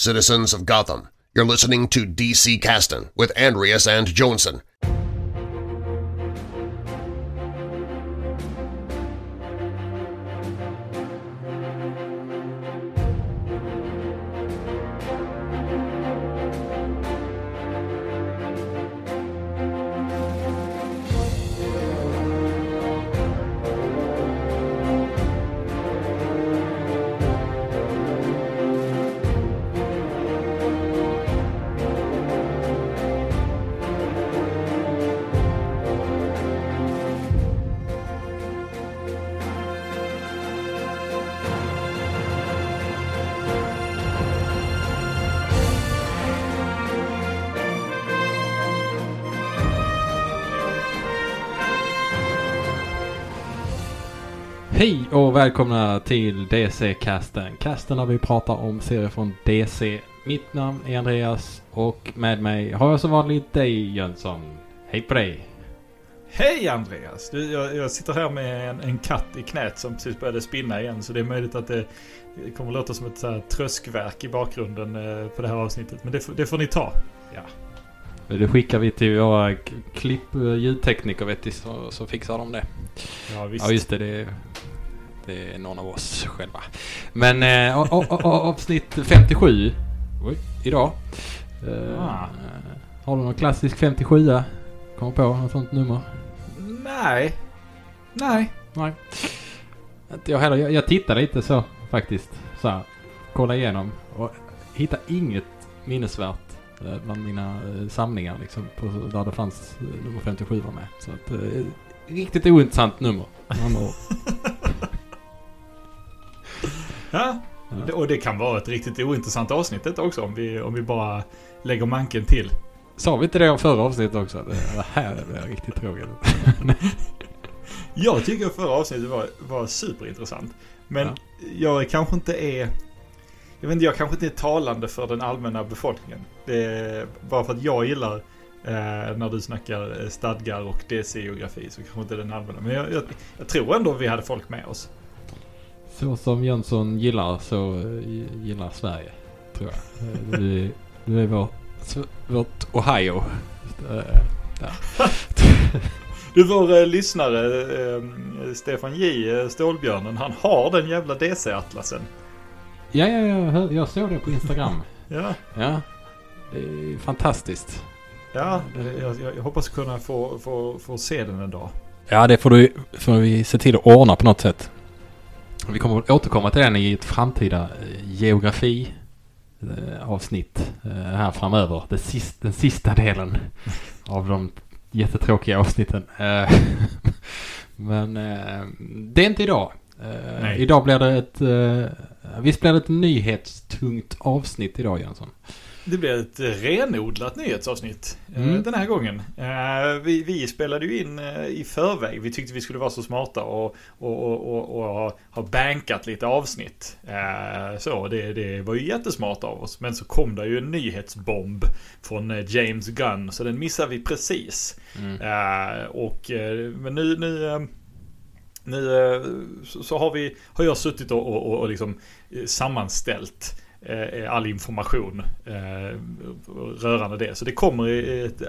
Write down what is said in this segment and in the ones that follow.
citizens of Gotham. You're listening to DC Caston with Andreas and Johnson. Och välkomna till DC-casten. Casten där vi pratar om serier från DC. Mitt namn är Andreas och med mig har jag som vanligt dig Jönsson. Hej på dig! Hej Andreas! Du, jag, jag sitter här med en, en katt i knät som precis började spinna igen. Så det är möjligt att det, kommer låta som ett så här tröskverk i bakgrunden eh, på det här avsnittet. Men det, får- det får ni ta. Ja. Det skickar vi till våra klipp ljudtekniker vet du, så, så fixar de det. Ja visst. Ja just det, det är, det är någon av oss själva. Men eh, avsnitt 57 oj, idag. Eh, Ah. Har du någon klassisk 57 Kommer på något sånt nummer? Nej. Nej. Nej. Inte jag heller. Jag, jag tittade lite så faktiskt. Så här, kolla igenom och hittade inget minnesvärt eh, bland mina eh, samlingar liksom. På, där det fanns eh, nummer 57 var med. Så att, eh, riktigt ointressant nummer. Ja. Ja. Och det kan vara ett riktigt ointressant avsnitt detta också om vi, om vi bara lägger manken till. Sa vi inte det om förra avsnittet också? Det, det här blir riktigt tråkigt. Jag tycker förra avsnittet var, var superintressant. Men Ja. jag kanske inte är... Jag vet inte, jag kanske inte är talande för den allmänna befolkningen. Det bara för att jag gillar eh, när du snackar eh, stadgar och DC-geografi så kanske inte den allmänna. Men jag, jag, jag tror ändå vi hade folk med oss. Så som Jönsson gillar så eh, gillar Sverige. Tror jag. Eh, Du, är- du är vår, vårt Ohio. Eh, där. Du, vår eh, lyssnare eh, Stefan J, eh, Stålbjörnen, han har den jävla DC-atlasen. Ja, ja, ja, jag såg det på Instagram. Ja, Ja, det är fantastiskt. ja jag, jag, jag hoppas kunna få, få, få se den en dag. Ja, det får, du, får vi se till att ordna på något sätt. Vi kommer återkomma till den i ett framtida eh, geografi eh, avsnitt eh, här framöver. Det sist, den sista delen av de jättetråkiga avsnitten. Men det är inte idag. Nej. Idag blir det ett... Visst blir det ett nyhetstungt avsnitt idag Jönsson? Det blir ett renodlat nyhetsavsnitt eh, Mm. den här gången. Eh, Vi, vi spelade ju in eh, i förväg. Vi tyckte vi skulle vara så smarta och, och, och, och, ha, ha bankat lite avsnitt. Så det, det var ju jättesmart av oss. Men så kom det ju en nyhetsbomb från James Gunn. Så den missade vi precis. Mm. Och, men nu, nu, nu så, har, vi, har jag suttit och, och, och, liksom sammanställt Eh, eh, all information eh, rörande det. Så det kommer ett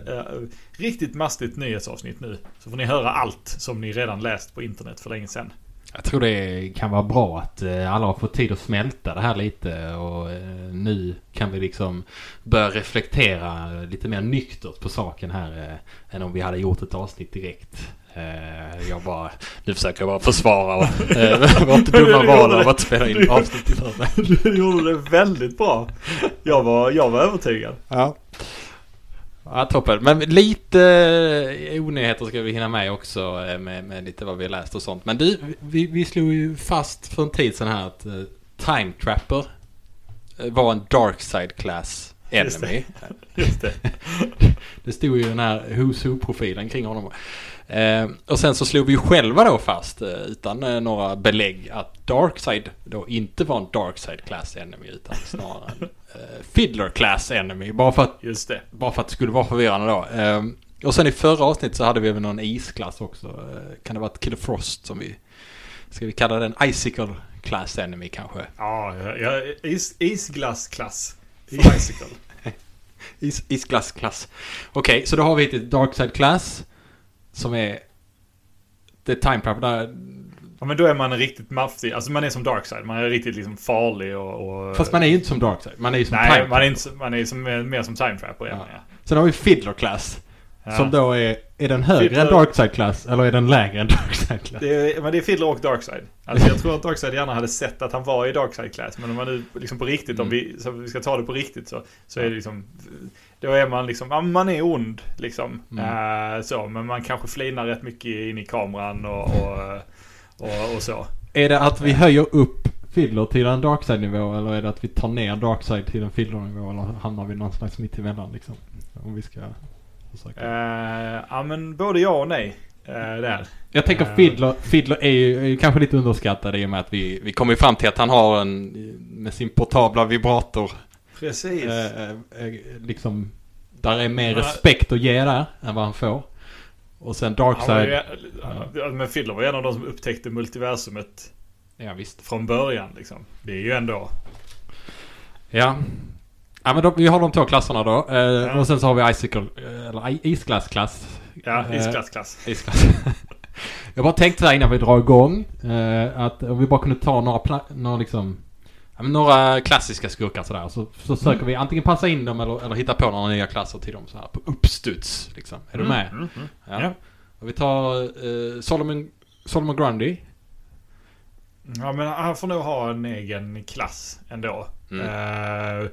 riktigt mastigt nyhetsavsnitt nu. Så får ni höra allt som ni redan läst på internet för länge sedan. Jag tror det kan vara bra att eh, alla har fått tid att smälta det här lite och eh, nu kan vi liksom börja reflektera lite mer nyktert på saken här eh, än om vi hade gjort ett avsnitt direkt. Jag bara, nu försöker jag bara försvara vårt dumma val av att spela in avsnitt i förväg. Du gjorde det väldigt bra. Jag var, jag var övertygad. Ja. Ja, toppen. Men lite eh, onyheter ska vi hinna med också eh, med, med lite vad vi har läst och sånt. Men du, vi, vi slog ju fast för en tid sedan här att uh, Time Trapper eh, var en Dark Side Class Just det. Enemy. Just det. Det stod ju den här Who's Who-profilen kring honom. Eh, och sen så slog vi ju själva då fast, eh, utan eh, några belägg, att Darkseid då inte var en Darkside Class Enemy, utan snarare en eh, Fiddler Class Enemy. Bara för, att, Just det. bara för att det skulle vara förvirrande då. Eh, och sen i förra avsnittet så hade vi väl någon isklass också. Eh, kan det vara ett Killer Frost som vi... Ska vi kalla den Icicle Class Enemy kanske? Ja, ja, is, isglassklass. Icicle. Is, isglassklass. Okej, så då har vi ett Dark Side Class. Som är... Det är där... Ja men då är man riktigt maffig. Alltså man är som Darkside. Man är riktigt liksom farlig och... och Fast man är ju inte som Dark Side. Man är ju som Nej, man är, inte, man är som, mer som Time Trapper. Ja. Ja. Sen har vi Fiddler Class. Ja. Som då är... Är den högre Fiddler- än Dark Side Class? Eller är den lägre än Dark Side Class? Det är, men det är Fiddler och Darkside. Alltså jag tror att Darkside gärna hade sett att han var i Darkside Class. Men om man nu liksom på riktigt, om Mm. vi, så vi ska ta det på riktigt så, så är det liksom... Då är man liksom, ja, man är ond liksom. Mm. Eh, så, men man kanske flinar rätt mycket in i kameran och, och, och, och så. Är det att vi höjer upp Fiddler till en Dark Side nivå eller är det att vi tar ner Dark Side till en Fiddler nivå eller hamnar vi någonstans mitt emellan liksom? Om vi ska försöka. Eh, ja men både ja och nej. Uh, där. Jag tänker eh. Fiddler, Fiddler är ju är kanske lite underskattad i och med att vi, vi kommer fram till att han har en, med sin portabla vibrator, Precis. eh, eh, liksom, där är mer respekt att ge där än vad han får. Och sen ju, Darkside, ja. Men Fiddler var en av de som upptäckte multiversumet ja visst. från början liksom. Det är ju ändå... Ja. Ja men då, vi har de två klasserna då. Eh, Ja. Och sen så har vi Icicle, eh, eller isglassklass. Ja, Eh, isklassklass. Isglass. Jag bara tänkte här innan vi drar igång. Eh, att om vi bara kunde ta några, några liksom... Några klassiska skurkar sådär. Så, så söker vi antingen passa in dem eller, eller hitta på några nya klasser till dem så här på uppstuds. Liksom. Är du med? Mm, mm. Ja. Ja. Och vi tar eh, Solomon, Solomon Grundy. Ja men han får nog ha en egen klass ändå. Mm. Eh,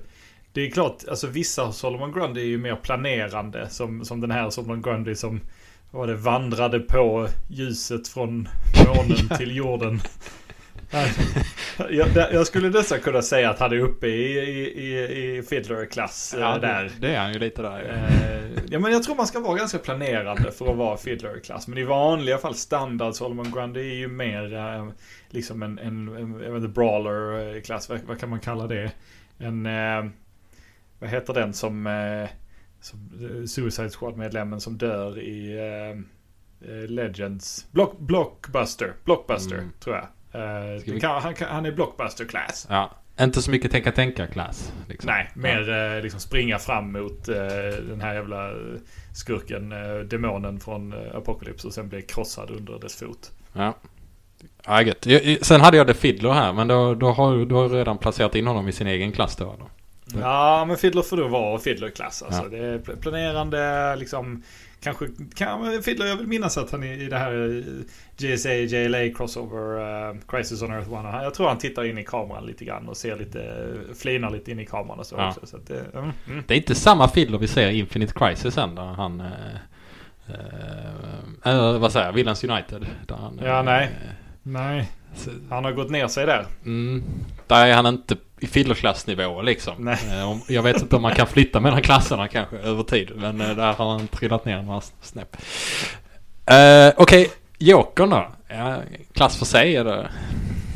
det är klart, alltså vissa Solomon Grundy är ju mer planerande. Som, som den här Solomon Grundy som vad var det, vandrade på ljuset från månen till jorden. Jag, jag skulle nästan kunna säga att han är uppe i, i, i, Fiddler-klass eh, där. Det, är han ju lite där. Ja. Eh, ja men jag tror man ska vara ganska planerande för att vara fiddler-klass. Men i vanliga fall standard Solomon Grundy är ju mer eh, liksom en, en, en inte, brawler-klass. Vad, vad kan man kalla det? En, vad heter den som, som Suicide Squad-medlemmen som dör i Legends? Block, blockbuster, Blockbuster Mm. tror jag. Eh, vi- kan, han, han är Blockbuster-klass. ja. Inte så mycket tänka tänka klass. Liksom. Nej, mer eh, liksom springa fram mot eh, den här jävla skurken, demonen från Apocalypse och sen bli krossad under dess fot. Ja. Ja, gött. Sen hade jag The Fiddler här, men då, då, har, då har du redan placerat in honom i sin egen klass då. då. Ja. Ja, men Fiddler får då vara Fiddler-klass. Alltså. Ja. Det är pl- planerande, liksom... Kanske, kan, Fiddler, jag vill minnas att han är i det här eh, GSA, JLA crossover, eh, Crisis on Earth One. Jag tror han tittar in i kameran lite grann och ser lite, flinar lite in i kameran och så Ja. också. Så att det, mm, mm. Det är inte samma Fiddler vi ser i Infinite Crisis än, där han... Eh, eh, eh, vad säger jag? Villains United. Där han, Ja, eh, nej. Nej, han har gått ner sig där. Mm, där är han inte i Fiddler-klassnivå liksom. Nej. Eh, om- jag vet inte om man kan flytta mellan klasserna kanske över tid. Men eh, där har han trillat ner några snäpp. Uh, Okej, Jokern då? Ja, klass för sig är det?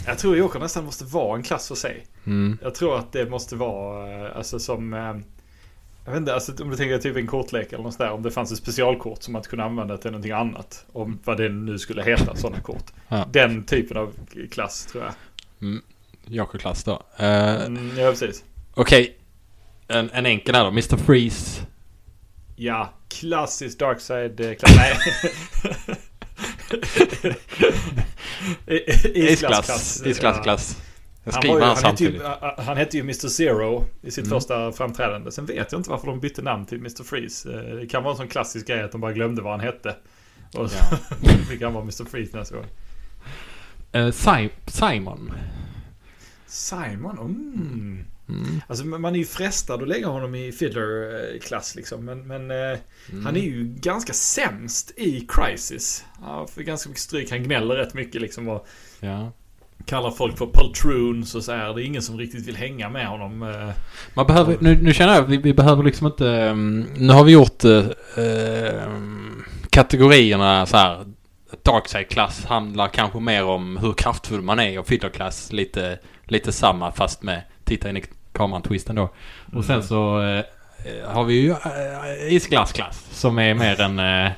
Jag tror Joker nästan måste vara en klass för sig. Mm. Jag tror att det måste vara eh, alltså som... eh, Jag vet inte, alltså om du tänker typ en kortlek eller något där. Om det fanns ett specialkort som man kunde använda till någonting annat. Om vad det nu skulle heta, sådana kort. Ja. Den typen av klass tror jag. Mm. Joker-klass då. Uh, Mm, ja, precis. Okej, en, en enkel här då. Mr. Freeze. Ja, klassisk Darkside-klass. Nej. I- i- Isklass. Isklass-klass. Jag Han, var ju, han hette ju, samtidigt. ä- han hette ju Mr. Zero i sitt Mm. första framträdande. Sen vet jag inte varför de bytte namn till Mr. Freeze. Eh, Det kan vara en sån klassisk grej att de bara glömde vad han hette. Och så Ja. fick han vara Mr. Freeze nästa gång. Si- Simon. Simon, mm. Mm. Alltså man är ju frestad att lägga honom i Fiddler-klass liksom. Men, men eh, Mm. han är ju ganska sämst i Crisis. Han får ganska mycket stryk. Han gnäller rätt mycket liksom och Ja. kallar folk för poltroons och så här. Det är ingen som riktigt vill hänga med honom. eh. Man behöver, nu, nu känner jag vi, vi behöver liksom inte... um, nu har vi gjort um, kategorierna så här. Darkside-klass handlar kanske mer om hur kraftfull man är och Fiddler-klass lite, lite samma fast med titta in i kameran-twisten då. Och sen så eh, har vi ju uh, isglass-klass som är mer en... eh,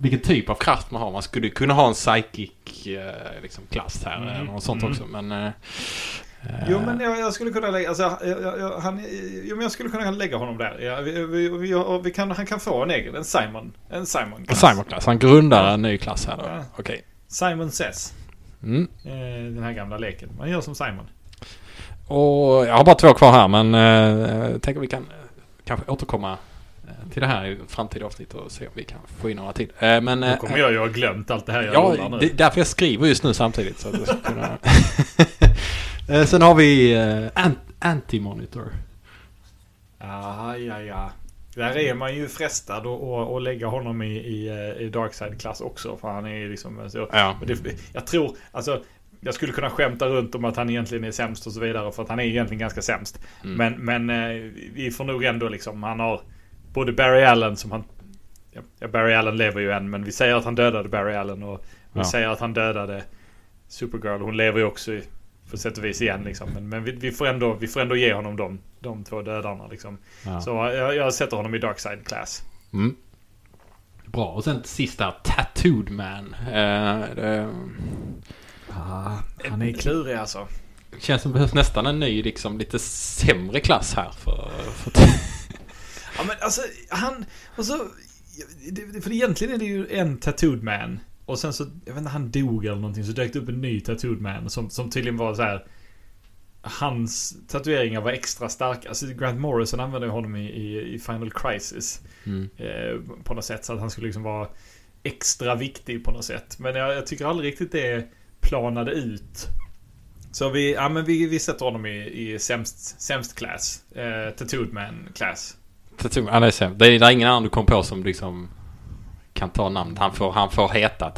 vilken typ av kraft man har. Man skulle kunna ha en psychic eh, liksom, klass här Mm. eller något sånt Mm. också men... eh, Jo men jag, jag skulle kunna lägga, alltså, jag, jag, han, jo, men jag skulle kunna lägga honom där. Ja, vi, vi, vi, vi kan, han kan få en egen, en Simon. En Simon klass. Simon klass. Han grundar en ny klass här då. Ja. Okej. Okay. Simon Says. Mm. Eh, den här gamla leken. Man gör som Simon. Och jag har bara två kvar här men eh, jag tänker vi kan kanske återkomma eh, till det här i framtida avsnitt och se om vi kan få in några till. Eh, men, Då kommer jag ju ha glömt allt det här jag Ja, det är därför jag skriver just nu samtidigt. Så att kunna... Sen har vi Ant Anti-Monitor. Ja, ja, ja. Där är man ju frestad att lägga honom i, i, i Darkside-klass också. För han är liksom... Så, ja. det, jag tror, alltså jag skulle kunna skämta runt om att han egentligen är sämst och så vidare. För att han är egentligen ganska sämst. Mm. Men, men eh, vi får nog ändå liksom, han har både Barry Allen som han... Ja, Barry Allen lever ju än men vi säger att han dödade Barry Allen och vi ja. säger att han dödade Supergirl. Hon lever ju också i, på sätt och vis igen liksom. Men, men vi, vi, får ändå, vi får ändå ge honom de, de två dödarna liksom. Ja. Så jag, jag sätter honom i Dark Side Class. Mm. Bra. Och sen sista Tattooed Man. Uh, det, Ah, han är klurig alltså. Känns som det behövs nästan en ny, liksom lite sämre klass här för... för ja men alltså, han... Och så, för egentligen är det ju en tattooed man. Och sen så, jag vet inte, han dog eller någonting. Så dök det upp en ny tattooed man som, som tydligen var så här. Hans tatueringar var extra starka. Alltså Grant Morrison använde honom i, i, i Final Crisis. Mm. Eh, på något sätt. Så att han skulle liksom vara extra viktig på något sätt. Men jag, jag tycker aldrig riktigt det planade ut. Så vi, ja, men vi, vi sätter honom i, i sämst, sämst class. Eh, Tattooed man class. Tattooed, han är sämst. Det är, det är ingen annan du kom på som liksom kan ta namn. Han får, han får heta,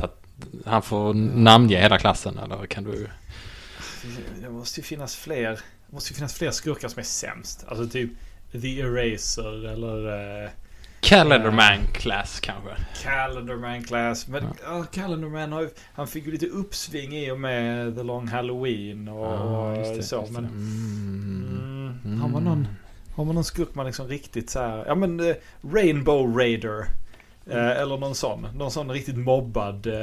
han får namnge hela klassen eller kan du? Det måste ju finnas fler. Det måste ju finnas fler skurkar som är sämst. Alltså typ The Eraser eller... Eh, Calendarman class kanske? Calendarman class. Men ja. uh, Calendarman har han fick ju lite uppsving i och med The Long Halloween och, ja, det, så. Men, mm, mm, Har man någon, har man någon skurk man liksom riktigt så här, ja men uh, Rainbow Raider. Uh, eller någon sån. Någon sån riktigt mobbad uh,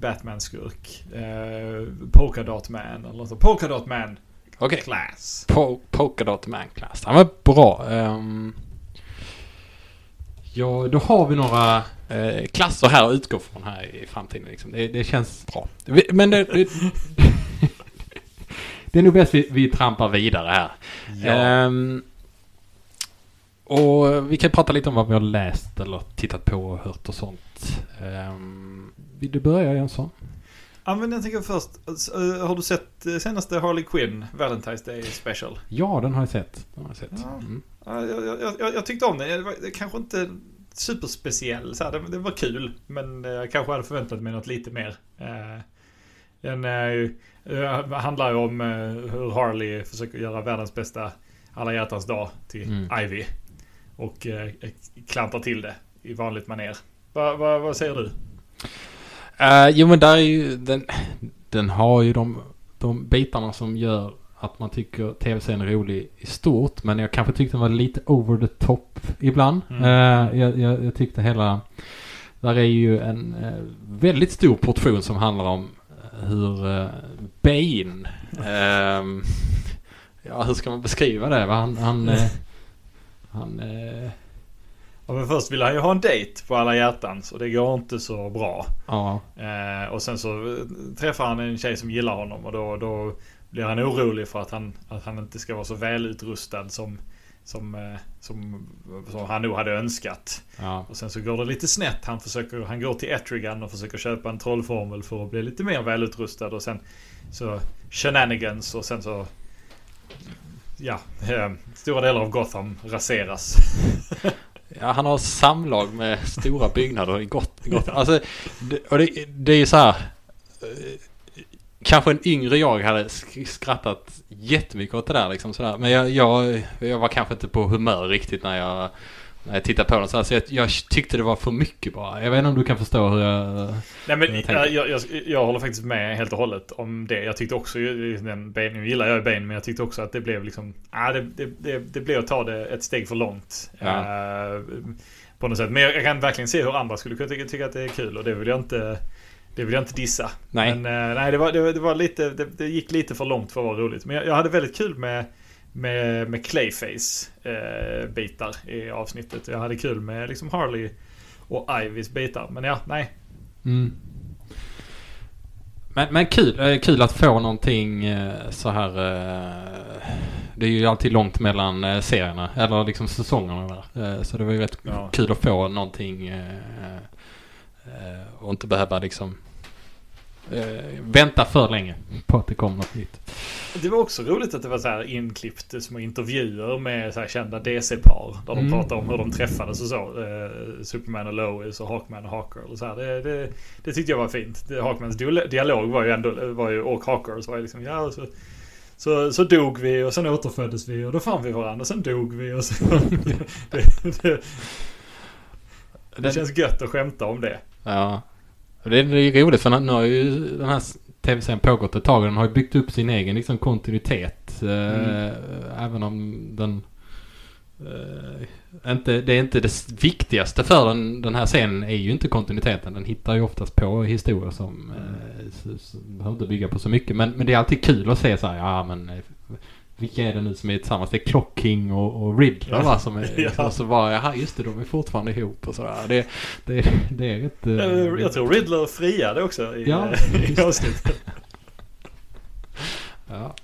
Batman-skurk. Uh, Polkadot Man eller något sånt. Polkadot Man okay. class. Po Polkadot Man class. Han var bra. Um, Ja, då har vi några eh, klasser här att utgå från här i framtiden. Liksom. Det, det känns bra. Men det, det, det är nog bäst vi, vi trampar vidare här. Ja. Um, och vi kan prata lite om vad vi har läst eller tittat på och hört och sånt. Um, vill du börja Jönsson? Ja men jag tänker först, uh, har du sett uh, senaste Harley Quinn Valentine's Day Special? Ja, den har jag sett. Den har jag, sett. Ja. Mm. Uh, jag, jag, jag, tyckte om den. Det var kanske inte superspeciell. Så här, det, det, var kul, men jag kanske hade förväntat mig något lite mer. Den handlar ju om hur Harley försöker göra världens bästa alla hjärtans dag till mm. Ivy. Och klantar till det i vanligt maner. Va, va, vad säger du? Uh, jo men där är ju, den, den har ju de, de bitarna som gör att man tycker tv-serien är rolig i stort. Men jag kanske tyckte den var lite over the top ibland. Mm. Uh, jag, jag, jag, tyckte hela, där är ju en uh, väldigt stor portion som handlar om hur uh, Bane, ehm, ja hur ska man beskriva det? Han, han, han Ja, men först vill han ju ha en dejt på alla hjärtans och det går inte så bra. Ja. Eh, och sen så eh, träffar han en tjej som gillar honom och då, då blir han orolig för att han, att han inte ska vara så välutrustad som, som, eh, som, som han nog hade önskat. Ja. Och sen så går det lite snett. Han, försöker, han går till Etrigan och försöker köpa en trollformel för att bli lite mer välutrustad. Och sen så shenanigans och sen så Ja, eh, stora delar av Gotham raseras. Ja, han har samlag med stora byggnader i Gotham. Got alltså, det, och det, det är ju så här. Eh, kanske en yngre jag hade skrattat jättemycket åt det där liksom sådär. Men jag, jag, jag var kanske inte på humör riktigt när jag när jag tittar på den så, här, så jag, jag, tyckte det var för mycket bara. Jag vet inte om du kan förstå hur jag... Nej men jag, jag, jag, håller faktiskt med helt och hållet om det. Jag tyckte också, den Bane, nu gillar jag Bane, men jag tyckte också att det blev liksom... Ah, det, det, det, det blev att ta det ett steg för långt. Ja. Uh, på något sätt. Men jag, kan verkligen se hur andra skulle kunna tycka, tycka att det är kul och det vill jag inte... Det vill jag inte dissa. Nej. Men eh, nej, det var, det, det var lite, det, det gick lite för långt för att vara roligt. Men jag, jag hade väldigt kul med, med, med Clayface eh, i avsnittet. Jag hade kul med liksom Harley och Ivys bitar. Men ja, nej. Mm. Men, men kul, eh, kul att få någonting eh, så här. eh, Det är ju alltid långt mellan serierna, eller liksom säsongerna där. Så det var ju rätt Ja. kul att få någonting och inte behöva liksom eh, vänta för länge på att det kommer något nytt. Det var också roligt att det var så här inklippt små intervjuer med så kända DC-par. Där de Mm. pratade om hur de träffades och så. Eh, Superman och Lois och Hawkman och Hawker. Och så här. Det, det, det tyckte jag var fint. Det, Hawkmans dial- dialog var ju ändå, var ju, och Hawkers var ju liksom, ja så, så, så dog vi och sen återföddes vi och då fann vi varandra och sen dog vi och så. det, det, det känns gött att skämta om det. Ja. Det är, det är roligt för nu har ju den här tv-serien pågått ett tag och den har ju byggt upp sin egen liksom, kontinuitet. Eh, Mm. Även om den... Eh, inte, det är inte det viktigaste för den, den här scenen är ju inte kontinuiteten. Den hittar ju oftast på historier som eh, behöver inte bygga på så mycket. Men, men det är alltid kul att se så här, ja men eh, vilka är det nu som är tillsammans? Det är Clock King och, och Riddler va? Som är, Ja. Och så bara, jaha just det, de är fortfarande ihop och sådär. Det, det, det är rätt... eh, Eh, Jag tror Riddler friade också i, Ja, i just det. avsnittet. Ja.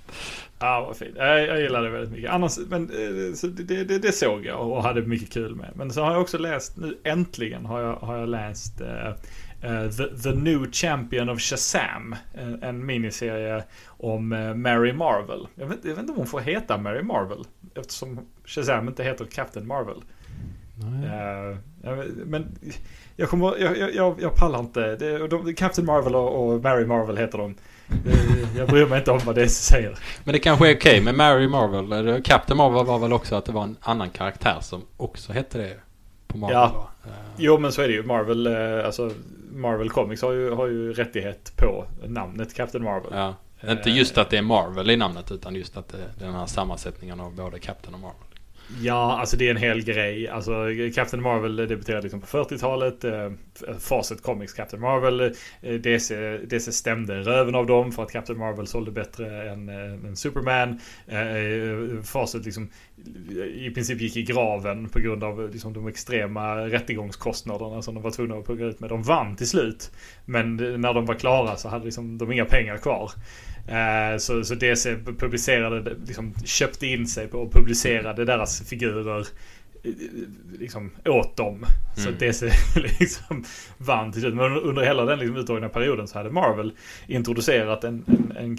Ja, vad fint. Jag, jag gillar det väldigt mycket. Annars, men eh, så det, det, det såg jag och hade mycket kul med. Men så har jag också läst, nu äntligen har jag, har jag läst eh, eh, The, The New Champion of Shazam. En, en miniserie om eh, Mary Marvel. Jag vet, jag vet inte om hon får heta Mary Marvel. Eftersom Shazam inte heter Captain Marvel. Eh, vet- men jag, kommer, jag, jag- jag, pallar inte. Det, de, Captain Marvel och, och Mary Marvel heter de. Eh, Jag bryr mig inte om vad det säger. Men det kanske är okej med Mary Marvel. Captain Marvel var väl också att det var en annan karaktär som också hette det på Marvel Ja. Eh, Jo men så är det ju. Marvel, eh, alltså Marvel Comics har ju, har ju rättighet på namnet Captain Marvel. Ja. Inte just att det är Marvel i namnet utan just att det det är den här sammansättningen av både Captain och Marvel. Ja, alltså det är en hel grej. Alltså Captain Marvel debuterade liksom på 40-talet. Eh, Facit Comics Captain Marvel. Eh, DC, DC stämde röven av dem för att Captain Marvel sålde bättre än, eh, än Superman. Eh, eh, Facit liksom i princip gick i graven på grund av liksom, de extrema rättegångskostnaderna som de var tvungna att pugga ut med. De vann till slut. Men när de var klara så hade liksom, de inga pengar kvar. Eh, Så, så DC publicerade, liksom köpte in sig på och publicerade deras figurer eh, liksom åt dem. Så Mm. DC liksom vann till slut. Men under hela den liksom utdragna perioden så hade Marvel introducerat en, en, en...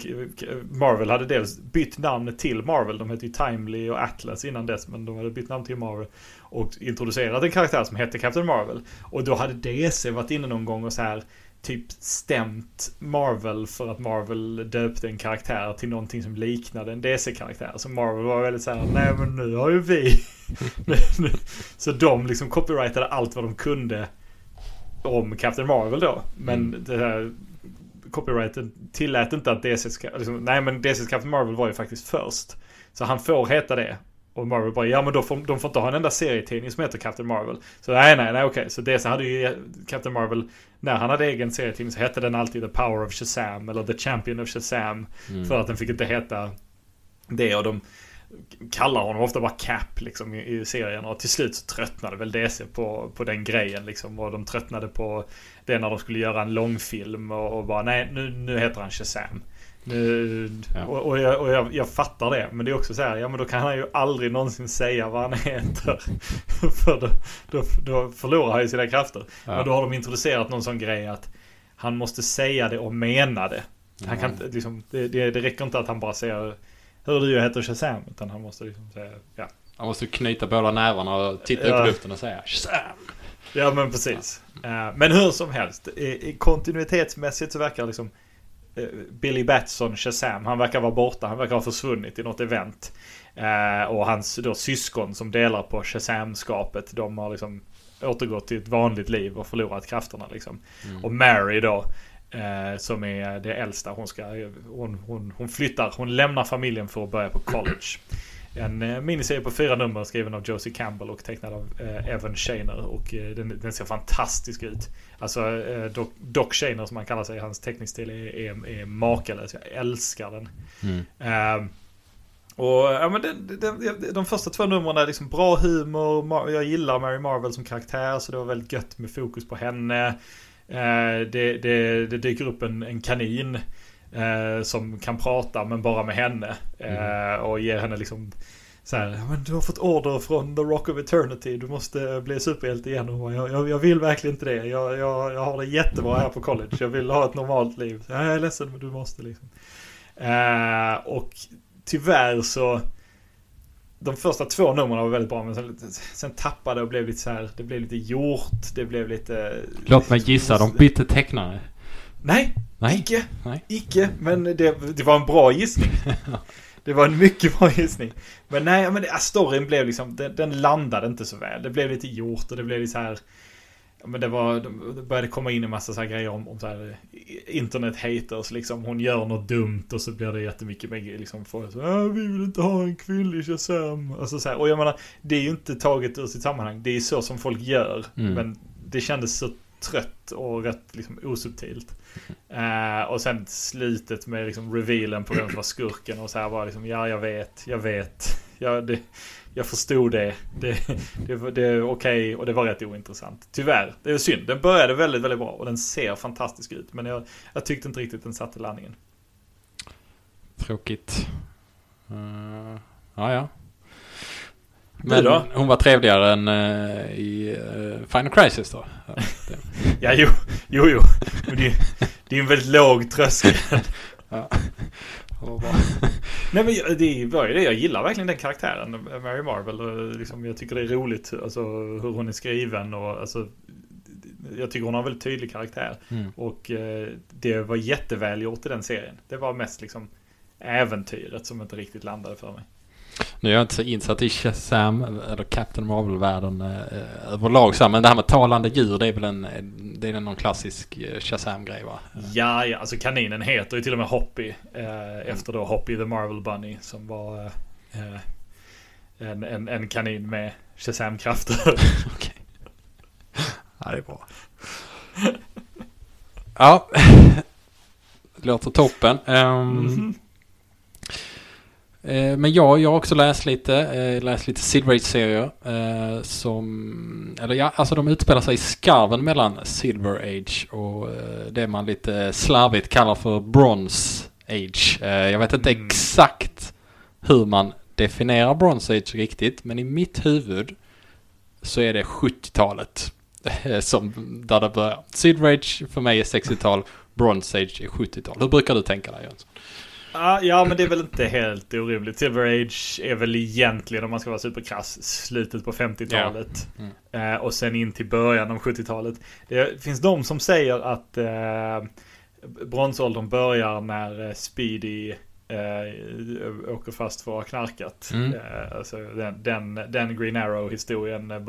Marvel hade dels bytt namn till Marvel. De hette ju Timely och Atlas innan dess. Men de hade bytt namn till Marvel. Och introducerat en karaktär som hette Captain Marvel. Och då hade DC varit inne någon gång och så här typ stämt Marvel för att Marvel döpte en karaktär till någonting som liknade en DC-karaktär. Så Marvel var väldigt såhär, nej men nu har ju vi... så de liksom copyrightade allt vad de kunde om Captain Marvel då. Men Mm. det här copyrighten tillät inte att DC liksom, nej men DC's Captain Marvel var ju faktiskt först. Så han får heta det. Och Marvel bara, ja men då får, de får inte ha en enda serietidning som heter Captain Marvel. Så nej, nej, nej, okej. Så DC hade ju Captain Marvel, när han hade egen serietidning så hette den alltid The Power of Shazam eller The Champion of Shazam. Mm. För att den fick inte heta det och de kallar honom ofta bara Cap liksom i, i serien och till slut så tröttnade väl DC på, på den grejen liksom och de tröttnade på det när de skulle göra en långfilm och, och bara nej nu, nu heter han Shazam. Nu, Ja. Och, och, jag, och jag, jag fattar det men det är också så här ja men då kan han ju aldrig någonsin säga vad han heter. För då, då, då förlorar han ju sina krafter. Ja. Men då har de introducerat någon sån grej att han måste säga det och mena det. Han kan inte, liksom, det, det, det räcker inte att han bara säger Hör du, jag heter Shazam. Utan han måste liksom säga ja. Han måste knyta båda nävarna och titta Ja. upp i luften och säga Shazam! Ja men precis. Eh, Men hur som helst. Kontinuitetsmässigt så verkar liksom eh, Billy Batson, Shazam, han verkar vara borta. Han verkar ha försvunnit i något event. Eh, Och hans då syskon som delar på Shazam-skapet. De har liksom återgått till ett vanligt liv och förlorat krafterna liksom. Mm. Och Mary då. Eh, som är det äldsta. Hon, ska, hon, hon, hon flyttar. Hon lämnar familjen för att börja på college. En eh, miniserie på fyra nummer skriven av Josie Campbell och tecknad av eh, Evan Shaner. Och eh, den, den, ser fantastisk ut. Alltså Doc, Doc Shaner som han kallar sig, hans teckningsstil är, är, är makalös. Jag älskar den. Mm. Ehm, och ja, men den, den, de första två numren är liksom bra humor. Jag gillar Mary Marvel som karaktär så det var väldigt gött med fokus på henne. Det, det, det dyker upp en, en kanin eh, som kan prata men bara med henne. Mm. och ger henne liksom så här, men du har fått order från The Rock of Eternity. Du måste bli superhjälte igen. Och jag, jag, jag vill verkligen inte det. Jag, jag, jag har det jättebra här på college. Jag vill ha ett normalt liv. Jag är ledsen men du måste liksom. Eh, och tyvärr så de första två numren var väldigt bra men sen, sen tappade och blev lite så här. Det blev lite gjort. Det blev lite... Låt mig gissa, de bytte tecknare. Nej, Nej. icke. Nej. Icke, men det, det var en bra gissning. det var en mycket bra gissning. Men nej, men det, storyn blev liksom, den, den, landade inte så väl. Det blev lite gjort och det blev lite så här men det var, det började komma in en massa så här grejer om, om så här internet haters liksom. Hon gör något dumt och så blir det jättemycket med liksom folk så ah, vi vill inte ha en kvinnlig Shazam. Alltså så här, och jag menar, det är ju inte taget ur sitt sammanhang. Det är så som folk gör. Mm. Men det kändes så trött och rätt liksom osubtilt. Uh, och sen slutet med liksom revealen på vem som var skurken och så här var liksom, ja jag vet, jag vet. Ja, det, jag förstod det. Det, det, det är okej okay, och det var rätt ointressant. Tyvärr. Det är synd. Den började väldigt, väldigt bra och den ser fantastisk ut. Men jag, jag tyckte inte riktigt den satte landningen. Tråkigt. Uh, ja, ja. Men hon var trevligare än uh, i uh, Final Crisis då? ja, jo, jo, jo. Men det, det är en väldigt låg tröskel. ja. Nej men det var ju det. Jag gillar verkligen den karaktären. Mary Marvel. Liksom, jag tycker det är roligt alltså, hur hon är skriven. Och, alltså, jag tycker hon har en väldigt tydlig karaktär. Mm. Och eh, det var jättevälgjort i den serien. Det var mest liksom äventyret som inte riktigt landade för mig. Nu är jag inte så insatt i Shazam eller Captain Marvel-världen eh, överlag så men det här med talande djur det är väl en, det är någon klassisk eh, Shazam-grej va? Ja, ja, alltså kaninen heter ju till och med Hoppy. Eh, efter då Hoppy the Marvel Bunny som var eh, en, en, en, kanin med Shazam-krafter. Okej. Ja, det är bra. ja, låter toppen. Um, mm -hmm. Eh, men ja, jag har också läst lite, eh, läst lite Silver Age-serier. Eh, som, eller ja, alltså de utspelar sig i skarven mellan Silver Age och det man lite slarvigt kallar för Bronze Age. Jag vet inte mm. exakt hur man definierar Bronze Age riktigt, men i mitt huvud så är det 70-talet som där det börjar. Silver Age för mig är 60-tal, Bronze Age är 70-tal. Hur brukar du tänka dig Jönsson? Ja, men det är väl inte helt orimligt. Silver Age är väl egentligen, om man ska vara superkrass, slutet på 50-talet. Ja. Mm. Eh, och sen in till början av 70-talet. Det finns de som säger att eh, bronsåldern börjar när eh, Speedy eh, åker fast för att ha knarkat. Mm. Eh, alltså den, den, den, Green Arrow-historien eh,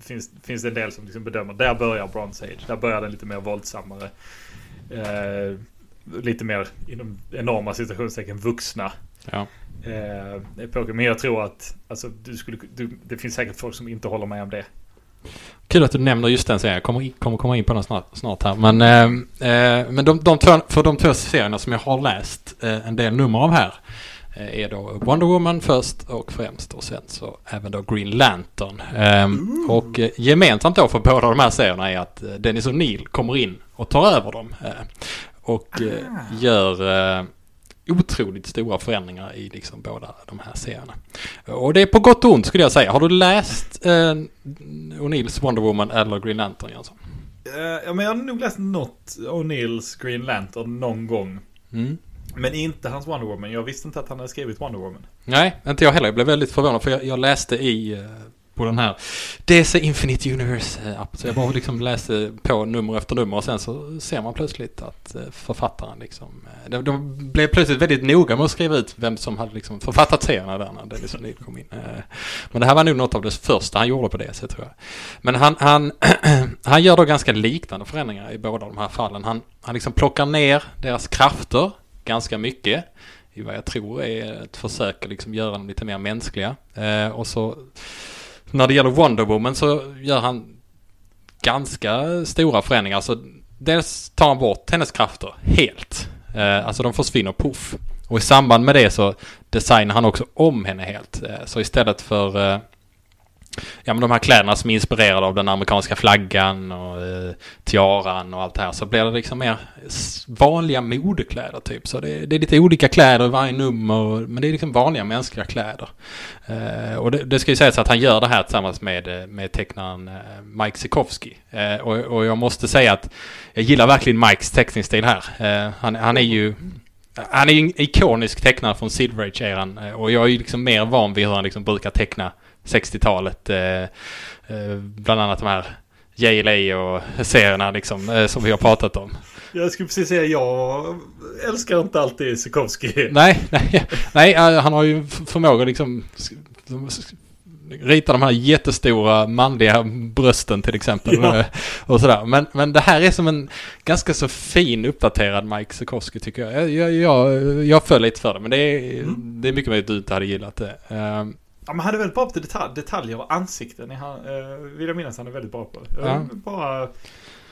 finns, finns det en del som liksom bedömer. Där börjar Bronze Age. Där börjar den lite mer våldsammare. Eh, lite mer inom enorma situationstecken vuxna. Ja. Eh. Men jag tror att alltså, du skulle, du, det finns säkert folk som inte håller med om det. Kul att du nämner just den serien. Jag kommer, kommer komma in på den snart, snart här. Men, eh, eh, men de, de två, för de två serierna som jag har läst eh, en del nummer av här eh, är då Wonder Woman först och främst och sen så även då Green Lantern. Um, och uh, gemensamt då för båda de här serierna är att Dennis O'Neill kommer in och tar över dem. Uh, och eh, gör eh, otroligt stora förändringar i liksom båda de här serierna. Och det är på gott och ont skulle jag säga. Har du läst eh, O'Neills Wonder Woman eller Green Lantern Jönsson? Uh, ja men jag har nog läst något O'Neills Green Lantern någon gång. Mm. Men inte hans Wonder Woman. Jag visste inte att han hade skrivit Wonder Woman. Nej, inte jag heller. Jag blev väldigt förvånad för jag, jag läste i på den här DC Infinite Universe eh, app. Så jag bara liksom läste på nummer efter nummer och sen så ser man plötsligt att eh, författaren liksom, eh, de, de blev plötsligt väldigt noga med att skriva ut vem som hade liksom författat serierna där när Dennis O'Neill kom in. Men det här var nog något av det första han gjorde på DC tror jag. Men han, han, han gör då ganska liknande förändringar i båda de här fallen. Han, han liksom plockar ner deras krafter ganska mycket i vad jag tror är ett försök att liksom göra dem lite mer mänskliga. Och så när det gäller Wonder Woman så gör han ganska stora förändringar. Så dels tar han bort hennes krafter helt. Eh, alltså de försvinner poff. Och i samband med det så designar han också om henne helt. Eh, så istället för eh, ja, men de här kläderna som är inspirerade av den amerikanska flaggan och eh, tiaran och allt det här så blir det liksom mer vanliga modekläder typ. Så det, det är lite olika kläder i varje nummer men det är liksom vanliga mänskliga kläder. Eh, och det, det, ska ju sägas att han gör det här tillsammans med, eh, med tecknaren eh, Mike Sikowski. Eh, och, och, jag måste säga att jag gillar verkligen Mikes teckningsstil här. Eh, han, han är ju han är en ikonisk tecknare från Silver Age-eran eh, och jag är ju liksom mer van vid hur han liksom brukar teckna 60-talet. Eh, eh, bland annat de här JLA och serierna liksom, eh, som vi har pratat om. Jag skulle precis säga, jag älskar inte alltid Sikowski. Nej, nej, nej, han har ju förmåga liksom rita de här jättestora manliga brösten till exempel. Ja. Och sådär. Men, men det här är som en ganska så fin uppdaterad Mike Sikowski tycker jag. Jag, jag, jag, jag föll lite för det, men det är, mm. det är mycket möjligt att du inte hade gillat det. Ja, men han är väldigt bra på detalj, detaljer och ansikten. Han, eh, vill jag minnas han är väldigt bra på. Ja. Bara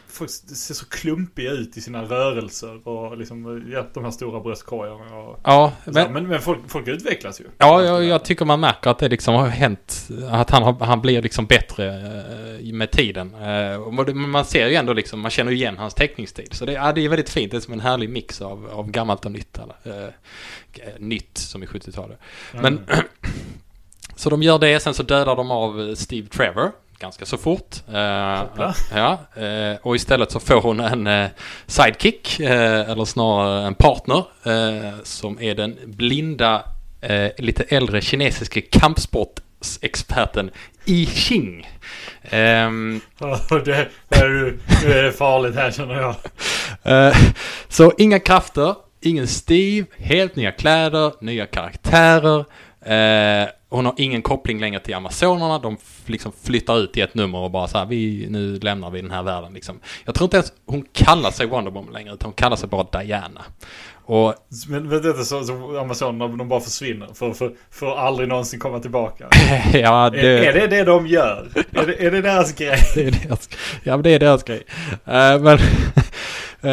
folk ser så klumpiga ut i sina rörelser och liksom ja, de här stora bröstkorgarna. Och, ja, men, men, men, folk, folk utvecklas ju. Ja, jag, jag, tycker man märker att det liksom har hänt. Att han, han blir liksom bättre eh, med tiden. Eh, man ser ju ändå liksom, man känner igen hans teckningstid. Så det, ja, det är väldigt fint. Det är som en härlig mix av, av gammalt och nytt. Eller, eh, nytt som i 70-talet. Mm. Så de gör det, sen så dödar de av eh, Steve Trevor ganska så fort. Uh, ja, uh, och istället så får hon en uh, sidekick, eller snarare en partner, som är den blinda, lite äldre kinesiske kampsportsexperten I Ching. Um, det, det, är, det är farligt här känner jag. så inga krafter, ingen Steve, helt nya kläder, nya karaktärer. Hon har ingen koppling längre till Amazonerna. De liksom flyttar ut i ett nummer och bara så här, vi, nu lämnar vi den här världen liksom. Jag tror inte ens hon kallar sig Wonder Woman längre, utan hon kallar sig bara Diana. Och... Men vet du, så, så Amazonerna, de bara försvinner för, för, för aldrig någonsin komma tillbaka. ja, det... Är, är, det det de gör? är, det, är det deras grej? det är deras... Ja, men det är deras grej. Uh, men... Uh,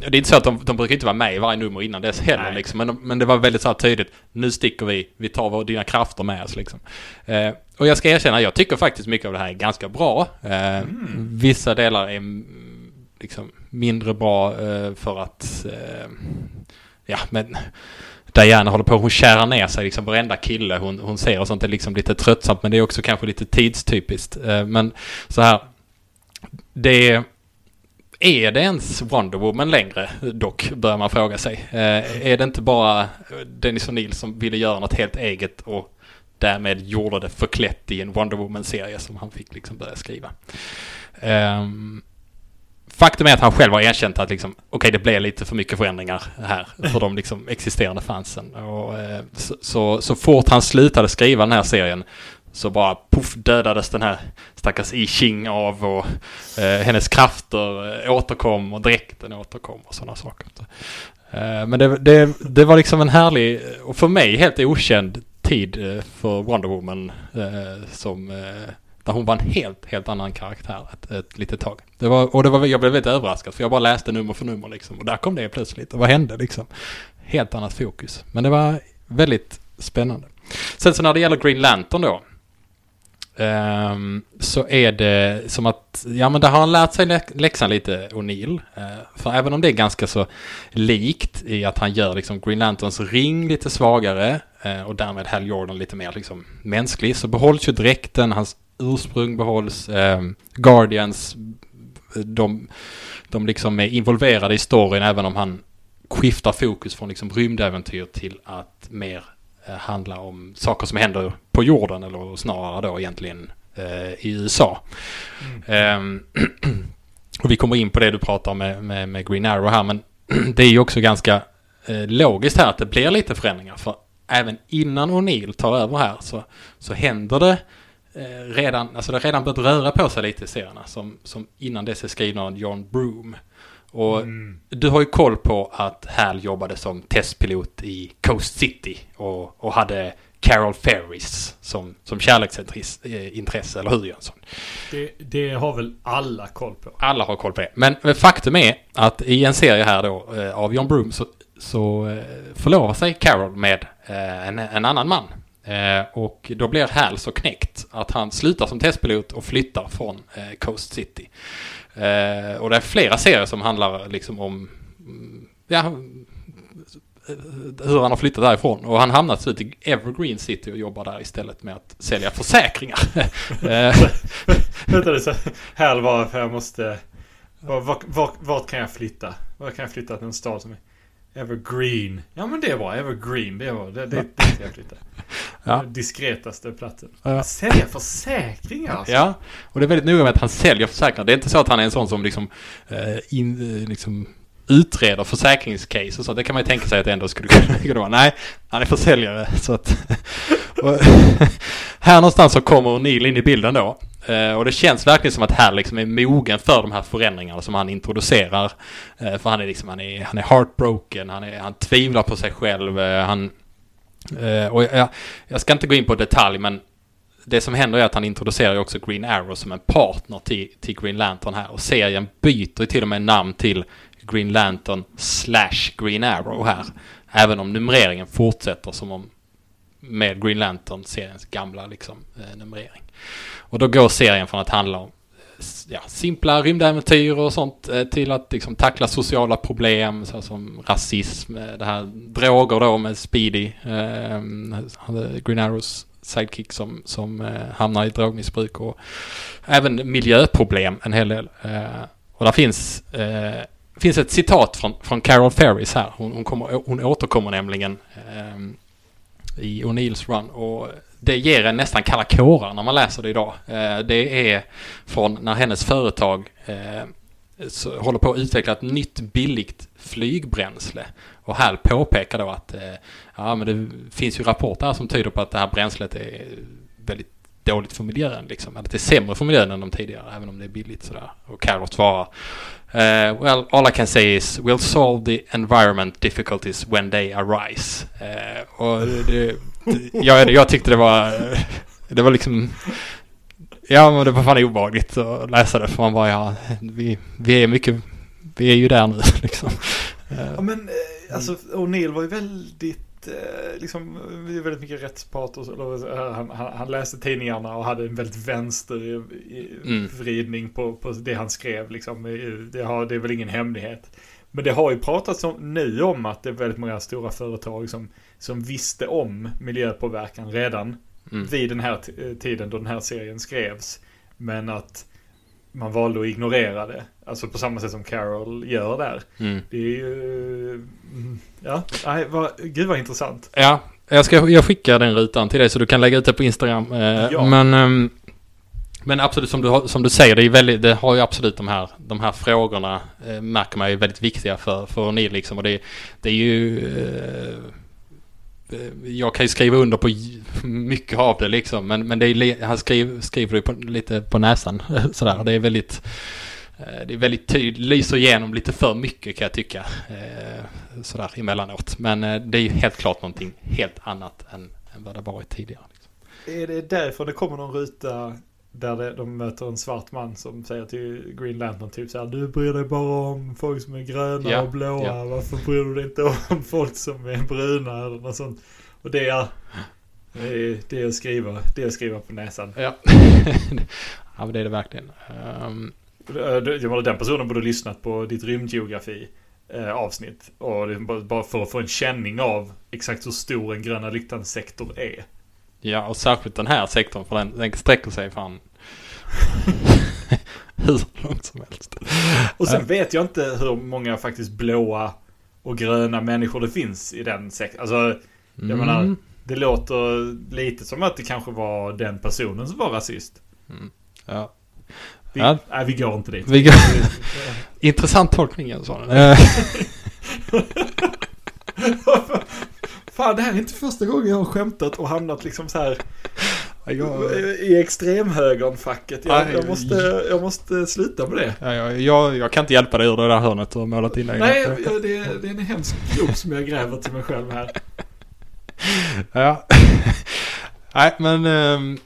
det är inte så att de, de brukar inte vara med i varje nummer innan dess heller liksom. Men, men det var väldigt så tydligt. Nu sticker vi. Vi tar vår, dina krafter med oss liksom. Uh, och jag ska erkänna, jag tycker faktiskt mycket av det här är ganska bra. Uh, mm. Vissa delar är liksom mindre bra eh, för att... Eh, ja, men... Diana håller på, hon kärar ner sig liksom varenda kille hon, hon ser och sånt är liksom lite tröttsamt men det är också kanske lite tidstypiskt. Eh, men så här, det är det ens Wonder Woman längre dock, börjar man fråga sig. Eh, är det inte bara Dennis O'Neill som ville göra något helt eget och därmed gjorde det förklätt i en Wonder Woman-serie som han fick liksom börja skriva. Eh, faktum är att han själv har erkänt att liksom, okej okay, det blev lite för mycket förändringar här för de liksom existerande fansen. Och, eh, så, så, så fort han slutade skriva den här serien så bara puff dödades den här stackars I Ching av och eh, hennes krafter eh, återkom och dräkten återkom och sådana saker. Eh, men det, det, det, var liksom en härlig och för mig helt okänd tid eh, för Wonder Woman eh, som eh, där hon var en helt, helt annan karaktär ett, ett litet tag. Det var, och det var, jag blev väldigt överraskad för jag bara läste nummer för nummer liksom. Och där kom det plötsligt. Och vad hände liksom? Helt annat fokus. Men det var väldigt spännande. Sen så när det gäller Green Lantern då. Um, så är det som att, ja men det har han lärt sig läxan lite, O'Neill. Uh, för även om det är ganska så likt i att han gör liksom Green Lanterns ring lite svagare uh, och därmed Hal Jordan lite mer liksom mänsklig så behålls ju dräkten, hans ursprung behålls, um, Guardians, de, de liksom är involverade i storyn även om han skiftar fokus från liksom rymdäventyr till att mer Eh, handla om saker som händer på jorden eller snarare då egentligen eh, i USA. Mm. Eh, och vi kommer in på det du pratar om med, med, med Green Arrow här men det är ju också ganska eh, logiskt här att det blir lite förändringar för även innan O'Neill tar över här så, så händer det eh, redan, alltså det har redan börjat röra på sig lite i serierna som, som innan dess är skrivna av John Broom. Och Mm. du har ju koll på att Hal jobbade som testpilot i Coast City och, och hade Carol Ferris som, som kärleksintresse, eller hur Jönsson? Det, det har väl alla koll på. Alla har koll på det. Men men faktum är att i en serie här då eh, av John Broom så, så eh, förlovar sig Carol med eh, en, en annan man. Eh, och då blir Hal så knäckt att han slutar som testpilot och flyttar från eh, Coast City. Eh, och det är flera serier som handlar liksom om mm, ja, hur han har flyttat därifrån. Och han hamnar till slut i Evergreen City och jobbar där istället med att sälja försäkringar. Vänta nu, Hal här var för jag måste... Vart, vart, vart, vart kan jag flytta? Vart kan jag flytta till en stad som är Evergreen? Ja men det var Evergreen, det var det. Det, det jag flytta. Ja. Diskretaste platsen. Ja. Sälja försäkringar alltså. Ja, och det är väldigt noga med att han säljer försäkringar. Det är inte så att han är en sån som liksom, eh, in, eh, liksom utreder försäkringscase och så. Det kan man ju tänka sig att det ändå skulle kunna vara. Nej, han är försäljare. Så att, här någonstans så kommer O'Neill in i bilden då. Eh, och det känns verkligen som att här liksom är mogen för de här förändringarna som han introducerar. Eh, för han är liksom, han är, han är heartbroken, han, är, han tvivlar på sig själv, eh, han... Och jag, jag ska inte gå in på detalj men det som händer är att han introducerar ju också Green Arrow som en partner till, till Green Lantern här. Och serien byter ju till och med namn till Green Lantern slash Green Arrow här. Även om numreringen fortsätter som om med Green Lantern, seriens gamla liksom, eh, numrering. Och då går serien från att handla om ja, simpla rymdäventyr och sånt eh, till att liksom, tackla sociala problem såsom rasism, eh, det här droger då med Speedy, eh, Green Arrows sidekick som, som eh, hamnar i drogmissbruk och även miljöproblem en hel del. Eh, och där finns, eh, finns ett citat från, från Carol Ferris här. Hon, hon, kommer, hon återkommer nämligen eh, i O'Neills run och det ger en nästan kalla kårar när man läser det idag. Eh, det är från när hennes företag eh, håller på att utveckla ett nytt billigt flygbränsle. Och här påpekar då att eh, ja, men det finns ju rapporter som tyder på att det här bränslet är väldigt dåligt för miljön. Liksom. Att det är sämre för miljön än de tidigare, även om det är billigt sådär. Och Carlos svarar Uh, Well, all I can say is we'll solve the environment difficulties when they arise. Uh, och det, det, jag, jag tyckte det var, det var liksom Ja men det var fan obehagligt att läsa det för man bara ja, vi, vi är mycket, vi är ju där nu liksom. Eh. Ja men alltså O'Neill var ju väldigt, eh, liksom, väldigt mycket rättspatos. Han, han, han läste tidningarna och hade en väldigt vänster Mm. vridning på, på det han skrev. Liksom. Det, har, det är väl ingen hemlighet. Men det har ju pratats om, nu om att det är väldigt många stora företag som, som visste om miljöpåverkan redan Mm. vid den här tiden då den här serien skrevs. Men att man valde att ignorera det. Alltså på samma sätt som Carol gör där. Mm. Det är ju... mm, Ja, nej, vad, gud vad intressant. Ja, jag, ska, jag skickar den rutan till dig så du kan lägga ut det på Instagram. Eh, Ja. Men, ehm, men absolut som du, som du säger, det, är väldigt, det har ju absolut de här, de här frågorna eh, märker man är väldigt viktiga för, för O'Neill liksom. Och det, det är ju... Eh, Eh, jag kan ju skriva under på mycket av det liksom. Men, men det är, han skriver, skriver det på, lite på näsan sådär. Det är väldigt... Eh, det är väldigt tydligt, lyser igenom lite för mycket kan jag tycka. Eh, sådär emellanåt. Men det är ju helt klart någonting helt annat än, än vad det varit tidigare. Liksom. Är det därför det kommer någon ruta där det, de möter en svart man som säger till Green Lantern typ så här Du bryr dig bara om folk som är gröna Ja, och blåa. ja. Varför bryr du dig inte om folk som är bruna eller något sånt? Och det är... Det är, att skriva, det är att skriva på näsan. Ja. ja, men det är det verkligen. Menar, den personen borde ha lyssnat på ditt rymdgeografi eh, avsnitt. Och bara- för att få en känning av exakt hur stor en gröna lyktans sektor är. Ja, och särskilt den här sektorn för den, den sträcker sig fan hur långt som helst. Och sen vet jag inte hur många faktiskt blåa och gröna människor det finns i den sektorn. Alltså, jag menar, Mm. det låter lite som att det kanske var den personen som var rasist. Ja. Vi, Ja. Nej, vi går inte dit. Vi går- Intressant tolkning Jönsson. Fan, det här är inte första gången jag har skämtat och hamnat liksom så här. Jag, I extremhögern-facket. Jag, Aj. jag, måste, jag måste sluta med det. ja, jag, jag, jag kan inte hjälpa dig ur det där hörnet och målat in. Nej, jag- det, är- det är en hemsk grop som jag gräver till mig själv här. Ja. Nej, men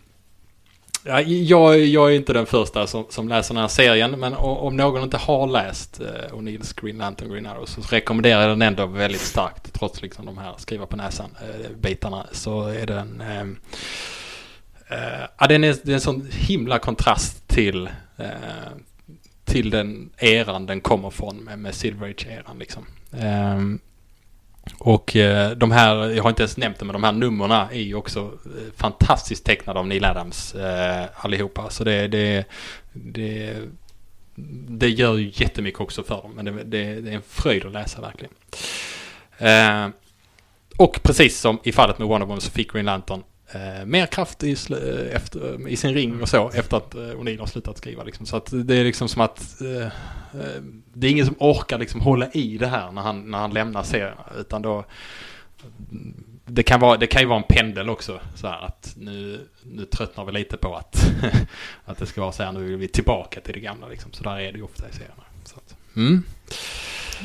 ja, jag, jag är inte den första som, som läser den här serien. Men om någon inte har läst eh, O'Neills Green Lantern Green Arrow så rekommenderar jag den ändå väldigt starkt. Trots liksom de här skriva på näsan eh, bitarna. Så är den... Eh, eh, ja, den är, det är en sån himla kontrast till... eh, till den eran den kommer från med, med Silver Age-eran liksom. Ehm, och eh, de här, jag har inte ens nämnt det, men de här numren är ju också eh, fantastiskt tecknade av Neil Adams eh, allihopa. Så det, det, det, det gör ju jättemycket också för dem. Men det, det, det är en fröjd att läsa verkligen. Eh, och precis som i fallet med Wonder Woman så fick Green Lantern eh, mer kraft i, sl- eh, efter, i sin ring och så efter att eh, O'Neill har slutat skriva. Liksom. Så att det är liksom som att eh, eh, det är ingen som orkar liksom hålla i det här när han, när han lämnar serien. Utan då det kan, vara, det kan ju vara en pendel också. Så här att nu, nu tröttnar vi lite på att, att det ska vara så här. Nu vill vi tillbaka till det gamla liksom. Så där är det ju ofta i serierna. Så att, mm.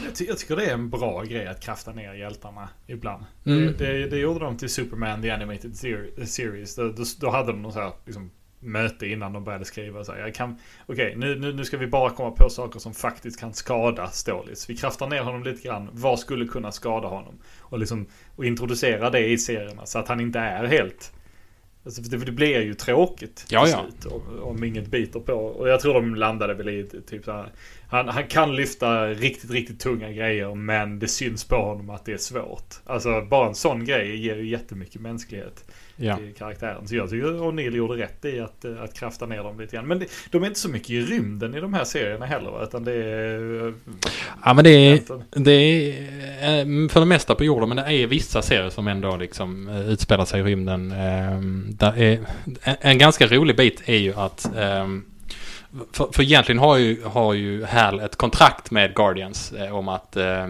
Jag, ty- jag tycker det är en bra grej att krafta ner hjältarna ibland. Mm. Det, det, det gjorde de till Superman The Animated Ser- Series. Då, då, då hade de någon så här, liksom, möte innan de började skriva. Så här, jag kan, okej, nu, nu, nu ska vi bara komma på saker som faktiskt kan skada Stålis. Vi kraftar ner honom lite grann. Vad skulle kunna skada honom? Och, liksom, och introducera det i serierna så att han inte är helt... Alltså, för det, blir ju tråkigt Ja, till ja. slut om, om inget biter på. Och jag tror de landade väl i typ så här. Han, han kan lyfta riktigt, riktigt tunga grejer men det syns på honom att det är svårt. Alltså bara en sån grej ger ju jättemycket mänsklighet Ja. till karaktären. Så jag tycker O'Neill gjorde rätt i att, eh, att krafta ner dem lite grann. Men det, de är inte så mycket i rymden i de här serierna heller va? Utan det är... eh, ja, men det är, det är eh, för det mesta på jorden. Men det är vissa serier som ändå liksom utspelar sig i rymden. Eh, Där är, en, ganska rolig bit är ju att ehm, för, för egentligen har ju, har ju Hal ett kontrakt med Guardians om att eh,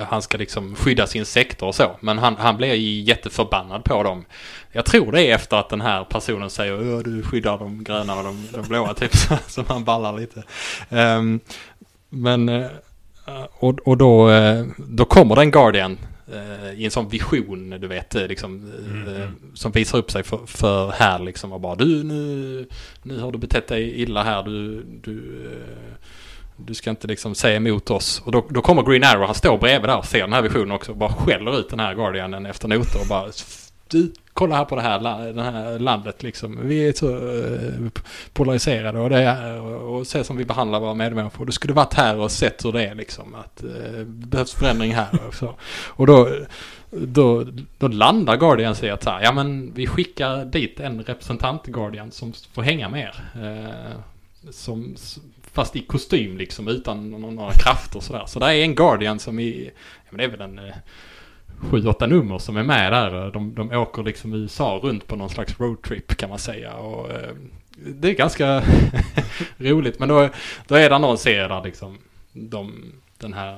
han ska liksom skydda sin sektor och så. Men han, han blir ju jätteförbannad på dem. Jag tror det är efter att den här personen säger att du skyddar de gröna och de, de blåa typ. Så, som han ballar lite. Ehm, men eh, och, och då, eh, då kommer det en Guardian eh, i en sån vision, du vet, liksom, eh, som visar upp sig för, för här liksom och bara du nu, nu har du betett dig illa här, du, du, du ska inte liksom säga emot oss. Och då, då kommer Green Arrow, han står bredvid där och ser den här visionen också och bara skäller ut den här Guardianen efter noter och bara du, kolla här på det här, det här landet liksom. Vi är så eh, polariserade och det är, och se som vi behandlar våra medmänniskor. Du skulle varit här och sett hur det är liksom. Att eh, det behövs förändring här och så. Och då, då, då landar Guardians i att så här, ja men vi skickar dit en representant Guardian som får hänga med er. Eh, som, fast i kostym liksom utan några, krafter sådär. Så där är en Guardian som i, ja men det är väl en eh, sju, åtta nummer som är med där. De, de åker liksom i USA runt på någon slags roadtrip kan man säga. Och, eh, det är ganska roligt. Men då, då är det någon serie där liksom de, den här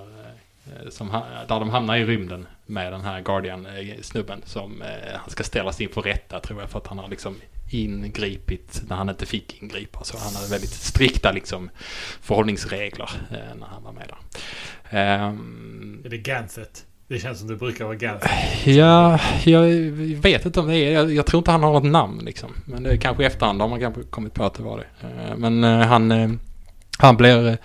eh, som, där de hamnar i rymden med den här Guardian-snubben eh, som eh, han ska ställas inför rätta tror jag för att han har liksom ingripit när han inte fick ingripa. Så han hade väldigt strikta liksom förhållningsregler eh, när han var med där. Ehm, Är det Ganthet? Det känns som det brukar vara Ganthet. Ja, jag vet inte om det är. Jag, jag tror inte han har något namn liksom. Men det är kanske i efterhand har man kanske kommit på att det var det. Eh, Men eh, han, eh, han blir...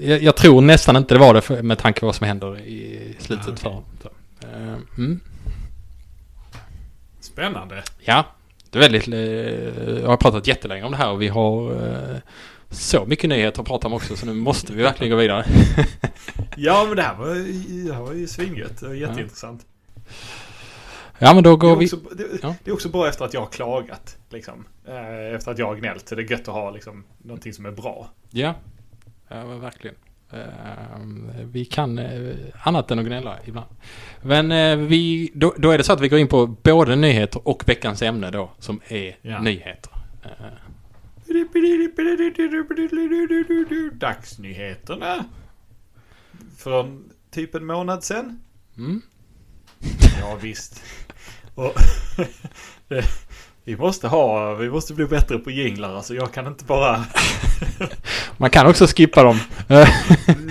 jag, jag tror nästan inte det var det för, med tanke på vad som händer i slutet Ah, okej. för honom. Mm. Spännande. Ja, det är väldigt... eh, Jag har pratat jättelänge om det här och vi har eh, så mycket nyheter att prata om också så nu måste vi verkligen gå vidare. Ja men det här var, det här var ju svingött. Det var jätteintressant. Ja men då Det går vi... också, det, Ja. det är också bra efter att jag har klagat. Liksom. Eh, Efter att jag har gnällt. Så det är gött att ha liksom, någonting som är bra. Ja, ja verkligen. Ehm, vi kan eh, annat än att gnälla ibland. Men eh, vi, då, då är det så att vi går in på både nyheter och veckans ämne då som är Ja. nyheter. Eh, Dagsnyheterna. Från typ en månad sen. mm. Ja visst. Och det, vi måste ha, vi måste bli bättre på jinglar. Alltså jag kan inte bara... Man kan också skippa dem.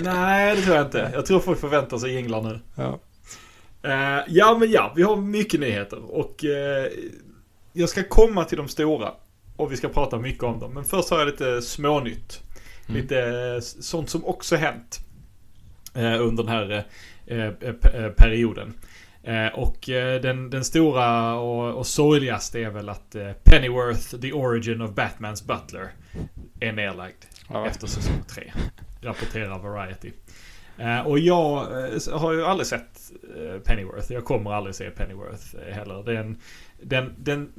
Nej, det tror jag inte. Jag tror folk förväntar sig jinglar nu. ja. Eh, ja, men ja, vi har mycket nyheter. Och eh, jag ska komma till de stora. Och vi ska prata mycket om dem. Men först har jag lite smånytt. Mm. Lite eh, sånt som också hänt. Eh, under den här perioden. Eh, och eh, den, den stora och, och sorgligaste är väl att eh, Pennyworth, The Origin of Batmans Butler, är nedlagd Ja. efter säsong 3. Rapporterar Variety. Och jag har ju aldrig sett Pennyworth. Jag kommer aldrig se Pennyworth heller. Den, den, den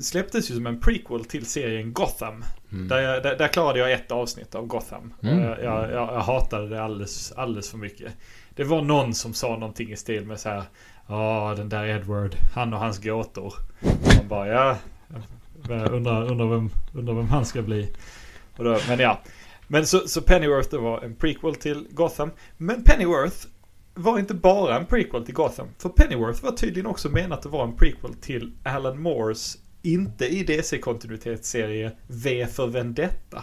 släpptes ju som en prequel till serien Gotham. Mm. Där, jag, där, där klarade jag ett avsnitt av Gotham. Mm. Jag, jag, jag hatade det alldeles, alldeles för mycket. Det var någon som sa någonting i stil med så här. Ja, den där Edward. Han och hans gåtor. Man bara, ja. Undrar, undrar, vem, undrar vem han ska bli. Och då, men ja. Men så, så Pennyworth det var en prequel till Gotham. Men Pennyworth var inte bara en prequel till Gotham. För Pennyworth var tydligen också menat att vara en prequel till Alan Moores inte i DC-kontinuitetsserie V för Vendetta.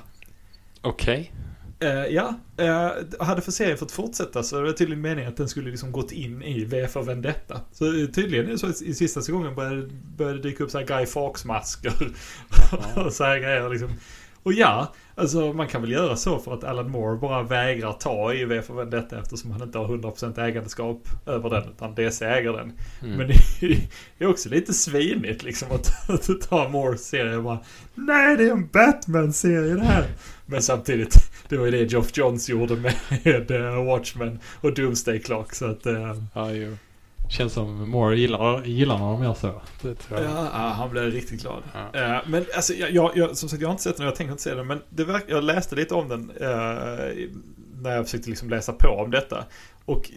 Okej. Eh, ja, eh, hade för serien fått fortsätta så var det tydligen meningen att den skulle liksom gått in i V för Vendetta. Så eh, tydligen så att i sista säsongen började, började dyka upp så här Guy Fawkes-masker och så här grejer liksom. Och ja, alltså man kan väl göra så för att Alan Moore bara vägrar ta i V för Vendetta eftersom han inte har 100% ägandeskap över den utan DC äger den. Mm. Men det är också lite svinigt liksom att, att ta Moores serie och bara Nej det är en Batman-serie det här. Men samtidigt, det var ju det Geoff Johns gjorde med eh, Watchmen och Doomsday Clock så att eh, Ja, ju. Känns som Moore gillar, gillar de gör så. Det tror jag. Ja, han blev riktigt glad. Ja. Eh, men alltså, jag, jag, jag, som sagt, jag har inte sett den och jag tänker inte se den. Men det verk, jag läste lite om den eh, när jag försökte liksom läsa på om detta. Och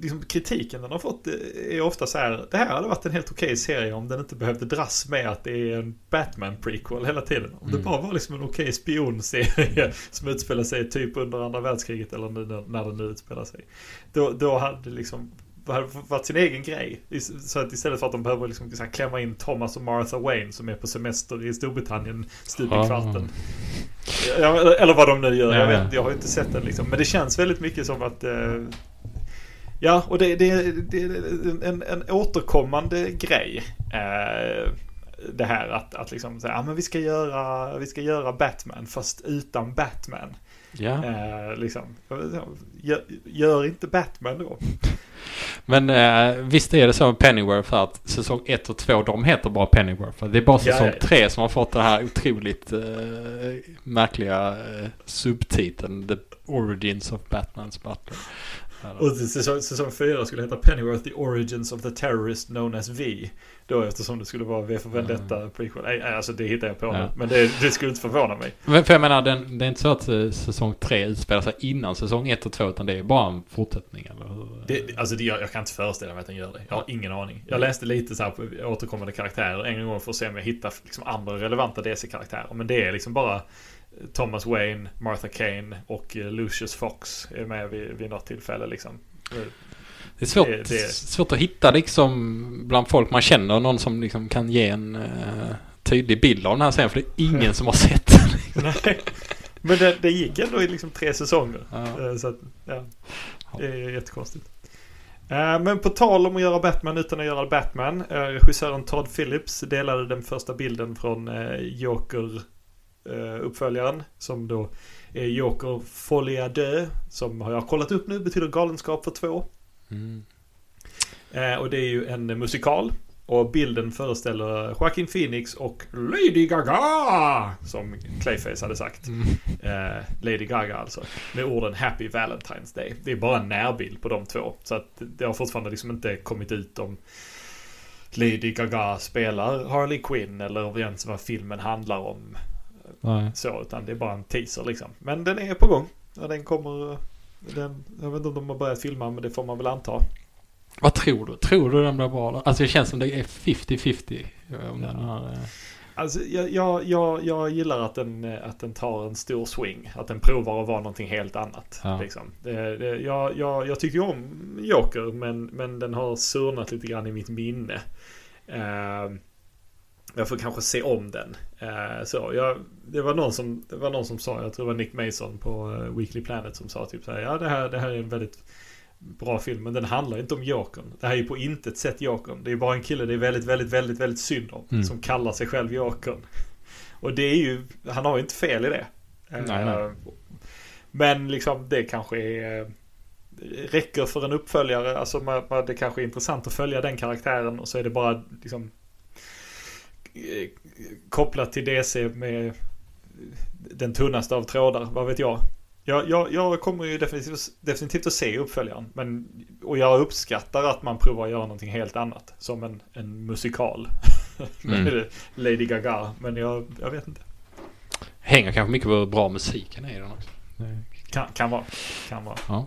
liksom, kritiken den har fått är ofta så här. Det här hade varit en helt okej serie om den inte behövde dras med att det är en Batman-prequel hela tiden. Om det Mm. bara var liksom en okej spionserie som utspelar sig typ under andra världskriget eller nu, när- den nu utspelar sig. Då, då hade det liksom det varit sin egen grej. Så att istället för att de behöver liksom så här klämma in Thomas och Martha Wayne som är på semester i Storbritannien stup i Ah. kvarten. Eller vad de nu gör. Jag, Ja, vet, jag har ju inte sett den liksom. Men det känns väldigt mycket som att... Eh, ja, och det, det, det är en, en återkommande grej. Eh, det här att, att liksom säga, ja men vi ska göra, vi ska göra Batman fast utan Batman. Ja. Eh, liksom. Gör, gör inte Batman då. Men eh, visst är det så med Pennyworth att säsong 1 och 2 de heter bara Pennyworth. Det är bara säsong ja, ja. 3 som har fått den här otroligt eh, märkliga eh, subtiteln The Origins of Batman's Butler. Och säsong, säsong 4 skulle heta Pennyworth The Origins of the Terrorist Known as V. Då eftersom det skulle vara V för Vendetta prequel. Nej, alltså det hittar jag på nu. Ja. Men det, det skulle inte förvåna mig. Men för jag menar, den, det är inte så att eh, säsong 3 utspelar sig innan säsong 1 och 2 utan det är bara en fortsättning eller? Det, alltså det, jag, jag kan inte föreställa mig att den gör det. Jag har ingen aning. Jag läste lite så här på återkommande karaktärer en gång för att se om jag hittar liksom andra relevanta DC-karaktärer. Men det är liksom bara Thomas Wayne, Martha Kane och eh, Lucius Fox är med vid, vid något tillfälle liksom. Det är svårt, Det- det- svårt att hitta liksom bland folk man känner någon som liksom kan ge en eh, tydlig bild av den här serien för det är ingen som har sett den. Nej. Men det, det gick ändå i liksom tre säsonger. Ja. Eh, Så att, ja. Det är jättekonstigt. Men på tal om att göra Batman utan att göra Batman. Regissören Todd Phillips delade den första bilden från Joker uppföljaren. Som då är Joker Folie à Deux. Som har jag kollat upp nu betyder galenskap för två. Mm. Eh, Och det är ju en musikal. Och bilden föreställer Joaquin Phoenix och Lady Gaga! Som Clayface hade sagt. Mm. Eh, Lady Gaga alltså. Med orden Happy Valentine's Day. Det är bara en närbild på de två. Så att det har fortfarande liksom inte kommit ut om Lady Gaga spelar Harley Quinn eller ens vad filmen handlar om. Nej. Så, utan det är bara en teaser liksom. Men den är på gång. Och den kommer... Den, jag vet inte om de har börjat filma men det får man väl anta. Vad tror du? Tror du den blir bra? då? Alltså det känns som det är 50-50. Om den har, eh, Alltså jag, jag, jag, jag gillar att den, eh, att den tar en stor swing. Att den provar att vara någonting helt annat. Ja. Liksom. Det, det, jag, jag, jag tycker ju om Joker men, men den har surnat lite grann i mitt minne. Eh, jag får kanske se om den. Eh, så jag, det, var någon som, det var någon som sa, jag tror det var Nick Mason på eh, Weekly Planet som sa typ så här, ja det här, det här är en väldigt bra film, men den handlar inte om Jokern. Det här är ju på intet sätt Jokern. Det är bara en kille det är väldigt, väldigt, väldigt, väldigt synd om. Mm. Som kallar sig själv Jokern. Och det är ju, han har ju inte fel i det. Nej, nej. Eh, Men liksom det kanske är räcker för en uppföljare. Alltså det kanske är intressant att följa den karaktären och så är det bara liksom eh, kopplat till DC med den tunnaste av trådar. Vad vet jag. Jag, jag, jag kommer ju definitivt, definitivt att se uppföljaren. Men, och jag uppskattar att man provar att göra någonting helt annat. Som en, en musikal. Mm. Lady Gaga. Men jag, jag vet inte. Hänger kanske mycket på hur bra musiken är i den också. Kan, kan vara. Kan vara. Ja.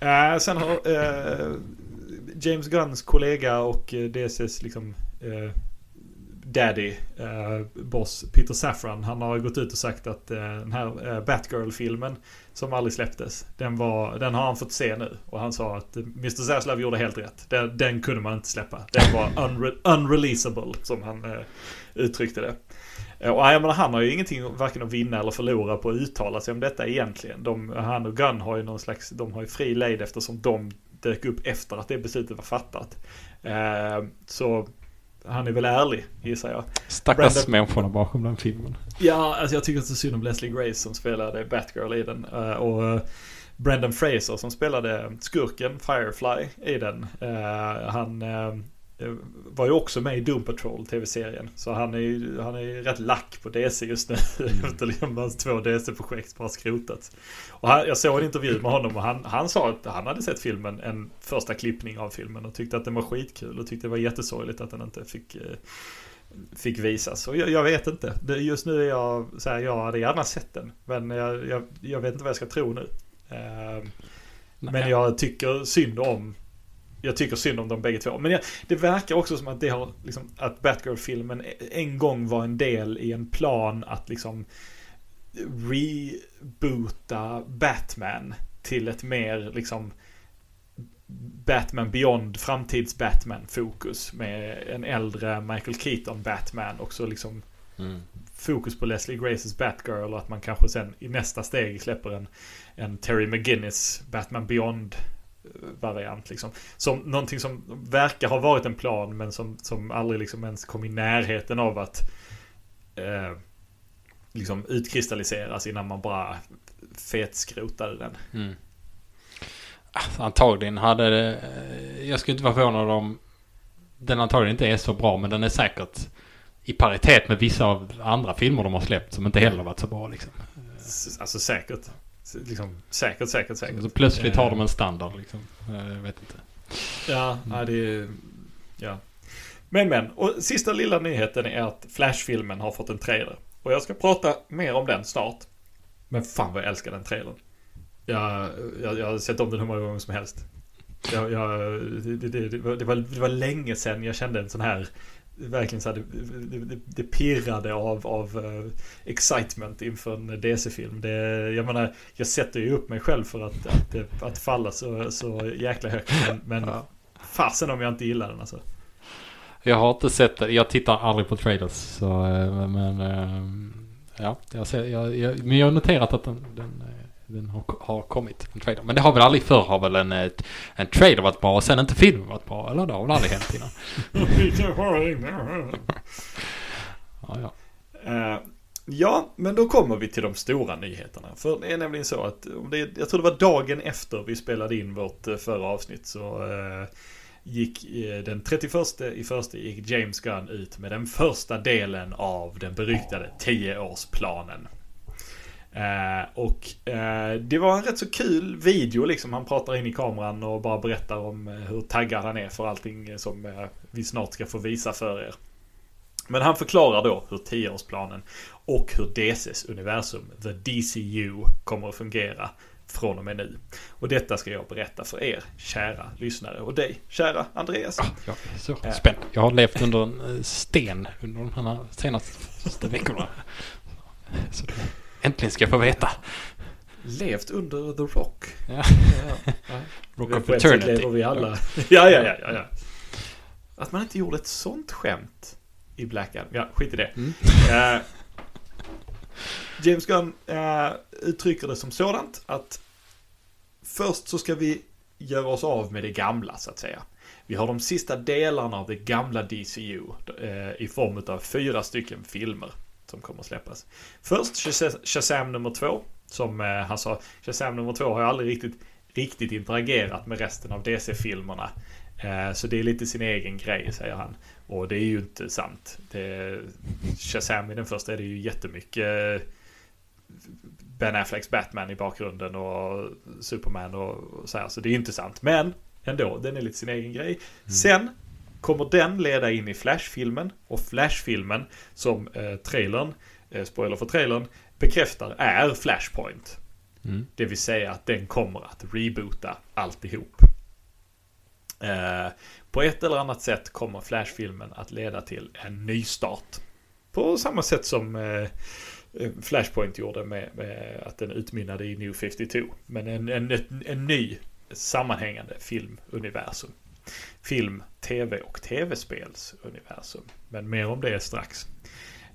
Eh, sen har eh, James Gunns kollega och eh, DCs liksom eh, daddy, eh, boss Peter Safran. Han har gått ut och sagt att eh, den här eh, Batgirl-filmen som aldrig släpptes. Den, var, den har han fått se nu. Och han sa att eh, Mr. Zaslav gjorde helt rätt. Den, den kunde man inte släppa. Den var unre unreleasable som han eh, uttryckte det. Eh, och jag menar, han har ju ingenting varken att vinna eller förlora på att uttala sig om detta egentligen. De, han och Gunn har ju någon slags, de har ju fri lejd eftersom de dök upp efter att det beslutet var fattat. Eh, så han är väl ärlig gissar jag. Stackars Brandon- människorna bakom den filmen. Ja, alltså jag tycker att det är synd om Leslie Grace som spelade Batgirl i den. Eh, och eh, Brendan Fraser som spelade skurken Firefly i den. Eh, han var ju också med i Doom Patrol tv-serien. Så han är ju han är ju rätt lack på DC just nu. Efter liksom hans två DC-projekt bara skrotats. Och han, jag såg en intervju med honom och han, han sa att han hade sett filmen, en första klippning av filmen och tyckte att den var skitkul och tyckte det var jättesorgligt att den inte fick eh, fick visas. Och jag, jag vet inte. Just nu är jag så här, jag hade gärna sett den. Men jag, jag, jag vet inte vad jag ska tro nu. Eh, men jag tycker synd om jag tycker synd om dem bägge två. Men jag, det verkar också som att det har liksom, att Batgirl-filmen en gång var en del i en plan att liksom reboota Batman till ett mer liksom Batman Beyond, framtids-Batman-fokus med en äldre Michael Keaton Batman och så liksom Mm. fokus på Leslie Graces Batgirl och att man kanske sen i nästa steg släpper en, en Terry McGinnis Batman Beyond variant liksom. Som någonting som verkar ha varit en plan men som, som aldrig liksom ens kom i närheten av att eh, liksom utkristalliseras innan man bara fetskrotade den. Mm. Alltså, antagligen hade det... eh, Jag skulle inte vara förvånad om den antagligen inte är så bra men den är säkert i paritet med vissa av andra filmer de har släppt som inte heller varit så bra liksom. Alltså säkert. Liksom, säkert, säkert, säkert. Så plötsligt har Eh, de en standard liksom. Eh, Jag vet inte. Ja, ja det är... Ja. Men men, och sista lilla nyheten är att Flash-filmen har fått en trailer. Och jag ska prata mer om den snart. Men fan vad jag älskar den trailern. Jag, jag, jag har sett om den hur många gånger som helst. Jag, jag, det, det, det, var, det, var, det var länge sedan jag kände en sån här Verkligen så här, det, det, det pirrade av, av uh, excitement inför en DC-film. Det, jag menar, jag sätter ju upp mig själv för att, att, att falla så, så jäkla högt. Men, men Ja. fasen om jag inte gillar den alltså. Jag har inte sett det. Jag tittar aldrig på trailers. Så, eh, men eh, ja, jag ser, jag, jag, men jag har noterat att den, den, eh, den har, har kommit. En trailer. Men det har väl aldrig förr har väl en, en trailer varit bra och sen inte filmen varit bra. Eller det har väl aldrig hänt innan. Ja, ja. Eh, ja, men då kommer vi till de stora nyheterna. För det är nämligen så att, om det, jag tror det var dagen efter vi spelade in vårt eh, förra avsnitt så eh, gick den 31 i första gick James Gunn ut med den första delen av den beryktade 10-årsplanen. Eh, och eh, det var en rätt så kul video liksom. Han pratar in i kameran och bara berättar om eh, hur taggad han är för allting som eh, vi snart ska få visa för er. Men han förklarar då hur 10-årsplanen och hur DCs universum, the DCU, kommer att fungera från och med nu. Och detta ska jag berätta för er, kära lyssnare, och dig, kära Andreas. Jag är så Ja. spänd. Jag har levt under en eh, sten under de här senaste veckorna. Så det, äntligen ska jag få veta. Levt under the rock. Ja. Ja, ja. Rock of Eternity. lever vi alla. Ja, ja, ja, ja. att man inte gjorde ett sånt skämt i Black Adam. Ja, skit i det. Mm. Eh, James Gunn eh, uttrycker det som sådant att först så ska vi göra oss av med det gamla så att säga. Vi har de sista delarna av det gamla DCU eh, i form av fyra stycken filmer som kommer att släppas. Först Shaz- Shazam nummer två. Som eh, han sa, Shazam nummer två har ju aldrig riktigt, riktigt interagerat med resten av DC-filmerna. Eh, så det är lite sin egen grej, säger han. Och det är ju inte sant. Det, Shazam i den första är det ju jättemycket Ben Afflecks Batman i bakgrunden och Superman och så här. Så det är inte sant. Men ändå, den är lite sin egen grej. Sen kommer den leda in i Flash-filmen. Och Flash-filmen, som eh, trailern, eh, spoiler för trailern, bekräftar är Flashpoint. Mm. Det vill säga att den kommer att reboota alltihop. Eh, på ett eller annat sätt kommer Flash-filmen att leda till en ny start. På samma sätt som eh, Flashpoint gjorde med, med att den utmynnade i New 52. Men en, en, en ny sammanhängande filmuniversum. Film, tv och tv-spelsuniversum. Men mer om det strax.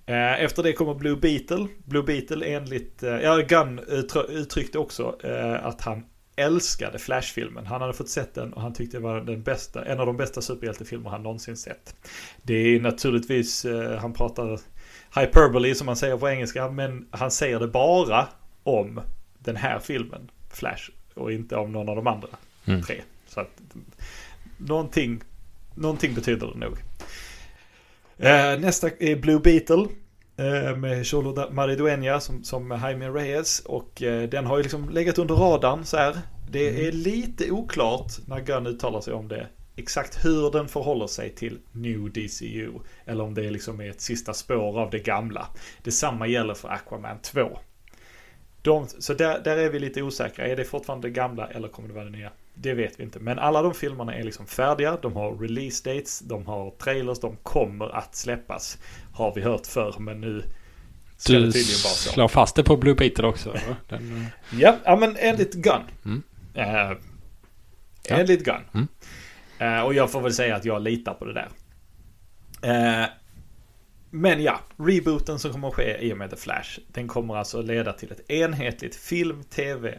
Eh, Efter det kommer Blue Beetle. Blue Beetle enligt, eh, ja Gunn uttr- uttryckte också eh, att han älskade Flash-filmen. Han hade fått sett den och han tyckte det var den bästa, en av de bästa superhjältefilmer han någonsin sett. Det är naturligtvis, han pratar hyperbole som man säger på engelska, men han säger det bara om den här filmen, Flash, och inte om någon av de andra Mm. tre. Så att någonting, någonting betyder det nog. Eh, nästa är Blue Beetle. eh, Med Cholo Maridueña som, som Jaime Reyes. Och eh, den har ju liksom legat under radarn så här. Det är lite oklart när Gunn uttalar sig om det. Exakt hur den förhåller sig till New DCU. Eller om det liksom är ett sista spår av det gamla. Detsamma gäller för Aquaman 2. De, så där, där är vi lite osäkra. Är det fortfarande det gamla eller kommer det vara det nya? Det vet vi inte. Men alla de filmerna är liksom färdiga. De har release dates, de har trailers, de kommer att släppas. Har vi hört förr, men nu ska Du det tydligen vara så. slår fast det på Blue Beetle också? Den, eh, Ja, ja men enligt Gunn. Mm. Eh, Ja. enligt Gunn. Mm. Eh, och jag får väl säga att jag litar på det där. Eh, men ja, rebooten som kommer att ske i och med The Flash. Den kommer alltså leda till ett enhetligt film, tv, eh,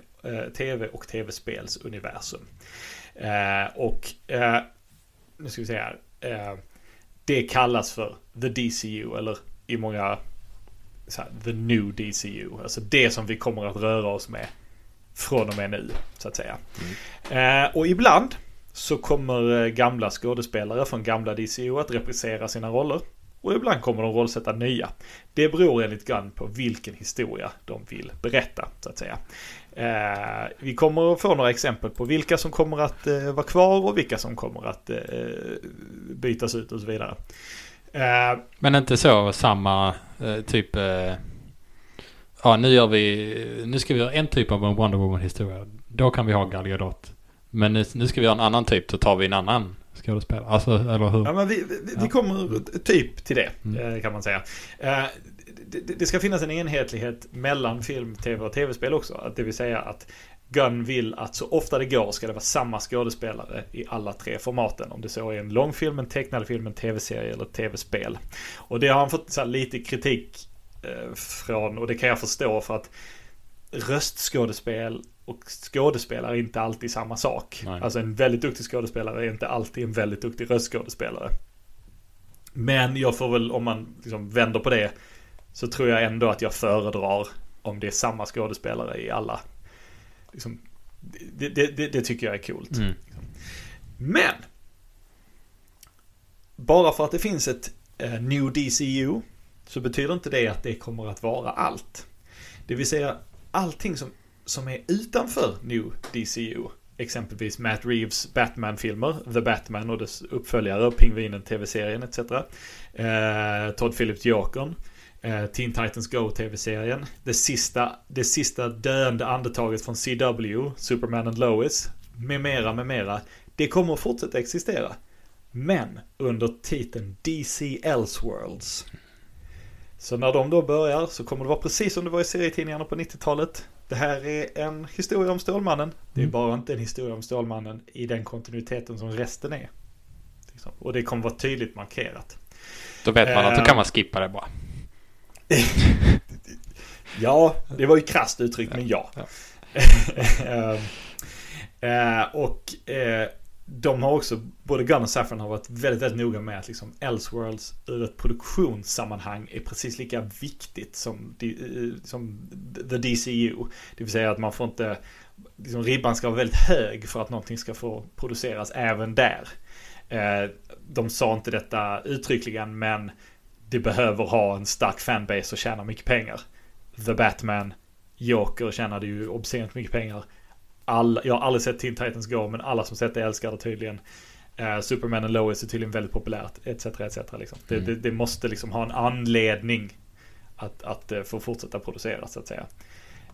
tv och tv-spelsuniversum. Eh, och eh, nu ska vi se här. Eh, det kallas för The DCU eller i många här, The New DCU. Alltså det som vi kommer att röra oss med från och med nu, så att säga. Eh, och ibland så kommer eh, gamla skådespelare från gamla DCU att reprisera sina roller. Och ibland kommer de rollsätta nya. Det beror enligt Gunn på vilken historia de vill berätta, så att säga. Eh, vi kommer att få några exempel på vilka som kommer att eh, vara kvar och vilka som kommer att eh, bytas ut och så vidare. Eh, Men inte så samma eh, typ... Eh, ja, nu gör vi... Nu ska vi göra en typ av en Wonder Woman-historia. Då kan vi ha Gal Gadot. Men nu, nu ska vi göra en annan typ, då tar vi en annan skådespelare. Alltså, eller hur? Ja, men vi, vi, vi Ja. kommer typ till det, Mm. kan man säga. Det, det- ska finnas en enhetlighet mellan film, tv och tv-spel också. Att Det vill säga att Gunn vill att så ofta det går ska det vara samma skådespelare i alla tre formaten. Om det så är en långfilm, en tecknad film, en tv-serie eller ett tv-spel. Och det har han fått så här, lite kritik eh, från, och det kan jag förstå för att röstskådespel och skådespelare är inte alltid samma sak. Nej. Alltså en väldigt duktig skådespelare är inte alltid en väldigt duktig röstskådespelare. Men jag får väl, om man liksom vänder på det, så tror jag ändå att jag föredrar om det är samma skådespelare i alla. Liksom, det, det, det, det tycker jag är coolt. Mm. Men! Bara för att det finns ett eh, New DCU så betyder inte det att det kommer att vara allt. Det vill säga allting som, som är utanför New DCU. Exempelvis Matt Reeves Batman-filmer, The Batman och dess uppföljare, Pingvinen TV-serien etc. Eh, Todd Phillips Jokern. Eh, Teen Titans Go TV-serien. Det sista, det sista döende andetaget från CW, Superman and Lois. Med mera, med mera. Det kommer att fortsätta existera. Men under titeln DC Elseworlds. Så när de då börjar så kommer det vara precis som det var i serietidningarna på 90-talet. Det här är en historia om Stålmannen. Det är Mm. bara inte en historia om Stålmannen i den kontinuiteten som resten är. Liksom. Och det kommer vara tydligt markerat. Då vet man att då Eh. kan man skippa det bara. Ja, det var ju krasst uttryckt, men ja. Ja. Eh, och eh, de har också, både Gunn och Saffron har varit väldigt, väldigt noga med att liksom Elseworlds ur ett produktionssammanhang är precis lika viktigt som, eh, som The DCU. Det vill säga att man får inte, liksom ribban ska vara väldigt hög för att någonting ska få produceras även där. De sa inte detta uttryckligen, men det behöver ha en stark fanbase och tjäna mycket pengar. The Batman, Joker tjänade ju obscent mycket pengar. Alla, jag har aldrig sett Teen Titans Go, men alla som sett det älskar det tydligen. Eh, Superman och Lois är tydligen väldigt populärt, etc. etc. Liksom. Det, Mm. det, det måste liksom ha en anledning att, att eh, få fortsätta producera, så att säga.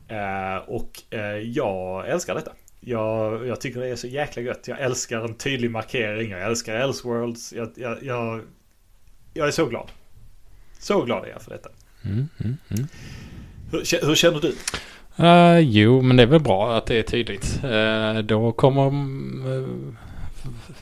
Eh, och eh, jag älskar detta. Jag, jag tycker det är så jäkla gött. Jag älskar en tydlig markering. Jag älskar Elseworlds. Jag, jag, jag, jag är så glad. Så glad är jag för detta. Mm, mm, mm. Hur, hur känner du? Eh, jo, men det är väl bra att det är tydligt. Eh, då kommer... eh,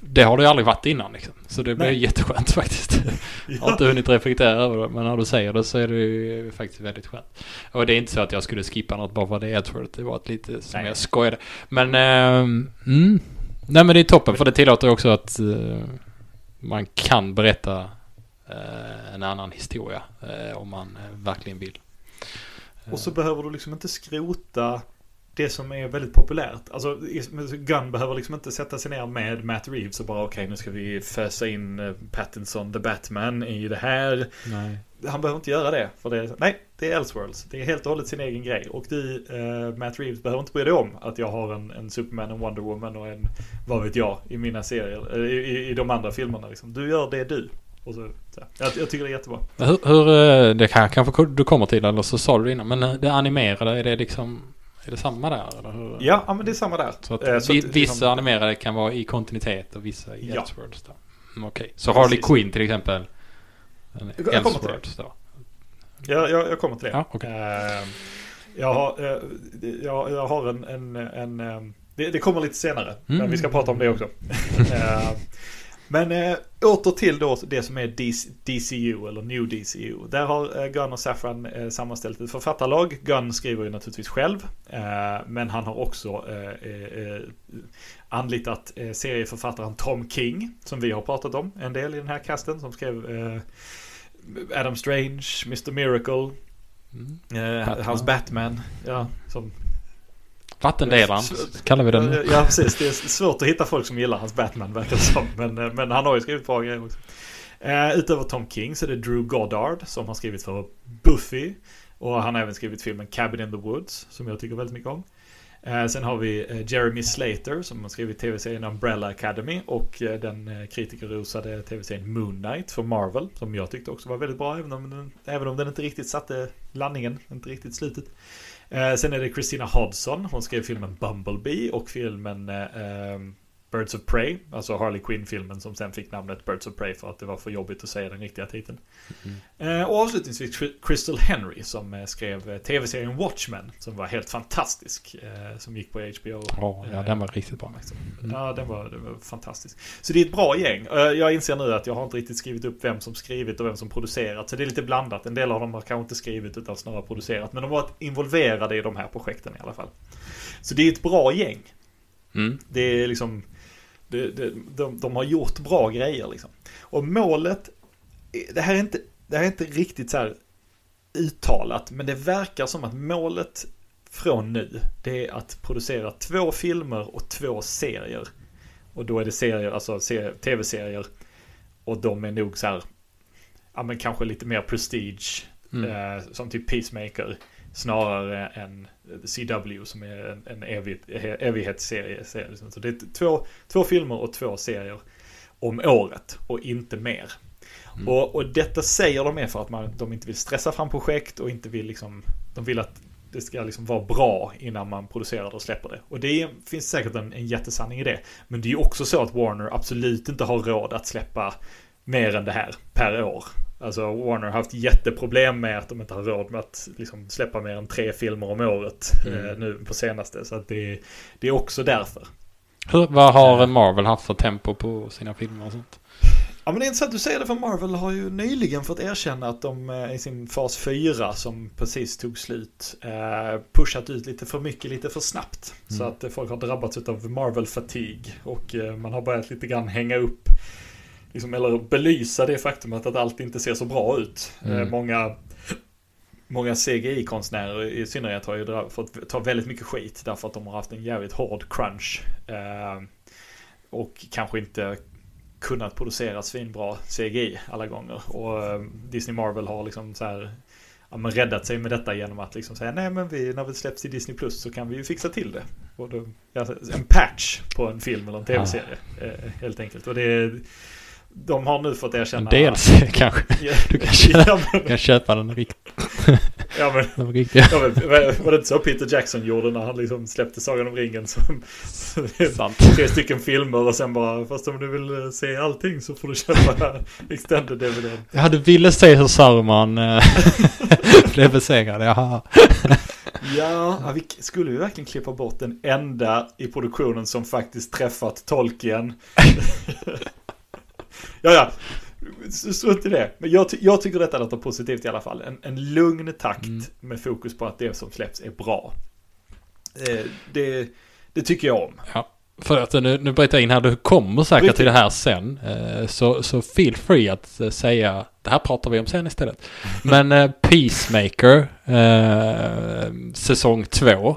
det har det ju aldrig varit innan liksom. Så det blir Nej. jätteskönt faktiskt. Jag har inte hunnit reflektera över det, men när du säger det så är det ju faktiskt väldigt skönt. Och det är inte så att jag skulle skippa något bara för det är Edward. Det var ett lite som Nej. jag skojade. Men, ehm, mm. Nej men det är toppen för det tillåter också att eh, man kan berätta en annan historia eh, om man eh, verkligen vill. Och så behöver du liksom inte skrota det som är väldigt populärt. Alltså Gunn behöver liksom inte sätta sig ner med Matt Reeves och bara okej nu ska vi fösa in eh, Pattinson the Batman i det här. Nej. Han behöver inte göra det. För det nej, det är Elseworlds. Det är helt och hållet sin egen grej. Och du, eh, Matt Reeves, behöver inte bry dig om att jag har en, en Superman, en Wonder Woman och en, vad vet jag, i mina serier. eh, I, i, i de andra filmerna liksom. Du gör det du. Och så, så. Jag, jag tycker det är jättebra. Hur, hur, eh, det kan, kanske du kommer till eller så sa du det innan. Men eh, det animerade, är det liksom... Är det samma där eller hur? Ja, ja men det är samma där. Så att, Eh, så vi, att, vissa liksom- animerade kan vara i kontinuitet och vissa i Ja. Elseworlds då. Mm, Okej. Så Harley Precis. Quinn till exempel. Jag kommer till det. Då. Jag, jag, jag kommer till det. Ja, okej. Eh, jag, har, jag, jag har en... en, en det, det kommer lite senare, men Mm. vi ska prata om det också. Men eh, åter till då det som är DC, DCU eller New DCU. Där har eh, Gunn och Safran eh, sammanställt ett författarlag. Gunn skriver ju naturligtvis själv. Eh, men han har också eh, eh, anlitat serieförfattaren Tom King. Som vi har pratat om en del i den här casten. Som skrev Adam Strange, Mr. Miracle, Mm. hans Batman. Ja, som Vattendelaren kallar vi den. Ja, precis. Det är svårt att hitta folk som gillar hans Batman, verkar det som. Men, eh, men han har ju skrivit bra grejer också. Eh, utöver Tom King så är det Drew Goddard som har skrivit för Buffy. Och han har även skrivit filmen Cabin in the Woods, som jag tycker väldigt mycket om. Eh, sen har vi Jeremy Slater som har skrivit tv-serien Umbrella Academy och den kritikerrosade tv-serien Moon Knight för Marvel. Som jag tyckte också var väldigt bra, även om den, även om den inte riktigt satte landningen, inte riktigt slutet. Eh, sen är det Christina Hodson. Hon skrev filmen Bumblebee och filmen eh, eh Birds of Prey. Alltså Harley Quinn-filmen som sen fick namnet Birds of Prey för att det var för jobbigt att säga den riktiga titeln. Eh, och avslutningsvis Cry- Crystal Henry som eh, skrev eh, tv-serien Watchmen. Som var helt fantastisk. Eh, som gick på HBO. Ja, ja, den var riktigt bra. Mm. Ja, den var, den var fantastisk. Så det är ett bra gäng. Jag inser nu att jag har inte riktigt skrivit upp vem som skrivit och vem som producerat. Så det är lite blandat. En del av dem har kanske inte skrivit utan snarare producerat. Men de har varit involverade i de här projekten i alla fall. Så det är ett bra gäng. Mm. Det är liksom... Det, det, de, de har gjort bra grejer liksom. Och målet... Det här är inte, det här är inte riktigt så här uttalat. Men det verkar som att målet från nu, det är att producera två filmer och två serier. Och då är det serier, alltså se- tv-serier. Och de är nog så här, ja men kanske lite mer prestige. Mm. Eh, som typ Peacemaker. Snarare än CW som är en, en evig, evighetsserie. serie, liksom. Så det är två, två filmer och två serier om året och inte mer. Mm. Och, och detta säger de är för att man, de inte vill stressa fram projekt och inte vill liksom, de vill att det ska liksom vara bra innan man producerar det och släpper det. Och det är, finns säkert en, en jättesanning i det. Men det är ju också så att Warner absolut inte har råd att släppa mer än det här per år. Alltså Warner har haft jätteproblem med att de inte har råd med att liksom släppa mer än tre filmer om året Mm. eh, nu på senaste. Så att det, det är också därför. Hur, vad har Eh. Marvel haft för tempo på sina filmer och sånt? Ja men det är intressant, du säger det för Marvel har ju nyligen fått erkänna att de eh, i sin fas 4 som precis tog slut pushat ut lite för mycket lite för snabbt. Mm. Så att folk har drabbats av Marvel fatigue och man har börjat lite grann hänga upp liksom, eller belysa det faktumet att allt inte ser så bra ut. Mm. många Många CGI-konstnärer i synnerhet har ju fått ta väldigt mycket skit därför att de har haft en jävligt hård crunch. och kanske inte kunnat producera svinbra CGI alla gånger. Och eh, Disney Marvel har liksom så här ja, men räddat sig med detta genom att liksom säga nej men vi, när vi släpps i Disney Plus så kan vi ju fixa till det. Då, en patch på en film eller en tv-serie ja. Eh, helt enkelt. Och det är, de har nu fått erkänna... Dels kanske. Du kan köpa, ja, kan köpa den riktigt. Ja men, De riktiga. Ja, men var det inte så Peter Jackson gjorde när han liksom släppte Sagan om ringen? Som. Tre stycken filmer och sen bara, fast om du vill eh, se allting så får du köpa extended DVD. Ja, du ville se hur Sauron äh, blev besegrad, jaha. Ja, vi skulle vi verkligen klippa bort den enda i produktionen som faktiskt träffat Tolkien? Ja, ja. Strunt i det. Men jag, jag tycker detta låter positivt i alla fall. En, en lugn takt mm. med fokus på att det som släpps är bra. Eh, det, det tycker jag om. Ja. För att nu, nu bryter jag in här, du kommer säkert Bryt till det här sen. Eh, så, så feel free att eh, säga, det här pratar vi om sen istället. Men eh, Peacemaker, eh, säsong två.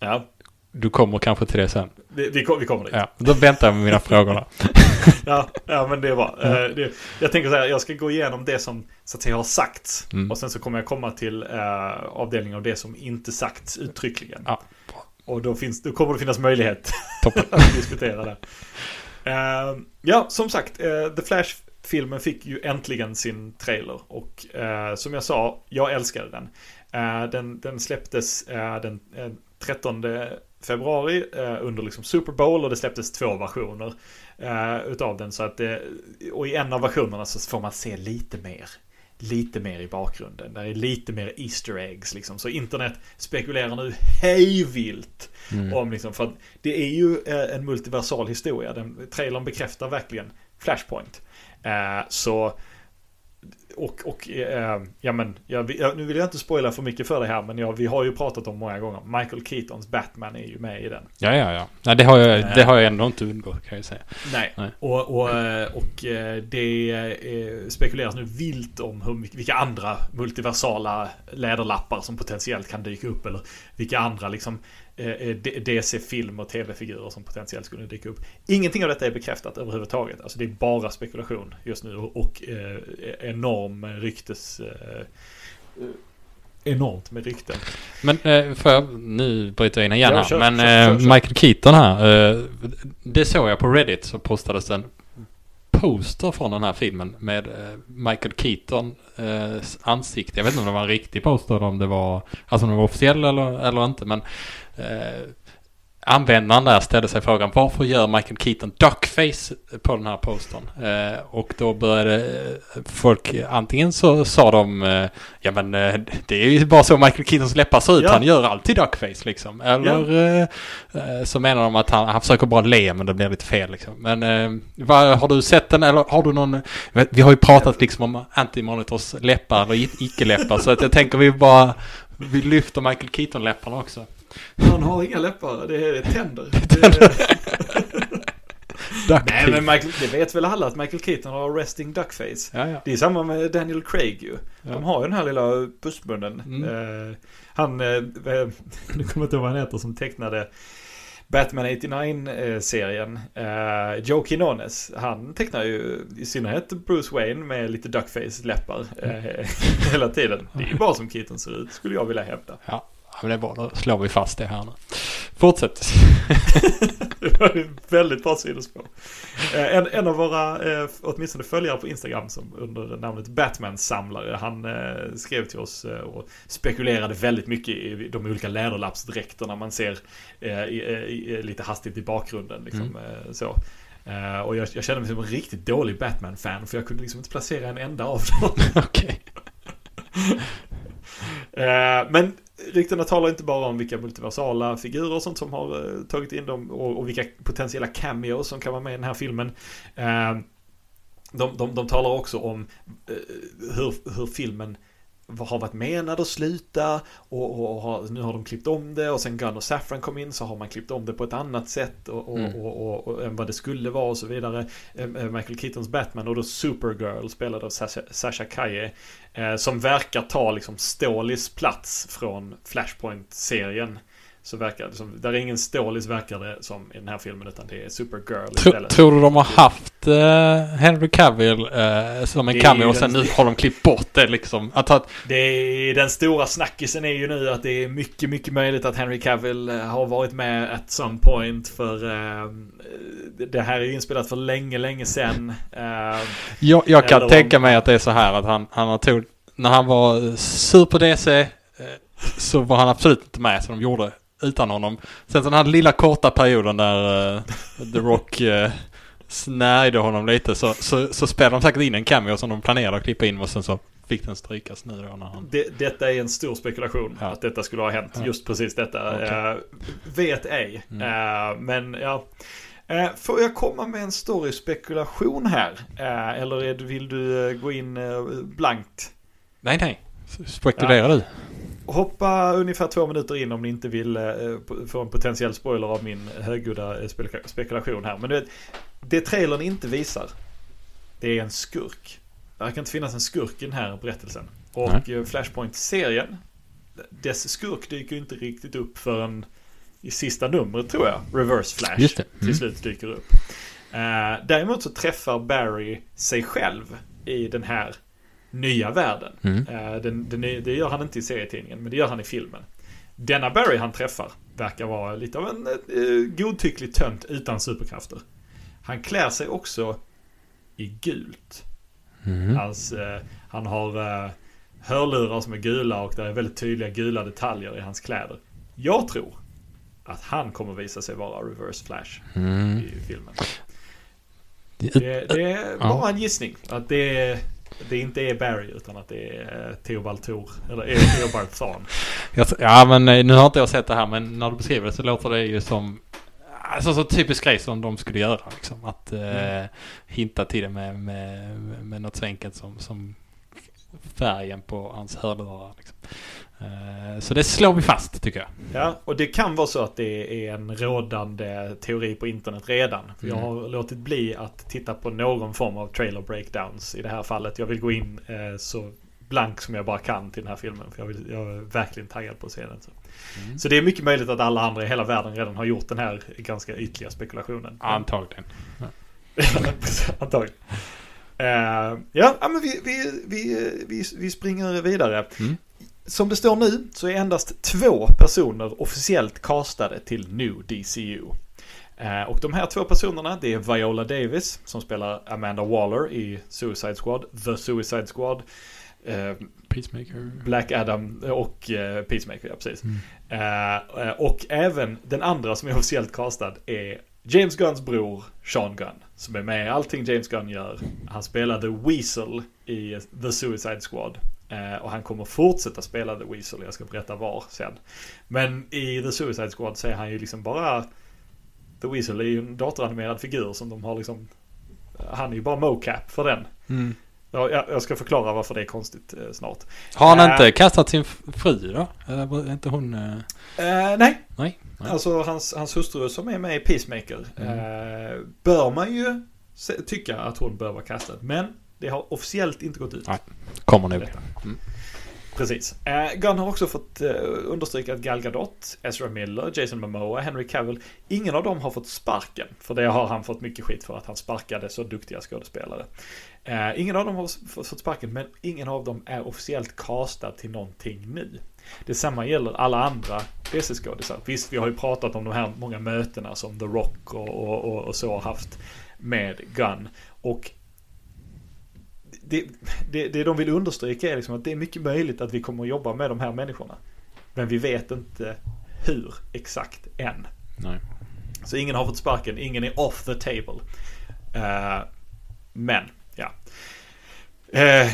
Ja. Du kommer kanske till det sen. Vi, vi, vi kommer dit. Ja, då väntar jag med mina frågor ja, ja, men det är bra. Ja. Uh, det, jag tänker så här, jag ska gå igenom det som så att säga har sagts. Mm. Och sen så kommer jag komma till uh, avdelningen av det som inte sagts uttryckligen. Ja. Och då, finns, då kommer det finnas möjlighet att diskutera det. Uh, ja, som sagt, The Flash-filmen fick ju äntligen sin trailer. Och som jag sa, jag älskade den. den, den släpptes den 13 februari eh, under liksom Super Bowl och det släpptes två versioner eh, utav den. Så att det, och i en av versionerna så får man se lite mer. Lite mer i bakgrunden. Där är lite mer Easter eggs liksom. Så internet spekulerar nu hejvilt mm. om liksom, för det är ju eh, en multiversal historia. Den, trailern bekräftar verkligen Flashpoint. Eh, så och, och äh, ja men, jag, nu vill jag inte spoila för mycket för det här, men jag, vi har ju pratat om många gånger. Michael Keatons Batman är ju med i den. Ja, ja, ja. Nej, det har jag, äh, det har jag ändå inte undgått kan jag säga. Nej, nej. och, och, eh, och det spekuleras nu vilt om hur, vilka andra multiversala läderlappar som potentiellt kan dyka upp. Eller vilka andra liksom Eh, eh, DC-film och tv-figurer som potentiellt skulle dyka upp. Ingenting av detta är bekräftat överhuvudtaget. Alltså det är bara spekulation just nu och eh, enorm ryktes... Eh, enormt med rykten. Men eh, får jag nu bryta in igen här. Kör, Men kör, kör, Michael Keaton här. Eh, det såg jag på Reddit så postades en poster från den här filmen med Michael Keaton ansikte. Jag vet inte om det var en riktig poster eller om det var, alltså om det var officiell eller, eller inte. Men eh, användaren där ställde sig frågan varför gör Michael Keaton duckface på den här postern? Eh, och då började eh, folk, antingen så sa de, eh, ja men eh, det är ju bara så Michael Keatons läppar ser ut, ja. han gör alltid duckface liksom. Eller ja. Eh, så menar de att han, han försöker bara le men det blir lite fel liksom. Men vad, har du sett den eller har du någon, vi har ju pratat liksom om antimonitors läppar eller icke-läppar så att jag tänker vi bara, vi lyfter Michael Keaton-läpparna också. Han har inga läppar, det är tänder. tänder. Nej men Michael, det vet väl alla att Michael Keaton har resting duckface. Ja, ja. Det är samma med Daniel Craig ju. Ja. De har ju den här lilla bussmunnen. Mm. Uh, han, uh, nu kommer jag inte ihåg vad han heter som tecknade Batman 89-serien. Uh, Joe Quinones, han tecknar ju i synnerhet Bruce Wayne med lite duckface-läppar uh, hela tiden. Det är ju bara som Keaton ser ut, skulle jag vilja hävda. Ja. Men det är bra, då slår vi fast det här nu. Fortsätt. det var ju väldigt bra sidospår. Eh, en, en av våra, eh, åtminstone följare på Instagram som under namnet Batman-samlare, han eh, skrev till oss och spekulerade väldigt mycket i de olika läderlappsdräkterna man ser lite hastigt i bakgrunden. Liksom, mm. så. och jag, jag kände mig som en riktigt dålig Batman-fan för jag kunde liksom inte placera en enda av dem. Okej. Men ryktena talar inte bara om vilka multiversala figurer och sånt som har eh, tagit in dem och, och, vilka potentiella cameos som kan vara med i den här filmen. Eh, de, de, de talar också om eh, hur, hur filmen har varit menad att sluta och, och, och har, nu har de klippt om det och sen Gunn och Saffran kom in så har man klippt om det på ett annat sätt och, Mm. och, än vad det skulle vara och så vidare. Eh, eh, Michael Keatons Batman och då Supergirl spelad av Sasha, Sasha Kaye eh, som verkar ta liksom Stålis plats från Flashpoint-serien. Så verkar det som, där är ingen Stålis verkar det som i den här filmen utan det är Supergirl Tro, istället. tror du de har haft eh, Henry Cavill eh, som en cameo och sen den- nu har de klippt bort det liksom? Att, att, Det är, den stora snackisen är ju nu att det är mycket, mycket möjligt att Henry Cavill eh, har varit med at some point för eh, det här är ju inspelat för länge, länge sedan. Eh, jag, jag kan Eller om- tänka mig att det är så här att han, han har tog, när han var sur på DC eh, så var han absolut inte med så de gjorde utan honom. Sen så den här lilla korta perioden där eh, The Rock eh, snärjde honom lite så, så, så spelade de säkert in en cameo som de planerade att klippa in och sen så fick den strykas nu då när han... det, detta är en stor spekulation Ja. att detta skulle ha hänt. Ja. Just precis detta. Okej. Eh, vet ej. Mm. Eh, men ja. Får jag komma med en story-spekulation här? Eh, eller vill du gå in blankt? Nej, nej. Spekulera du. Hoppa ungefär två minuter in om ni inte vill eh, få en potentiell spoiler av min högljudda eh, spek- spekulation här. Men du vet, det trailern inte visar, det är en skurk. Det kan inte finnas en skurk i den här berättelsen. Och eh, Flashpoint-serien, dess skurk dyker inte riktigt upp förrän i sista numret tror jag. Reverse Flash. Mm. till slut dyker upp. Eh, däremot så träffar Barry sig själv i den här nya världen. Mm. Eh, Den, den är, det gör han inte i serietidningen, men det gör han i filmen. Denna Barry han träffar verkar vara lite av en eh, godtycklig tönt utan superkrafter. Han klär sig också i gult. Mm. Hans, eh, han har eh, hörlurar som är gula och det är väldigt tydliga gula detaljer i hans kläder. Jag tror att han kommer visa sig vara Reverse Flash Mm. i filmen. Det- Det, är Ja. bara en gissning. Att det, det inte är Barry utan att det är eh, Theobald Thor. Eller eh, Theobald Thorn. Ja men eh, nu har inte jag sett det här men när du beskriver det så låter det ju som Alltså så typisk grej som de skulle göra liksom. Att eh, Mm. hinta till det med, med, med något så enkelt som, som färgen på hans hörlurar. Liksom. Eh, så det slår vi fast tycker jag. Ja, och det kan vara så att det är en rådande teori på internet redan. För jag Mm. har låtit bli att titta på någon form av trailer breakdowns i det här fallet. Jag vill gå in eh, så blank som jag bara kan till den här filmen. För jag, vill, jag är verkligen taggad på att se den. Så. Mm. så det är mycket möjligt att alla andra i hela världen redan har gjort den här ganska ytliga spekulationen. Antagligen. Antagligen. Ja, ja, men vi, vi, vi, vi, vi springer vidare. Mm. Som det står nu så är endast två personer officiellt castade till New DCU. Eh, och de här två personerna det är Viola Davis som spelar Amanda Waller i Suicide Squad, The Suicide Squad. Eh, Peacemaker. Black Adam och eh, Peacemaker, ja precis. Mm. Eh, eh, och även den andra som är officiellt castad är James Gunns bror Sean Gunn. Som är med i allting James Gunn gör. Han spelade Weasel i The Suicide Squad. Eh, och han kommer fortsätta spela The Weasel, jag ska berätta var sen. Men i The Suicide Squad så är han ju liksom bara... The Weasel är ju en datoranimerad figur som de har liksom... Han är ju bara mocap för den. Mm. Ja, jag, ska förklara varför det är konstigt eh, snart. Har han Äh. inte kastat sin fru då? Eller inte hon... eh, Eh, nej, nej? nej. Alltså hans, hans hustru som är med i Peacemaker. Mm. Eh, bör man ju se, tycka att hon bör vara kastad. Men det har officiellt inte gått ut. Nej. Kommer nog. Mm. Precis. Eh, Gunn har också fått eh, understryka att Gal Gadot, Ezra Miller, Jason Momoa, Henry Cavill. Ingen av dem har fått sparken. För det har han fått mycket skit för att han sparkade så duktiga skådespelare. Eh, ingen av dem har fått sparken men ingen av dem är officiellt castad till någonting nu. Detsamma gäller alla andra DC-skådisar. Visst, vi har ju pratat om de här många mötena som The Rock och, och, och, och så har haft med Gunn. Och det, det, det de vill understryka är liksom att det är mycket möjligt att vi kommer att jobba med de här människorna. Men vi vet inte hur exakt än. Nej. Så ingen har fått sparken, ingen är off the table. Eh, men, ja. Eh,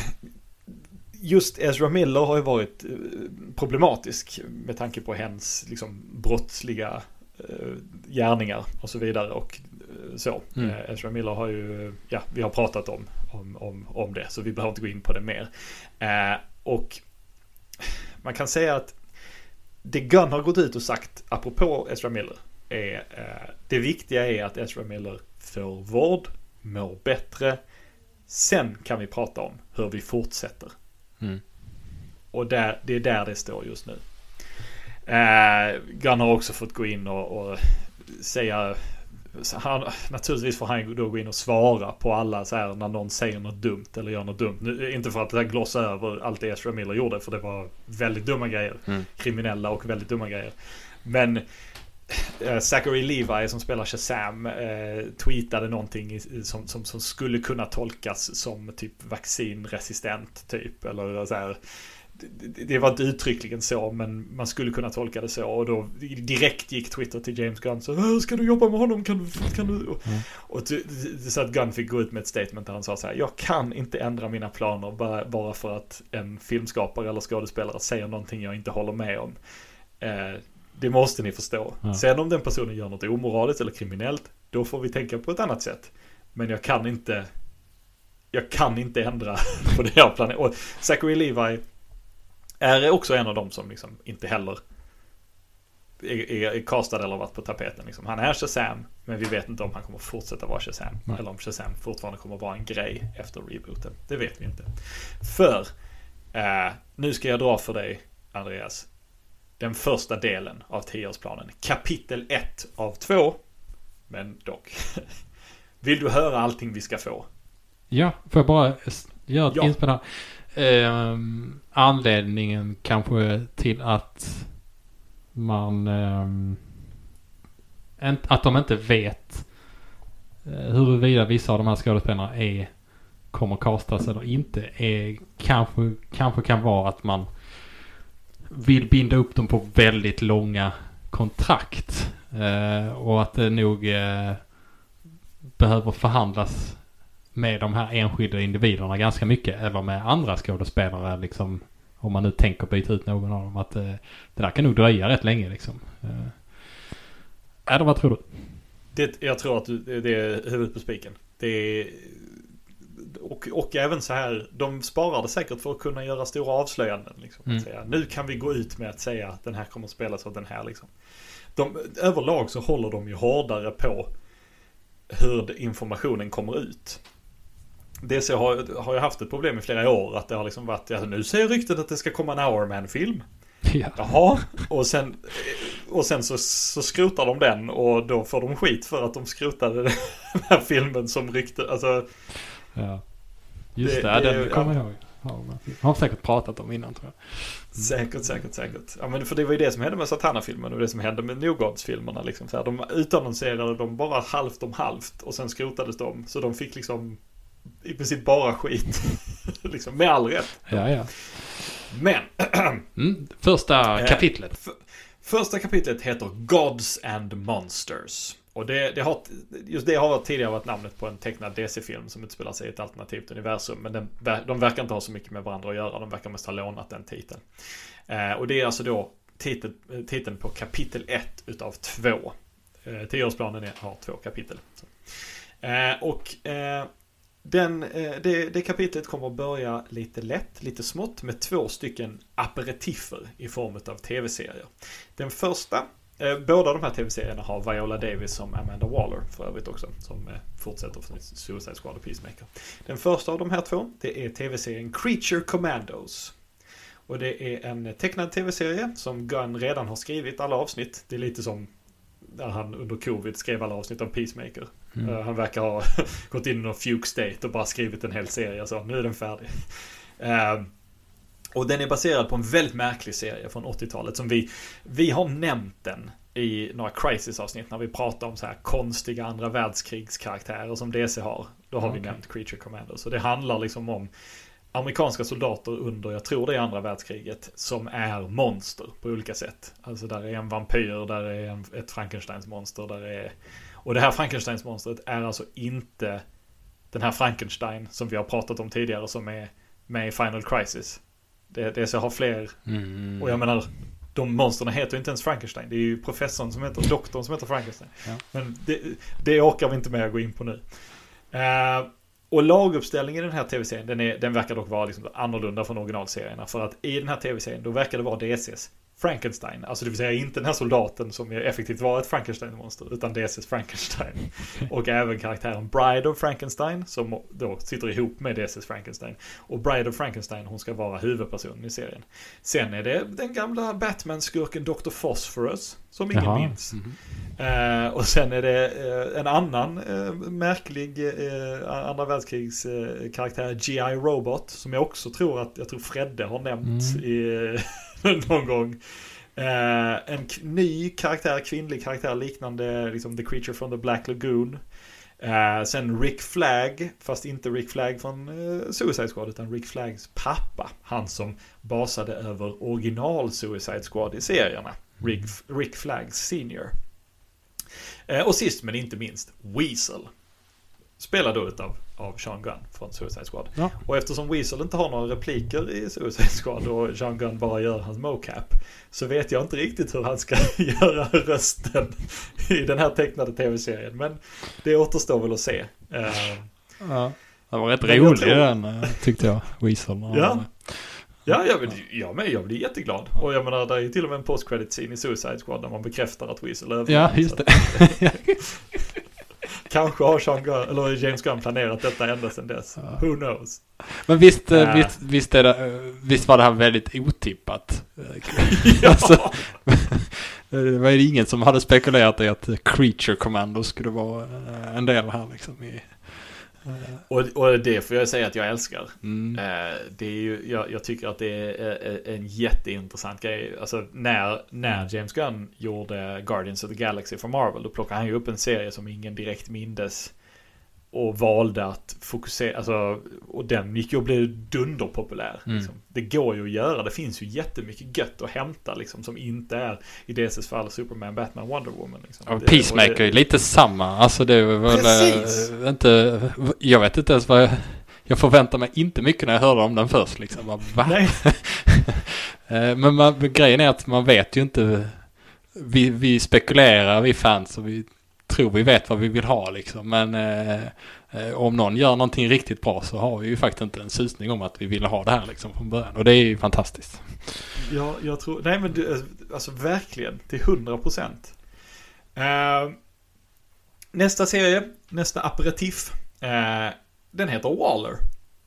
just Ezra Miller har ju varit eh, problematisk med tanke på hens liksom, brottsliga gärningar och så vidare. Och så. Mm. Eh, Ezra Miller har ju, ja, vi har pratat om, om, om, om det, så vi behöver inte gå in på det mer. Eh, och man kan säga att det Gunn har gått ut och sagt, apropå Ezra Miller, är eh, det viktiga är att Ezra Miller får vård, mår bättre. Sen kan vi prata om hur vi fortsätter. Mm. Och där, det är där det står just nu. Eh, Gunn har också fått gå in och, och säga han, naturligtvis får han då gå in och svara på alla så här när någon säger något dumt eller gör något dumt. Nu, inte för att det glossa över allt det Ezra Miller gjorde för det var väldigt dumma grejer. Mm. Kriminella och väldigt dumma grejer. Men eh, Zachary Levi som spelar Shazam eh, tweetade någonting i, som, som, som skulle kunna tolkas som typ vaccinresistent typ. Eller så här. Det, var inte uttryckligen så men man skulle kunna tolka det så och då direkt gick Twitter till James Gunn så "Äh, ska du jobba med honom kan du, kan du? Och, och så att Gunn fick gå ut med ett statement där han sa så här jag kan inte ändra mina planer bara, bara för att en filmskapare eller skådespelare säger någonting jag inte håller med om. Eh, det måste ni förstå. Ja. Sen om den personen gör något omoraliskt eller kriminellt, då får vi tänka på ett annat sätt. Men jag kan inte jag kan inte ändra på det här planet. Och Zachary Levi är också en av dem som liksom inte heller är, är, är castad eller varit på tapeten. Liksom. Han är Shazam, men vi vet inte om han kommer fortsätta vara Shazam. Nej. Eller om Shazam fortfarande kommer vara en grej efter rebooten. Det vet vi inte. För, eh, nu ska jag dra för dig, Andreas, den första delen av tioårsplanen. Kapitel 1 av 2. Men dock. Vill du höra allting vi ska få? Ja, får jag bara göra ett Ja. inspel här? Eh, anledningen kanske till att man... Eh, att de inte vet eh, huruvida vissa av de här skådespelarna är kommer castas eller inte är kanske, kanske kan vara att man vill binda upp dem på väldigt långa kontrakt. Eh, och att det nog eh, behöver förhandlas med de här enskilda individerna ganska mycket. Eller med andra skådespelare liksom. Om man nu tänker byta ut någon av dem. Att eh, det där kan nog dröja rätt länge liksom. Eh, eller vad tror du? Det, jag tror att det är huvudet på spiken. Det är, och, och även så här, de sparade säkert för att kunna göra stora avslöjanden. Liksom, Mm. säga, nu kan vi gå ut med att säga att den här kommer att spelas av den här. Liksom. De, överlag så håller de ju hårdare på hur informationen kommer ut. DC har, har ju haft ett problem i flera år att det har liksom varit, ja, nu säger ryktet att det ska komma en Hourman-film. Ja. Jaha, och sen, och sen så, så skrotar de den och då får de skit för att de skrotade den här filmen som rykte. Alltså, ja. Just Det- det, det- den kommer jag ihåg. Har säkert pratat om innan tror jag. säkert, säkert, säkert. Ja, men för det var ju det som hände med Satana-filmen och det som hände med New Gods-filmerna. Liksom. Så här, de utannonserade dem bara halvt om halvt och sen skrotades de. Så de fick liksom i princip bara skit. liksom, med all rätt. Ja, ja. Men Mm, första Eh, kapitlet. Första kapitlet heter Gods and Monsters. Och det, det har, just det har tidigare varit namnet på en tecknad DC-film som utspelar sig i ett alternativt universum. Men den, de verkar inte ha så mycket med varandra att göra. De verkar mest ha lånat den titeln. Eh, och det är alltså då titel, eh, titeln på kapitel 1 utav 2. Eh, tioårsplanen är, har två kapitel. Eh, och eh, den, eh, det, det kapitlet kommer att börja lite lätt, lite smått med två stycken aperitiffer i form av tv-serier. Den första, eh, båda de här tv-serierna har Viola Davis som Amanda Waller för övrigt också, som eh, fortsätter från Suicide Squad och Peacemaker. Den första av de här två, det är tv-serien Creature Commandos. Och det är en tecknad tv-serie som Gunn redan har skrivit alla avsnitt. Det är lite som när han under covid skrev alla avsnitt av Peacemaker. Mm. Eh, Han verkar ha gått in i någon fuke state och bara skrivit en hel serie så nu är den färdig. Eh, och den är baserad på en väldigt märklig serie från 80-talet som vi, vi har nämnt den i några Crisis-avsnitt när vi pratar om så här konstiga andra världskrigskaraktärer som DC har. Då har vi Okej. nämnt Creature Commandos. Så det handlar liksom om amerikanska soldater under, jag tror det är andra världskriget, som är monster på olika sätt. Alltså där är en vampyr, där är en, ett Frankensteins monster, där är... Och det här Frankensteins monstret är alltså inte den här Frankenstein som vi har pratat om tidigare som är med i Final Crisis. Det, det så har fler Mm. och jag menar, de monstren heter inte ens Frankenstein. Det är ju professorn som heter, doktorn som heter Frankenstein. Ja. Men det, det orkar vi inte med att gå in på nu. Eh, och laguppställningen i den här tv-serien, den, är, den verkar dock vara liksom annorlunda från originalserierna. För att i den här tv-serien, då verkar det vara DCs Frankenstein. Alltså det vill säga inte den här soldaten som effektivt var ett Frankenstein-monster, utan DCs Frankenstein. Och även karaktären Bride of Frankenstein, som då sitter ihop med DCs Frankenstein. Och Bride of Frankenstein, hon ska vara huvudpersonen i serien. Sen är det den gamla Batman-skurken Dr. Phosphorus, som ingen Jaha. minns. Mhm. Eh, och sen är det eh, en annan eh, märklig eh, andra världskrigs eh, karaktär, G.I. Robot, som jag också tror att, jag tror Fredde har nämnt Mm. i, någon gång. Eh, en ny karaktär, kvinnlig karaktär liknande liksom The Creature from the Black Lagoon. Eh, sen Rick Flag, fast inte Rick Flag från eh, Suicide Squad utan Rick Flags pappa. Han som basade över original Suicide Squad i serierna. Rick, Rick Flags senior. Eh, och sist men inte minst, Weasel. Spelad då utav av Sean Gunn från Suicide Squad. Ja. Och eftersom Weasel inte har några repliker i Suicide Squad och Sean Gunn bara gör hans mocap. Så vet jag inte riktigt hur han ska göra rösten i den här tecknade tv-serien. Men det återstår väl att se. Eh, Ja. Det var rätt rolig tror- den eh, tyckte jag, Weasel. Ja. Ja, jag, vill, jag med. Jag blir jätteglad. Och jag menar, det är ju till och med en post-credit scene i Suicide Squad där man bekräftar att Weasel överlevde. Ja, just det. Kanske har Sean Gunn, eller James Gunn planerat detta ända sedan dess. Ja. Who knows? Men visst, eh, Äh. visst, visst, är det, eh, visst var det här väldigt otippat? ja. Alltså, det var ju ingen som hade spekulerat i att Creature Commando skulle vara eh, en del här liksom. I, och, och det får jag säga att jag älskar. mm. Eh, det är ju, jag, jag tycker att det är en jätteintressant grej. Alltså när, när James Gunn gjorde Guardians of the Galaxy för Marvel, då plockade han ju upp en serie som ingen direkt mindes. Och valde att fokusera, alltså, och den gick ju och blev dunderpopulär. Mm. Liksom. Det går ju att göra, det finns ju jättemycket gött att hämta liksom, som inte är i DCs fall Superman, Batman, Wonder Woman. Liksom. Och Det- Peacemaker det- är lite samma. Alltså det är väl Precis. eh, inte... Jag vet inte ens vad jag... Jag förväntar mig inte mycket när jag hörde om den först liksom. Bara, Va? Nej, Eh, Men man, grejen är att man vet ju inte. Vi, vi spekulerar, vi fans, och vi tror vi vet vad vi vill ha liksom. Men eh, eh, om någon gör någonting riktigt bra så har vi ju faktiskt inte en susning om att vi vill ha det här liksom från början. Och det är ju fantastiskt. Ja, jag tror, nej men du, eh, alltså verkligen till 100 procent. Eh, nästa serie, nästa aperitif, eh, den heter Waller.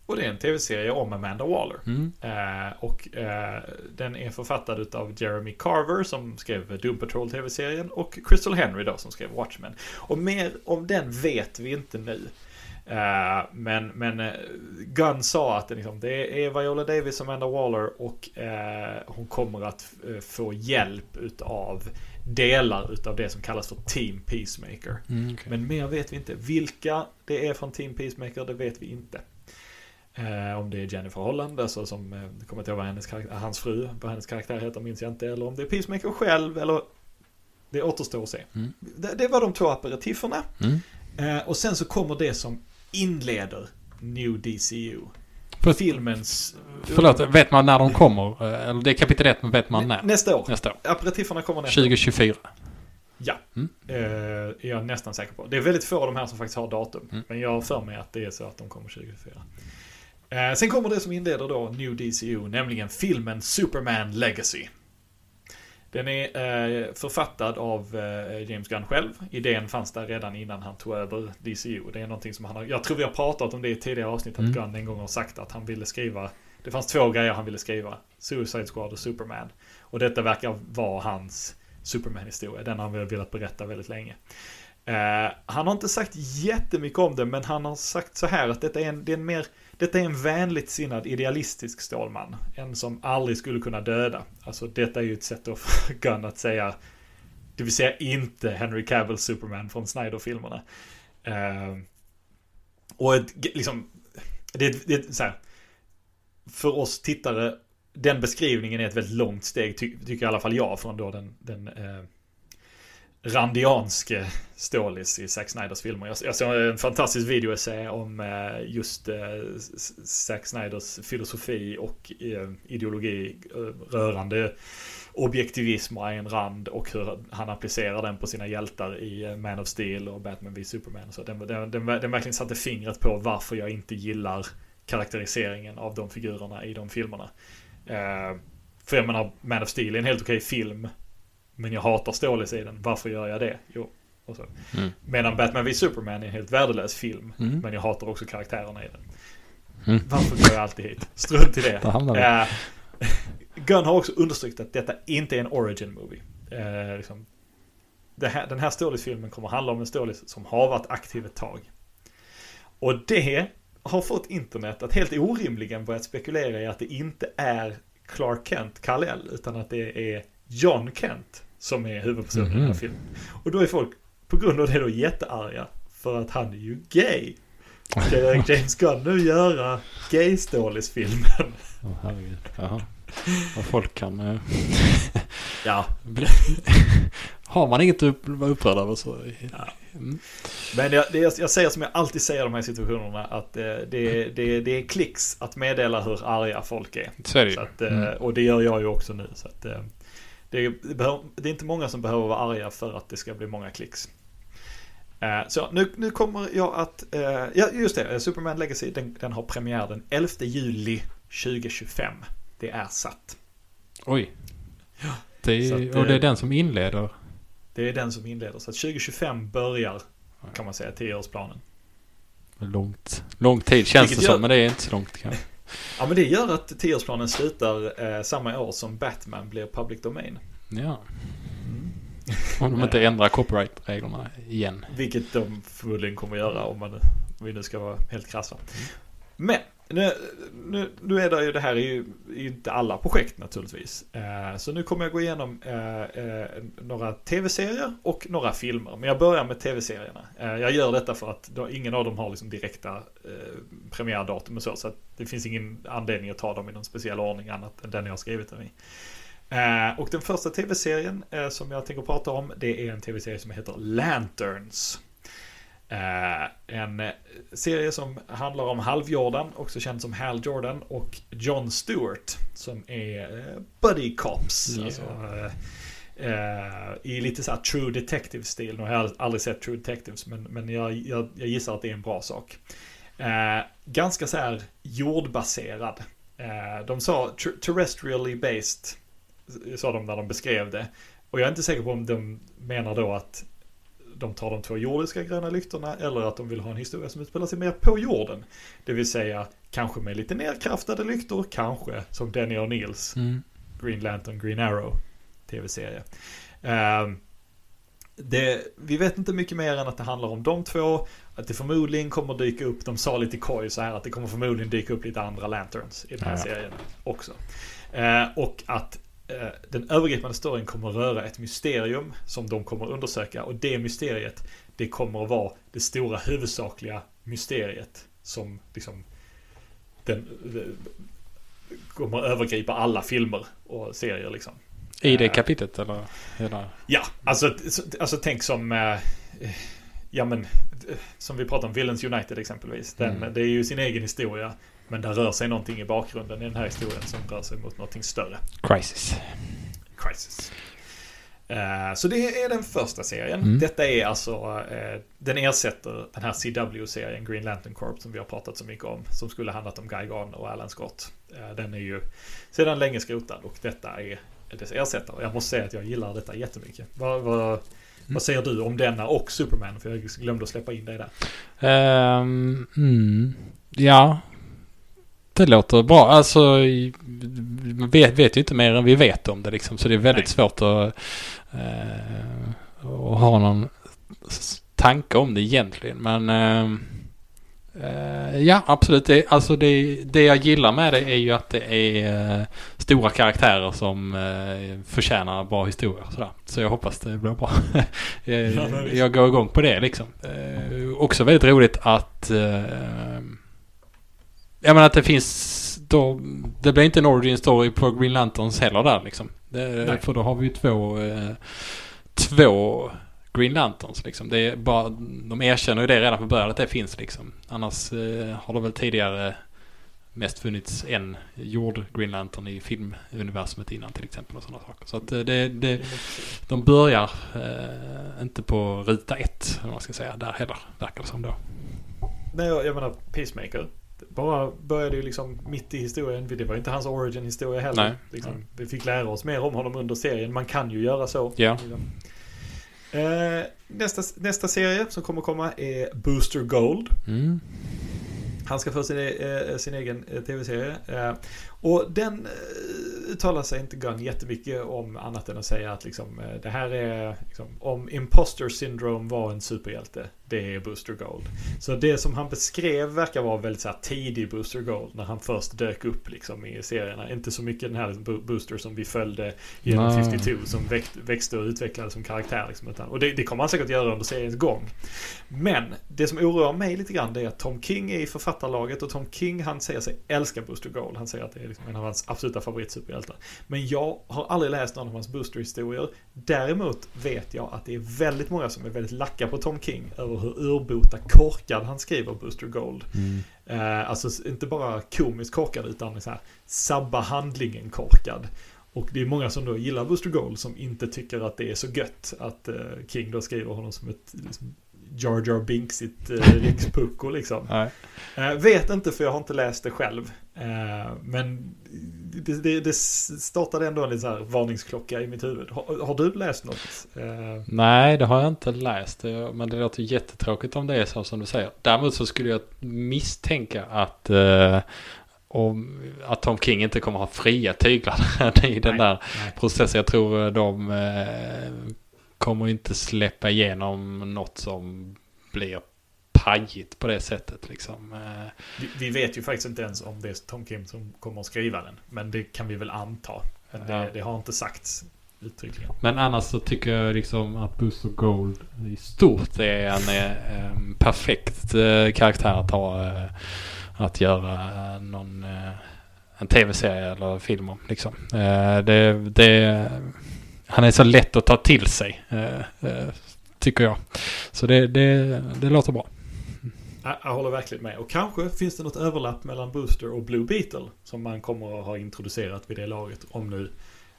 Och det är en tv-serie om Amanda Waller. Mm. Eh, och eh, den är författad av Jeremy Carver som skrev Doom Patrol tv-serien och Crystal Henry då som skrev Watchmen. Och mer om den vet vi inte nu. Eh, men men eh, Gunn sa att det, liksom, det är Viola Davis och Amanda Waller och eh, hon kommer att eh, få hjälp utav delar utav det som kallas för Team Peacemaker. Mm, okej. Men mer vet vi inte. Vilka det är från Team Peacemaker, det vet vi inte. Eh, om det är Jennifer Holland, alltså som, eh, kommer inte ihåg vad hennes karaktär, hans fru, vad hennes karaktär heter minns jag inte. Eller om det är Peacemaker själv, eller det återstår att se. Mm. Det, det var de två aperitifferna. Mm. Eh, och sen så kommer det som inleder New DCU. För, Filmens... förlåt, vet man när de kommer? Eh, Eller det är kapitel 1, men vet man när? Nästa år. Nästa år. Aperitifferna kommer nästa år. 2024. Ja, Mm. eh, är jag nästan säker på. Det är väldigt få av de här som faktiskt har datum. Mm. Men jag har för mig att det är så att de kommer 2024. Eh, sen kommer det som inleder då New DCU, nämligen filmen Superman Legacy. Den är eh, författad av eh, James Gunn själv. Idén fanns där redan innan han tog över DCU. Det är någonting som han har, jag tror vi har pratat om det i tidigare avsnitt, att Mm. Gunn en gång har sagt att han ville skriva, det fanns två grejer han ville skriva. Suicide Squad och Superman. Och detta verkar vara hans Superman-historia. Den har han väl velat berätta väldigt länge. Eh, han har inte sagt jättemycket om det, men han har sagt så här att detta är en, det är en mer detta är en vänligt sinnad idealistisk Stålman. En som aldrig skulle kunna döda. Alltså detta är ju ett sätt för Gunn att säga det vill säga inte Henry Cavill Superman från Snyder-filmerna. Uh, och ett, liksom, det, det är så här, för oss tittare, den beskrivningen är ett väldigt långt steg, ty, tycker i alla fall jag, från då den, den uh, randianske Stålis i Zack Snyders filmer. Jag, jag såg en fantastisk videoessä om eh, just eh, Zack Snyders filosofi och eh, ideologi eh, rörande objektivism och Ayn Rand och hur han applicerar den på sina hjältar i eh, Man of Steel och Batman v Superman. Så den, den, den, den verkligen satte fingret på varför jag inte gillar karaktäriseringen av de figurerna i de filmerna. Eh, för jag menar, Man of Steel är en helt okej film. Men jag hatar Stålis i den. Varför gör jag det? Jo. Och så. Mm. Medan Batman v Superman är en helt värdelös film. Mm. Men jag hatar också karaktärerna i den. Mm. Varför går jag alltid hit? Strunt i det. det uh, Gunn har också understrukit att detta inte är en origin movie. Uh, liksom, här, den här Stålis-filmen kommer handla om en Stålis som har varit aktiv ett tag. Och det har fått internet att helt orimligen börja spekulera i att det inte är Clark Kent, Kal-El, utan att det är John Kent som är huvudpersonen mm -hmm. i den här mhm. filmen. Och då är folk på grund av det då jättearga för att han är ju gay. Ska James Gunn nu göra Gay-Stålis-filmen? Åh oh, herregud. Jaha. Vad folk kan... Eh, ja. Har man inget att vara upprörd över så... Ja. Mm. Men jag, det, jag säger som jag alltid säger i de här situationerna att eh, det, det, det är klicks att meddela hur arga folk är. Så är det så att, eh, mm. Och det gör jag ju också nu. Så att, det, det, behöver, det, är inte många som behöver vara arga för att det ska bli många klicks. Så nu, nu kommer jag att, ja just det, Superman Legacy den, den har premiär den 11 juli 2025. Det är satt. Oj. Ja. Det är, att, och det är den som inleder? Det är den som inleder. Så att 2025 börjar, kan man säga, tioårsplanen. Långt, lång tid känns Vilket det som, gör... men det är inte så långt kanske. Ja, men det gör att tioårsplanen slutar eh, samma år som Batman blir public domain. Ja. Mm. Om de inte ändrar copyright-reglerna igen. Vilket de förmodligen kommer göra om, man, om vi nu ska vara helt krassa. Mm. Men nu, nu, nu är det ju, det här är ju, inte alla projekt naturligtvis. Eh, så nu kommer jag gå igenom eh, eh, några tv-serier och några filmer. Men jag börjar med tv-serierna. Eh, jag gör detta för att då, ingen av dem har liksom direkta eh, premiärdatum och så. Så det finns ingen anledning att ta dem i någon speciell ordning annat än den jag har skrivit dem i. Eh, och den första tv-serien eh, som jag tänker prata om det är en tv-serie som heter Lanterns. Eh, en serie som handlar om halvjordan, också känd som Hal Jordan, och John Stewart som är eh, buddy cops. Yeah. Alltså, eh, I lite såhär true detective-stil. Nu har jag aldrig sett true detectives, men, men jag, jag, jag gissar att det är en bra sak. ganska så här jordbaserad. de sa terrestrially based, sa de när de beskrev det. Och jag är inte säker på om de menar då att de tar de två jordiska gröna lyktorna eller att de vill ha en historia som utspelar sig mer på jorden. Det vill säga kanske med lite nerkraftade lyktor, kanske som Denny O'Neills mm. Green Lantern, Green Arrow tv-serie. Uh, det, vi vet inte mycket mer än att det handlar om de två. Att det förmodligen kommer dyka upp, de sa lite koj så här att det kommer förmodligen dyka upp lite andra Lanterns i den här ja. serien också. Uh, och att Eh, den övergripande storyn kommer att röra ett mysterium som de kommer att undersöka och det mysteriet det kommer att vara det stora huvudsakliga mysteriet som liksom den, den kommer att övergripa alla filmer och serier liksom. I det eh, kapitlet eller? Hela? Ja, alltså, alltså tänk som eh, Ja men Som vi pratade om Villains United exempelvis. Den, mm. Det är ju sin egen historia. Men det rör sig någonting i bakgrunden i den här historien som rör sig mot någonting större. Crisis. Crisis. Uh, så det är den första serien. Mm. Detta är alltså, uh, den ersätter den här CW-serien Green Lantern Corp som vi har pratat så mycket om. Som skulle handlat om Guy Gardner och Alan Scott. Uh, den är ju sedan länge skrotad och detta är dess ersättare. Jag måste säga att jag gillar detta jättemycket. Vad, vad, mm. vad säger du om denna och Superman? För jag glömde att släppa in dig där. Um, mm. Ja, det låter bra. Alltså, vi vet, vet ju inte mer än vi vet om det liksom. Så det är väldigt Nej. svårt att, eh, att ha någon tanke om det egentligen. Men eh, eh, ja, absolut. Det, alltså det, det jag gillar med det är ju att det är eh, stora karaktärer som eh, förtjänar bra historier. Sådär. Så jag hoppas det blir bra. jag, jag går igång på det liksom. Också väldigt roligt att jag menar att det finns då, det blir inte en origin story på Green Lanterns heller där liksom. Det, för då har vi ju två, eh, två Green Lanterns liksom. Det är bara, de erkänner ju det redan från början att det finns liksom. Annars eh, har det väl tidigare mest funnits en gjord Green Lantern i filmuniversumet innan till exempel och sådana saker. Så att eh, det, det, de börjar eh, inte på ruta ett, om man ska säga, där heller, verkar det som då. Nej, jag menar Peacemaker. Bara började ju liksom mitt i historien. Det var inte hans origin historia heller. Nej. Liksom, vi fick lära oss mer om honom under serien. Man kan ju göra så. Ja. Eh, nästa, nästa serie som kommer komma är Booster Gold. Mm. Han ska få sin, eh, sin egen eh, tv-serie. Eh, och den eh, uttalar sig inte Gunn jättemycket om annat än att säga att liksom, eh, det här är liksom, om imposter syndrome var en superhjälte. Det är Booster Gold. Så det som han beskrev verkar vara väldigt så här, tidig Booster Gold när han först dök upp liksom, i serierna. Inte så mycket den här Bo- Booster som vi följde genom Nej. 52 som växt, växte och utvecklades som karaktär. Liksom, utan, och det, det kommer han säkert göra under seriens gång. Men det som oroar mig lite grann det är att Tom King är i författarlaget och Tom King han säger sig älska Booster Gold. Han säger att det är liksom en av hans absoluta favoritsuperhjältar. Men jag har aldrig läst någon av hans Booster-historier. Däremot vet jag att det är väldigt många som är väldigt lacka på Tom King över hur urbota korkad han skriver Booster Gold. Eh, alltså inte bara komiskt korkad utan så här sabba handlingen korkad. Och det är många som då gillar Booster Gold som inte tycker att det är så gött att eh, King då skriver honom som ett liksom, Jar Jar Binksigt eh, rikspucko liksom. Eh, vet inte för jag har inte läst det själv. Eh, men det, det, det startade ändå en liten varningsklocka i mitt huvud. Har, har du läst något? Eh, Nej, det har jag inte läst. Men det låter jättetråkigt om det är så som du säger. Däremot så skulle jag misstänka att, eh, om, att Tom King inte kommer ha fria tyglar i den Nej, där nej. processen. Jag tror de eh, kommer inte släppa igenom något som blir pajigt på det sättet. Liksom. Eh, Vi, vi vet ju faktiskt inte ens om det är Tom Kim som kommer att skriva den. Men det kan vi väl anta. Det, Ja. det har inte sagts uttryckligen. Men annars så tycker jag liksom att Booster Gold i stort är en, eh, en perfekt eh, karaktär att ha att göra någon en tv-serie eller film om. Liksom. Det, det, han är så lätt att ta till sig tycker jag. Så det, det, det låter bra. Jag, jag håller verkligen med. Och kanske finns det något överlapp mellan Booster och Blue Beetle. Som man kommer att ha introducerat vid det laget. Om nu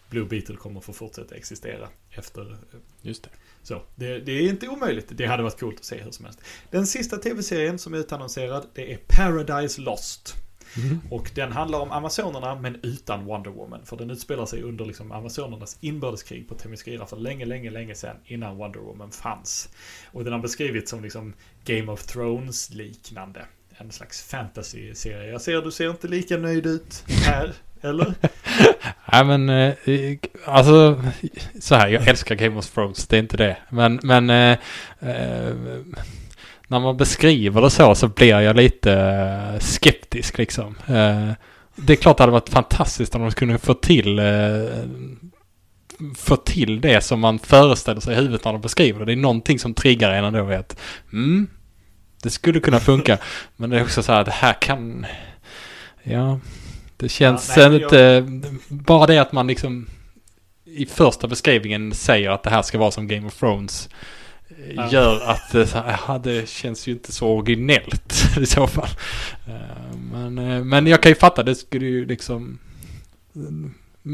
Blue Beetle kommer att få fortsätta existera efter Just det. Så, det, det är inte omöjligt. Det hade varit coolt att se hur som helst. Den sista tv-serien som är utannonserad, det är Paradise Lost. Mm-hmm. Och den handlar om Amazonerna men utan Wonder Woman. För den utspelar sig under liksom Amazonernas inbördeskrig på Themyscira för länge, länge, länge sedan innan Wonder Woman fanns. Och den har beskrivits som liksom Game of Thrones-liknande. En slags fantasy-serie. Jag ser, du ser inte lika nöjd ut här, eller? Nej men eh, alltså så här, jag älskar Game of Thrones, det är inte det. Men, men eh, eh, när man beskriver det så så blir jag lite eh, skeptisk liksom. Eh, det är klart det hade varit fantastiskt om de kunde få till eh, få till det som man föreställer sig i huvudet när de beskriver det. Det är någonting som triggar en ändå vet. Mm, det skulle kunna funka. men det är också så här, det här kan... Ja, det känns Ja, nej, inte... Bara det att man liksom i första beskrivningen säger att det här ska vara som Game of Thrones. Gör att ja, det känns ju inte så originellt i så fall. Eh, Men, eh, men jag kan ju fatta, det skulle ju liksom...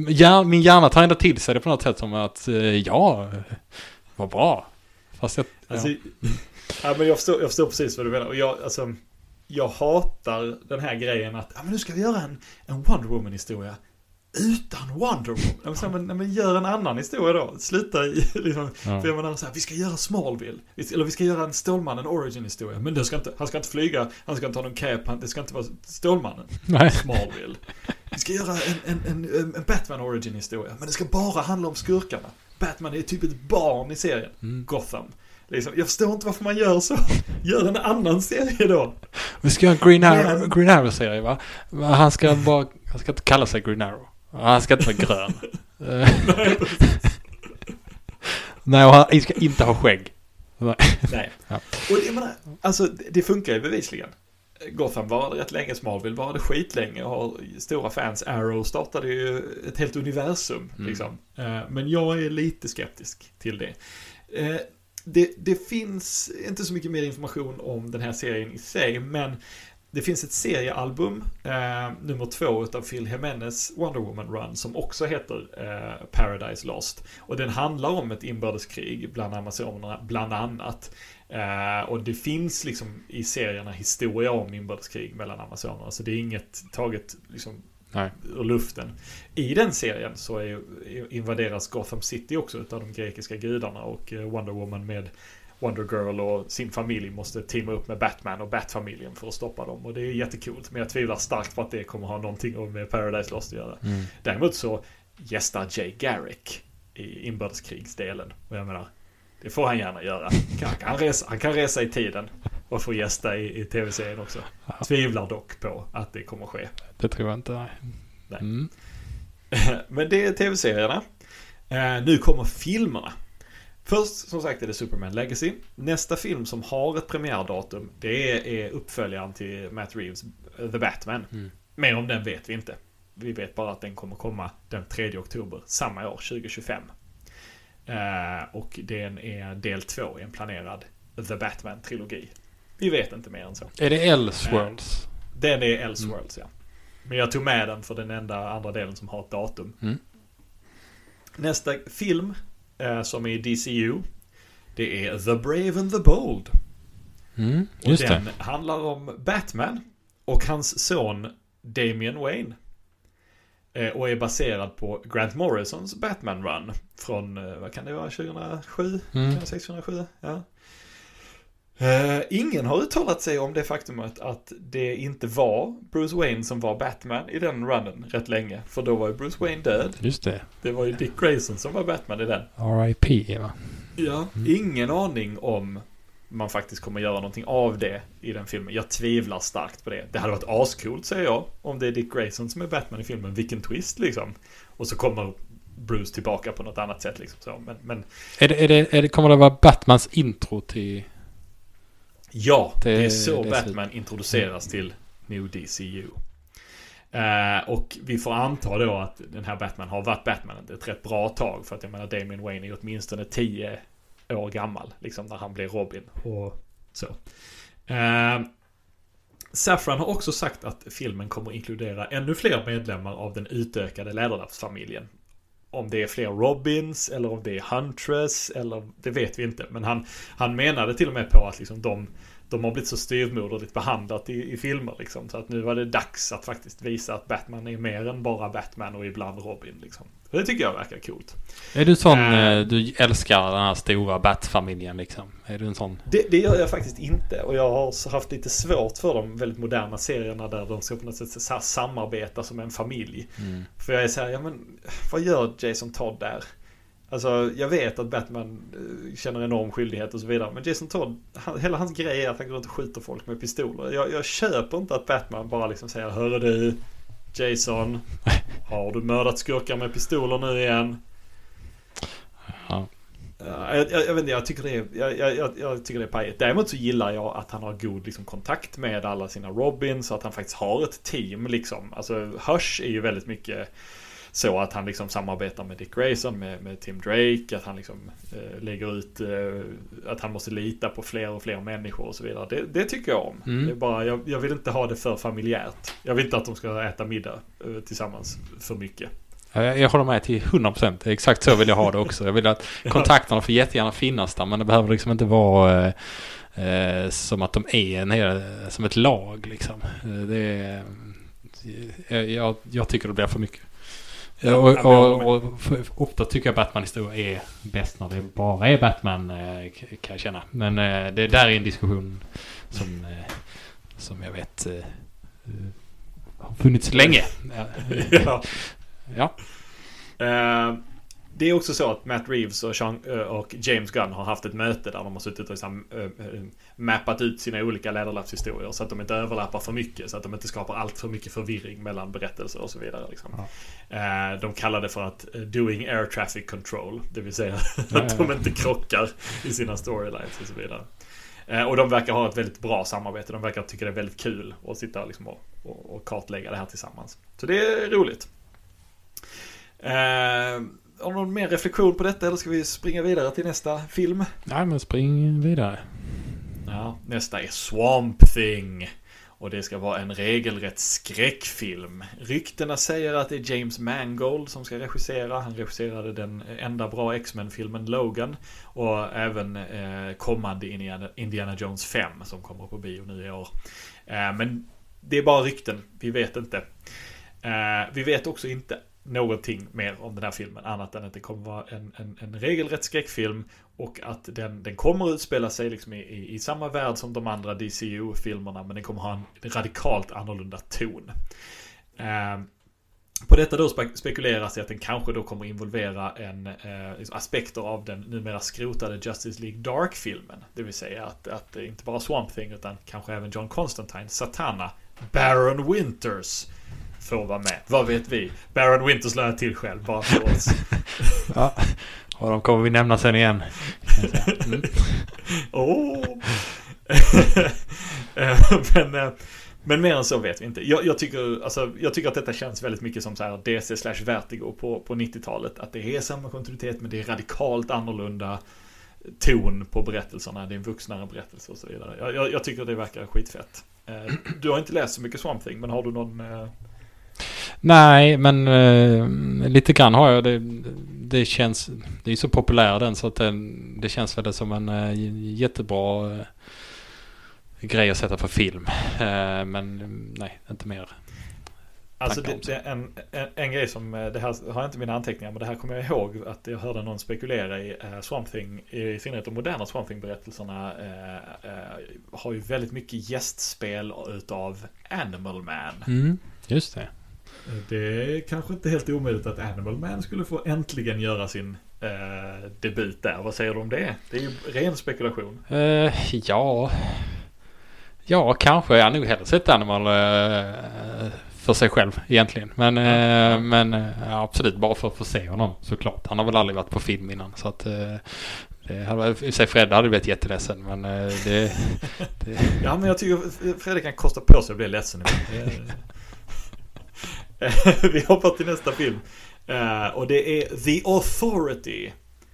Ja, min hjärna tar ändå till sig det på något sätt som att ja, vad bra. Fast jag... Alltså, ja. men jag, förstår, jag förstår precis vad du menar. Och jag, alltså, jag hatar den här grejen att ja, men nu ska vi göra en, en Wonder Woman-historia utan Wonder Woman. Jag säger, men, men gör en annan historia då. Sluta i, liksom, Ja. för jag menar så här, vi ska göra Smallville. Eller vi ska göra en Stålmannen origin-historia. Men ska inte, han ska inte flyga, han ska inte ha någon cape, han, det ska inte vara Stålmannen. Nej. Smallville. Vi ska göra en, en, en, en Batman origin historia. Men det ska bara handla om skurkarna. Batman är typ ett barn i serien. Mm. Gotham. Liksom, jag förstår inte varför man gör så. Gör en annan serie då. Vi ska göra en Green Arrow-serie va? Han ska bara, han ska inte kalla sig Green Arrow. Han ska inte vara grön. Nej, och han ska inte ha skägg. Nej. Ja. Och jag menar, alltså det det funkar ju bevisligen. Gotham varade rätt länge, Smallville varade skitlänge och har stora fans. Arrow startade ju ett helt universum. Mm. Liksom. Eh, Men jag är lite skeptisk till det. Eh, det. Det finns inte så mycket mer information om den här serien i sig, men det finns ett seriealbum, eh, nummer två utav Phil Jimenez Wonder Woman Run, som också heter eh, Paradise Lost. Och den handlar om ett inbördeskrig bland amazonerna, bland annat. Eh, och det finns liksom i serierna historia om inbördeskrig mellan amazonerna, så det är inget taget liksom Nej. ur luften. I den serien så är, invaderas Gotham City också utav de grekiska gudarna och eh, Wonder Woman med Wonder Girl och sin familj måste teama upp med Batman och Batfamiljen för att stoppa dem. Och det är jättekult. Men jag tvivlar starkt på att det kommer ha någonting med Paradise Lost att göra. Mm. Däremot så gästar Jay Garrick i inbördeskrigsdelen. Och jag menar, det får han gärna göra. Han kan resa, han kan resa i tiden och få gästa i, i tv-serien också. Tvivlar dock på att det kommer ske. Det tror jag inte. Nej. Nej. Mm. Men det är tv-serierna. Eh, nu kommer filmerna. Först som sagt är det Superman Legacy. Nästa film som har ett premiärdatum det är, uppföljaren till Matt Reeves The Batman. Mm. Mer om den vet vi inte. Vi vet bara att den kommer komma den 3 oktober samma år, 2025. Eh, och den är del två i en planerad The Batman-trilogi. Vi vet inte mer än så. Är det Elseworlds? Den är Elseworlds ja. Men jag tog med den för den enda andra delen som har ett datum. Mm. Nästa film eh, som är i DCU. Det är The Brave and the Bold. Mm. Och den det. handlar om Batman och hans son Damian Wayne. Eh, och är baserad på Grant Morrisons Batman Run. Från, eh, vad kan det vara, 2007? Mm. 2006, 2007? Ja. Eh, ingen har uttalat sig om det faktumet att det inte var Bruce Wayne som var Batman i den runnen rätt länge. För då var ju Bruce Wayne död. Just det. Det var ju Dick Grayson som var Batman i den. R.I.P. va? Ja. Ingen aning om man faktiskt kommer göra någonting av det i den filmen. Jag tvivlar starkt på det. Det hade varit ascoolt säger jag. Om det är Dick Grayson som är Batman i filmen. Vilken twist liksom. Och så kommer Bruce tillbaka på något annat sätt liksom. Så, men, men Är det, är det, är det, kommer det vara Batmans intro till... ja, det, Det- är så det är Batman introduceras till New DCU. Eh, och vi får anta då att den här Batman har varit Batman ett rätt bra tag. För att jag menar Damian Wayne är åtminstone 10 år gammal. Liksom när han blir Robin och så. Eh, Safran har också sagt att filmen kommer inkludera ännu fler medlemmar av den utökade Läderlappsfamiljen. Om det är fler Robins eller om det är Huntress eller det vet vi inte. Men han, han menade till och med på att liksom de, de har blivit så styvmoderligt behandlat i, i filmer liksom. Så att nu var det dags att faktiskt visa att Batman är mer än bara Batman och ibland Robin liksom. Det tycker jag verkar coolt. Är du sån... Eh, Du älskar den här stora Bat-familjen liksom? Är du en sån? Det, det gör jag faktiskt inte. Och jag har haft lite svårt för de väldigt moderna serierna där de ska på något sätt samarbeta som en familj. Mm. För jag är så här, ja men vad gör Jason Todd där? Alltså jag vet att Batman eh, känner enorm skyldighet och så vidare. Men Jason Todd, han, hela hans grej är att han går runt och skjuter folk med pistoler. Jag, jag köper inte att Batman bara liksom säger Hörru du Jason. Har du mördat skurkar med pistoler nu igen? Ja. Ja, jag, jag, jag vet inte, jag tycker det är, jag, jag tycker det är pajigt. Däremot så gillar jag att han har god liksom, kontakt med alla sina Robins. Så att han faktiskt har ett team liksom. Alltså Hush är ju väldigt mycket så att han liksom samarbetar med Dick Grayson, med, med Tim Drake. Att han liksom eh, lägger ut eh, att han måste lita på fler och fler människor och så vidare. Det, det tycker jag om. Mm. Det är bara, jag, jag vill inte ha det för familjärt. Jag vill inte att de ska äta middag eh, tillsammans för mycket. Ja, Jag, jag håller med till 100%. Exakt så vill jag ha det också. Jag vill att kontakterna får jättegärna finnas där. Men det behöver liksom inte vara eh, eh, som att de är en hel, som ett lag liksom. Eh, Det är, jag, jag tycker det blir för mycket. Ja, och, och, och för, ofta tycker jag Batman-historia är bäst när det bara är Batman eh, kan jag känna. Men eh, det där är en diskussion som, eh, som jag vet har funnits länge. Ja, ja. ja. Det är också så att Matt Reeves och, Sean, eh, och James Gunn har haft ett möte där de har suttit och liksom, eh, mappat ut sina olika läderlappshistorier så att de inte överlappar för mycket. Så att de inte skapar allt för mycket förvirring mellan berättelser och så vidare. Liksom. Eh, de kallar det för att doing air traffic control. Det vill säga Ja, att ja. de inte krockar i sina storylines och så vidare. Och de verkar ha ett väldigt bra samarbete. De verkar tycka det är väldigt kul att sitta liksom och, och, och kartlägga det här tillsammans. Så det är roligt. Har du någon mer reflektion på detta eller ska vi springa vidare till nästa film? Nej men spring vidare. Ja, nästa är Swamp Thing. Och det ska vara en regelrätt skräckfilm. Ryktena säger att det är James Mangold som ska regissera. Han regisserade den enda bra X-Men-filmen Logan. Och även eh, kommande Indiana, Indiana Jones 5 som kommer på bio nu i år. Eh, men det är bara rykten. Vi vet inte. Eh, vi vet också inte någonting mer om den här filmen annat än att det kommer vara en, en, en regelrätt skräckfilm och att den, den kommer utspela sig liksom i, i, i samma värld som de andra DCU-filmerna men den kommer ha en radikalt annorlunda ton. Eh, på detta då spekuleras det att den kanske då kommer involvera en, eh, liksom aspekter av den numera skrotade Justice League Dark-filmen. Det vill säga att, att inte bara Swamp Thing utan kanske även John Constantine, Satana, Baron Winters får vara med. Vad vet vi? Baron Winters lär till själv, bara för oss. ja, och de kommer vi nämna sen igen. Mm. oh. men, eh, men mer än så vet vi inte. Jag, jag, tycker, alltså, jag tycker att detta känns väldigt mycket som så här DC slash Vertigo på, på 90-talet. Att det är samma kontinuitet men det är radikalt annorlunda ton på berättelserna. Det är en vuxnare berättelse och så vidare. Jag, jag, jag tycker det verkar skitfett. Eh, du har inte läst så mycket Swamp Thing men har du någon eh, Nej, men eh, lite grann har jag. Det, det känns, det är så populär den så att den, det känns väl som en eh, jättebra eh, grej att sätta för film. Eh, men nej, inte mer. Alltså det, det en, en, en, grej som, eh, det här har jag inte mina anteckningar men det här kommer jag ihåg att jag hörde någon spekulera i. Uh, Swamp Thing, i synnerhet de moderna Swamp Thing-berättelserna uh, uh, har ju väldigt mycket gästspel utav Animal Man. Mm, just det. Det är kanske inte helt omöjligt att Animal Man skulle få äntligen göra sin eh, debut där. Vad säger du om det? Det är ju ren spekulation. Uh, ja. Ja, kanske. Jag har nog hellre sett Animal uh, för sig själv egentligen. Men, uh, ja. men uh, absolut bara för att få se honom såklart. Han har väl aldrig varit på film innan. Så att det hade, I sig Fred hade blivit jätteledsen men det, det... Ja men jag tycker Fredrik kan kosta på sig att bli ledsen. vi hoppar till nästa film. Uh, och det är The Authority.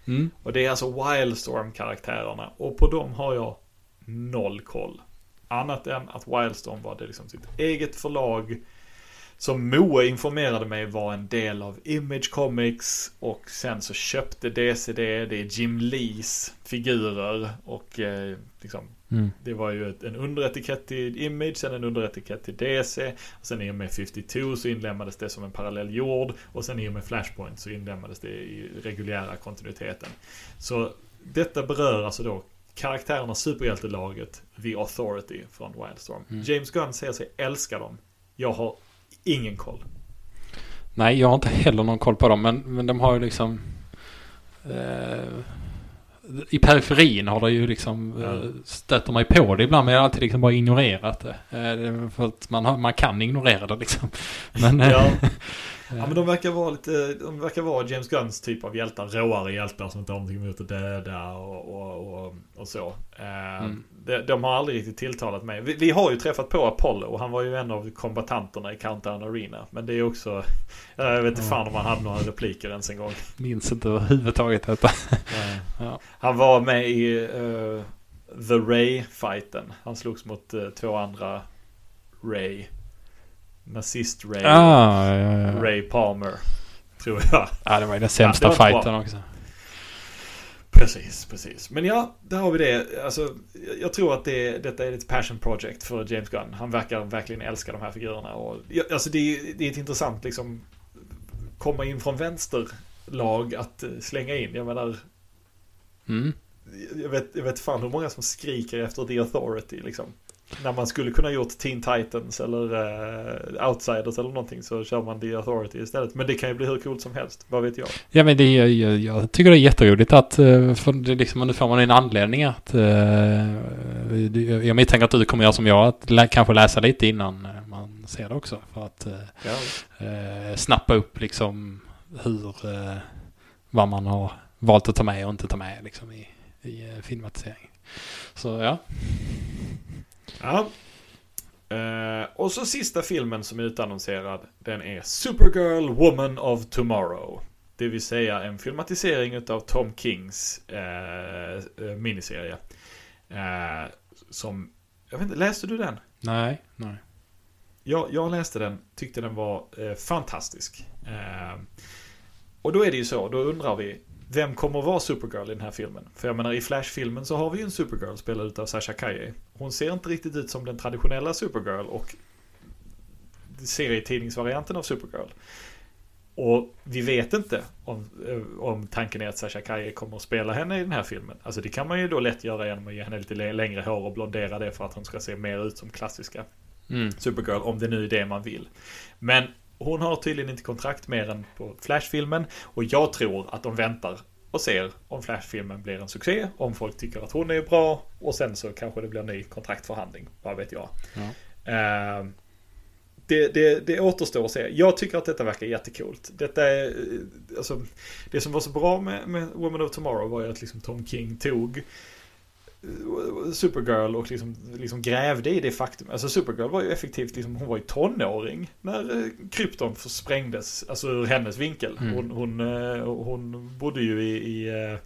Mm. Och det är alltså Wildstorm-karaktärerna. Och på dem har jag noll koll. Annat än att Wildstorm var det liksom sitt eget förlag som Moe informerade mig var en del av Image Comics och sen så köpte DC det. Det är Jim Lees figurer och eh, liksom mm. det var ju ett, en underetikett till Image, sen en underetikett till DC. Och sen i och med 52 så inlämnades det som en parallell jord och sen i och med Flashpoint så inlämnades det i reguljära kontinuiteten. Så detta berör alltså då karaktärerna superhjältelaget The Authority från Wildstorm. Mm. James Gunn säger sig älska dem. Jag har ingen koll. Nej, jag har inte heller någon koll på dem. Men, men de har ju liksom... Eh, I periferin har det ju liksom eh, stöter mig på det ibland. Men jag har alltid liksom bara ignorerat det. Eh, för att man, har, man kan ignorera det liksom. Men, ja. Ja men de verkar vara lite, de verkar vara James Gunns typ av hjältar. Råare hjältar som inte har någonting emot att döda och, och, och, och så. Eh, mm. de, de, har aldrig riktigt tilltalat mig. Vi, vi, har ju träffat på Apollo och han var ju en av kombatanterna i Countdown Arena. Men det är också, jag vet inte fan om han hade några repliker ens en gång. Minns inte överhuvudtaget detta. ja. Han var med i uh, The Ray-fighten. Han slogs mot uh, två andra Ray nazist-Ray. Ah, ja, ja. Ray Palmer. Tror jag. Ja, det var ju den sämsta ja, fighten också. Precis, precis. Men ja, där har vi det. Alltså, jag tror att det, detta är ett passion project för James Gunn. Han verkar verkligen älska de här figurerna. Och, alltså det är, det är ett intressant liksom komma in från vänsterlag att slänga in. Jag menar. Mm. Jag vet, jag vet fan hur många som skriker efter The Authority liksom. När man skulle kunna gjort Teen Titans eller uh, Outsiders eller någonting så kör man The Authority istället. Men det kan ju bli hur coolt som helst, vad vet jag. Ja men det, jag, jag, tycker det är jätteroligt att, eh, för det liksom, nu får man en anledning att, uh, jag misstänker att du kommer göra som jag, att lä kanske läsa lite innan man ser det också. För att uh, ja. uh, snappa upp liksom hur, vad man har valt att ta med och inte ta med liksom i, i filmatisering. Så ja. Ja. Uh, och så sista filmen som är utannonserad. Den är Supergirl Woman of Tomorrow. Det vill säga en filmatisering av Tom Kings uh, miniserie. Uh, som jag vet inte, läste du den? Nej, nej. Jag, jag läste den, tyckte den var fantastisk. Och då är det ju så, då undrar vi, vem kommer att vara Supergirl i den här filmen? För jag menar i Flash-filmen så har vi ju en Supergirl spelad av Sasha Kaye. Hon ser inte riktigt ut som den traditionella Supergirl och serietidningsvarianten av Supergirl. Och vi vet inte om, eh, om tanken är att Sasha Kaye kommer att spela henne i den här filmen. Alltså det kan man ju då lätt göra genom att ge henne lite längre hår och blondera det för att hon ska se mer ut som klassiska Mm. Supergirl, om det nu är det man vill. Men hon har tydligen inte kontrakt mer än på Flash-filmen. Och jag tror att de väntar och ser om Flash-filmen blir en succé. Om folk tycker att hon är bra. Och sen så kanske det blir en ny kontraktförhandling. Vad vet jag. Ja. Eh, det, det, det återstår att se. Jag tycker att detta verkar jättekult. Detta är, eh, alltså, det som var så bra med, med Woman of Tomorrow var ju att liksom Tom King tog Supergirl och liksom, liksom grävde i det faktum. Alltså Supergirl var ju effektivt, liksom, hon var ju tonåring när eh, krypton sprängdes. Alltså ur hennes vinkel. Mm. Hon, hon, eh, hon bodde ju i, i eh,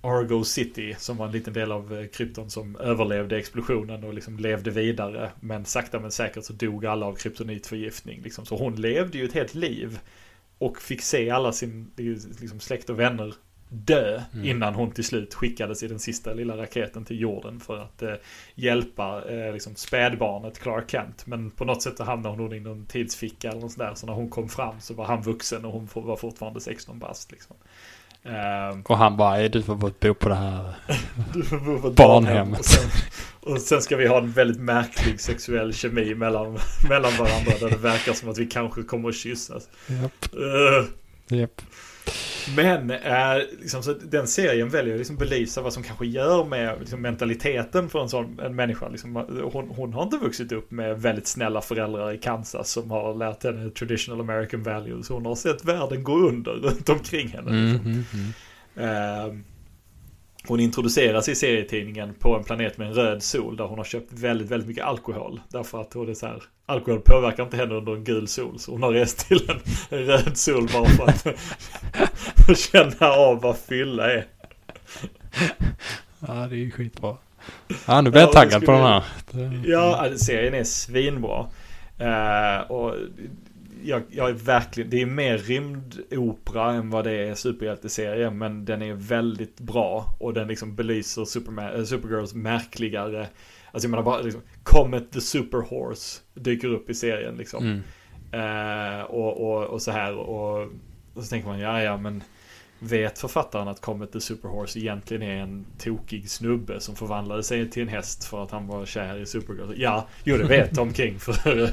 Argo City som var en liten del av krypton som överlevde explosionen och liksom levde vidare. Men sakta men säkert så dog alla av kryptonitförgiftning. Liksom. Så hon levde ju ett helt liv. Och fick se alla sin liksom, släkt och vänner dö Mm. innan hon till slut skickades i den sista lilla raketen till jorden för att eh, hjälpa eh, liksom spädbarnet Clark Kent. Men på något sätt så hamnade hon i någon tidsficka eller något sådär. Så när hon kom fram så var han vuxen och hon var fortfarande 16 bast. Liksom. Ehm, Och han bara, "Är du får bo på det här. du får bo på Barnhemmet. Och sen, och sen ska vi ha en väldigt märklig sexuell kemi mellan, mellan varandra. Där det verkar som att vi kanske kommer att kyssas. Japp, Uh, japp. Men eh, liksom, så den serien väljer att liksom belysa vad som kanske gör med liksom, mentaliteten för en sån en människa. Liksom, hon, hon har inte vuxit upp med väldigt snälla föräldrar i Kansas som har lärt henne traditional American values. Hon har sett världen gå under runt omkring henne. Mm, Liksom. mm, mm. Eh, hon introduceras i serietidningen på en planet med en röd sol där hon har köpt väldigt, väldigt mycket alkohol. Därför att hon är så här, alkohol påverkar inte henne under en gul sol. Så hon har rest till en, en röd sol bara för att känna av vad fylla är. Ja, det är ju skitbra. Ja, nu blir jag taggad på skulle- den här. Ja, alltså, serien är svinbra. Eh, och jag, jag är verkligen, det är mer rymdopera än vad det är superhjälteserie. Men den är väldigt bra. Och den liksom belyser Superman, äh, Supergirls märkligare. Alltså jag menar bara liksom, Comet the Superhorse dyker upp i serien liksom. Mm. Eh, och, och, och så här och, och så tänker man, ja ja men Vet författaren att Comet the Superhorse egentligen är en tokig snubbe som förvandlade sig till en häst för att han var kär i Supergirl? Ja, jo det vet Tom King för...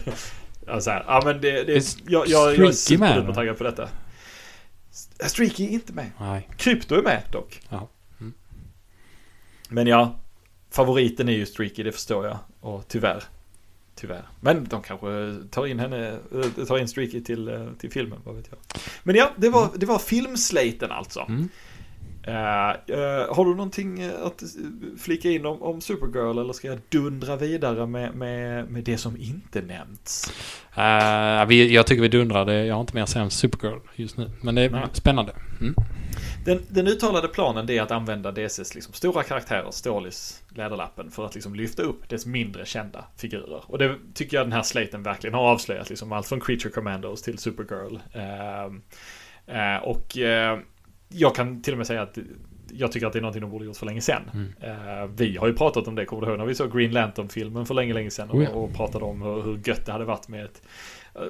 alltså här, ja men det... det Är jag, jag, jag är Streaky med, superduper va? taggad på detta. Streaky är inte med. Nej. Krypto är med dock. Ja. Mm. Men ja, favoriten är ju Streaky, det förstår jag. Och tyvärr. Tyvärr. Men de kanske tar in henne, eh, tar in Streaky till, eh, till filmen, vad vet jag. Men ja, det var, det var filmslejten alltså. Mm. Eh, eh, har du någonting eh, att flika in om, om Supergirl eller ska jag dundra vidare med, med, med det som inte nämnts? Eh, vi, jag tycker vi dundrar det. Jag har inte mer att säga om Supergirl just nu. Men det är Nej. spännande. Mm. Den, den uttalade planen är att använda DCs liksom stora karaktärer, Stålis, Läderlappen, för att liksom lyfta upp dess mindre kända figurer. Och det tycker jag den här slaten verkligen har avslöjat. Liksom allt från Creature Commandos till Supergirl. Och jag kan till och med säga att jag tycker att det är någonting de borde gjort för länge sedan. Mm. Eh, vi har ju pratat om det, kommer du ihåg när vi såg Green Lantern-filmen för länge, länge sedan och, Oh ja. och pratade om hur, hur gött det hade varit med ett eh,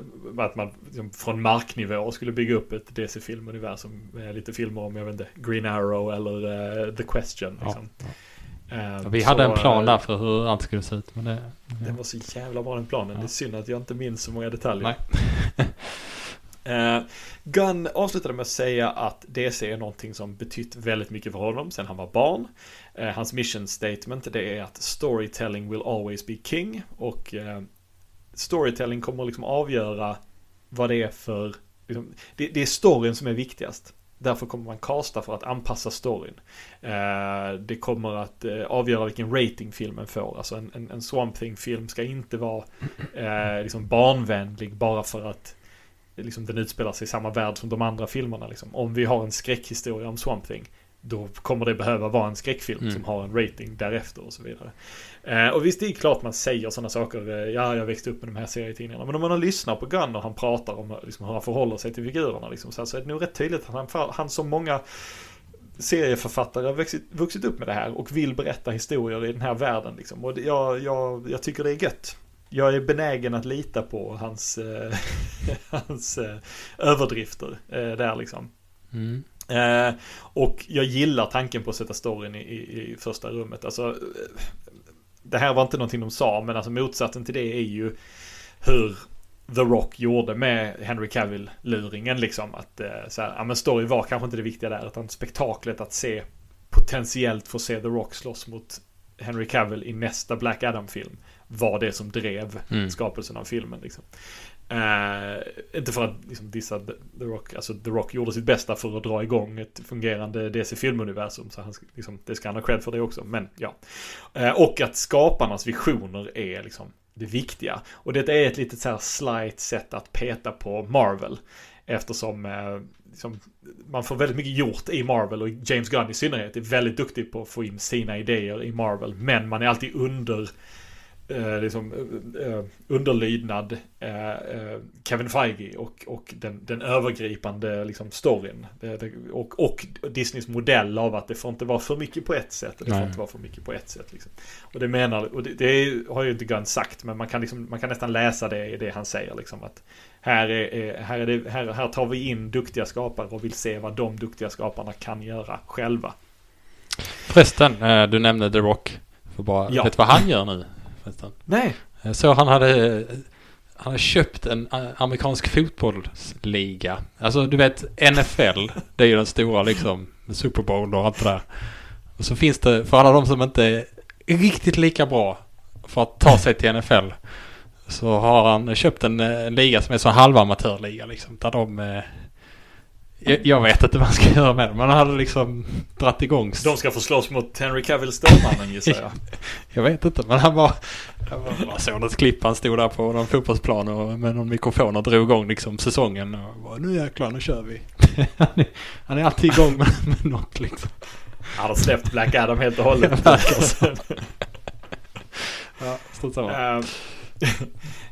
att man liksom, från marknivå skulle bygga upp ett DC-filmuniversum med lite filmer om, jag vet inte, Green Arrow eller eh, The Question. Ja, Liksom. Eh, Vi hade så, en plan där för hur allt skulle se ut. Men det, Den var så jävla bra den planen. Ja. Det är synd att jag inte minns så många detaljer. Uh, Gunn avslutade med att säga att DC är någonting som betytt väldigt mycket för honom sedan han var barn. Uh, hans mission statement det är att storytelling will always be king. Och uh, storytelling kommer liksom avgöra vad det är för... Liksom, det, det är storyn som är viktigast. Därför kommer man casta för att anpassa storyn. Eh, det kommer att eh, avgöra vilken rating filmen får. Alltså en, en, en Swamp Thing-film ska inte vara eh, liksom barnvänlig bara för att liksom, den utspelar sig i samma värld som de andra filmerna. Liksom. Om vi har en skräckhistoria om Swamp Thing, då kommer det behöva vara en skräckfilm Mm. som har en rating därefter och så vidare. Eh, och visst, det är klart man säger sådana saker. Eh, ja, jag växte upp med de här serietidningarna. Men om man har lyssnat på Gunn och han pratar om liksom, hur han förhåller sig till figurerna liksom, så, här, så är det nog rätt tydligt att han, han som många serieförfattare har vuxit, vuxit upp med det här och vill berätta historier i den här världen. Liksom. Och det, jag, jag, jag tycker det är gött. Jag är benägen att lita på hans, eh, hans eh, överdrifter eh, där liksom. Mm. Eh, och jag gillar tanken på att sätta storyn i, i, i första rummet. Alltså, det här var inte någonting de sa, men alltså motsatsen till det är ju hur The Rock gjorde med Henry Cavill-luringen liksom. Att eh, så här, ja men story var kanske inte det viktiga där, utan spektaklet att se potentiellt få se The Rock slåss mot Henry Cavill i nästa Black Adam-film var det som drev Mm. skapelsen av filmen. Liksom. Eh, inte för att liksom, dissa The Rock, alltså The Rock gjorde sitt bästa för att dra igång ett fungerande DC-filmuniversum. Så han, liksom, det ska han ha cred för det också, men ja. Eh, och att skaparnas visioner är liksom det viktiga. Och detta är ett litet så här slight sätt att peta på Marvel. Eftersom eh, liksom, man får väldigt mycket gjort i Marvel och James Gunn i synnerhet är väldigt duktig på att få in sina idéer i Marvel. Men man är alltid under eh, liksom, eh, eh, underlydnad eh, eh, Kevin Feige och, och den, den övergripande liksom, storyn. Det, det, och, och Disneys modell av att det får inte vara för mycket på ett sätt och det får Nej. inte vara för mycket på ett sätt. Liksom. Och det menar, och det, det har ju inte Gunn sagt, men man kan, liksom, man kan nästan läsa det i det han säger. Liksom, att här, är, är, här, är det, här, här tar vi in duktiga skapare och vill se vad de duktiga skaparna kan göra själva. Förresten, eh, du nämnde The Rock. För bara, Ja. Vet vad han gör nu? Förresten? Nej, Jag såg han hade, han hade köpt en eh, amerikansk fotbollsliga. Alltså du vet NFL. Det är ju den stora liksom. Super Bowl och allt det där. Och så finns det för alla de som inte är riktigt lika bra för att ta sig till NFL. Så har han köpt en, eh, en liga som är så halvamatörliga liksom. Där de... Jag, vet inte vad man ska göra med dem. Men han hade liksom dratt igång. de ska få slåss mot Henry Cavill Stålmannen gissar jag. Jag vet inte, men han var... Jag såg något klipp, han stod där på någon fotbollsplan och med någon mikrofon och drog igång liksom säsongen. Och bara, nu jäklar, nu kör vi. han, är, han är alltid igång med, med något liksom. Han har släppt Black Adam helt och hållet. Ja, stort samma.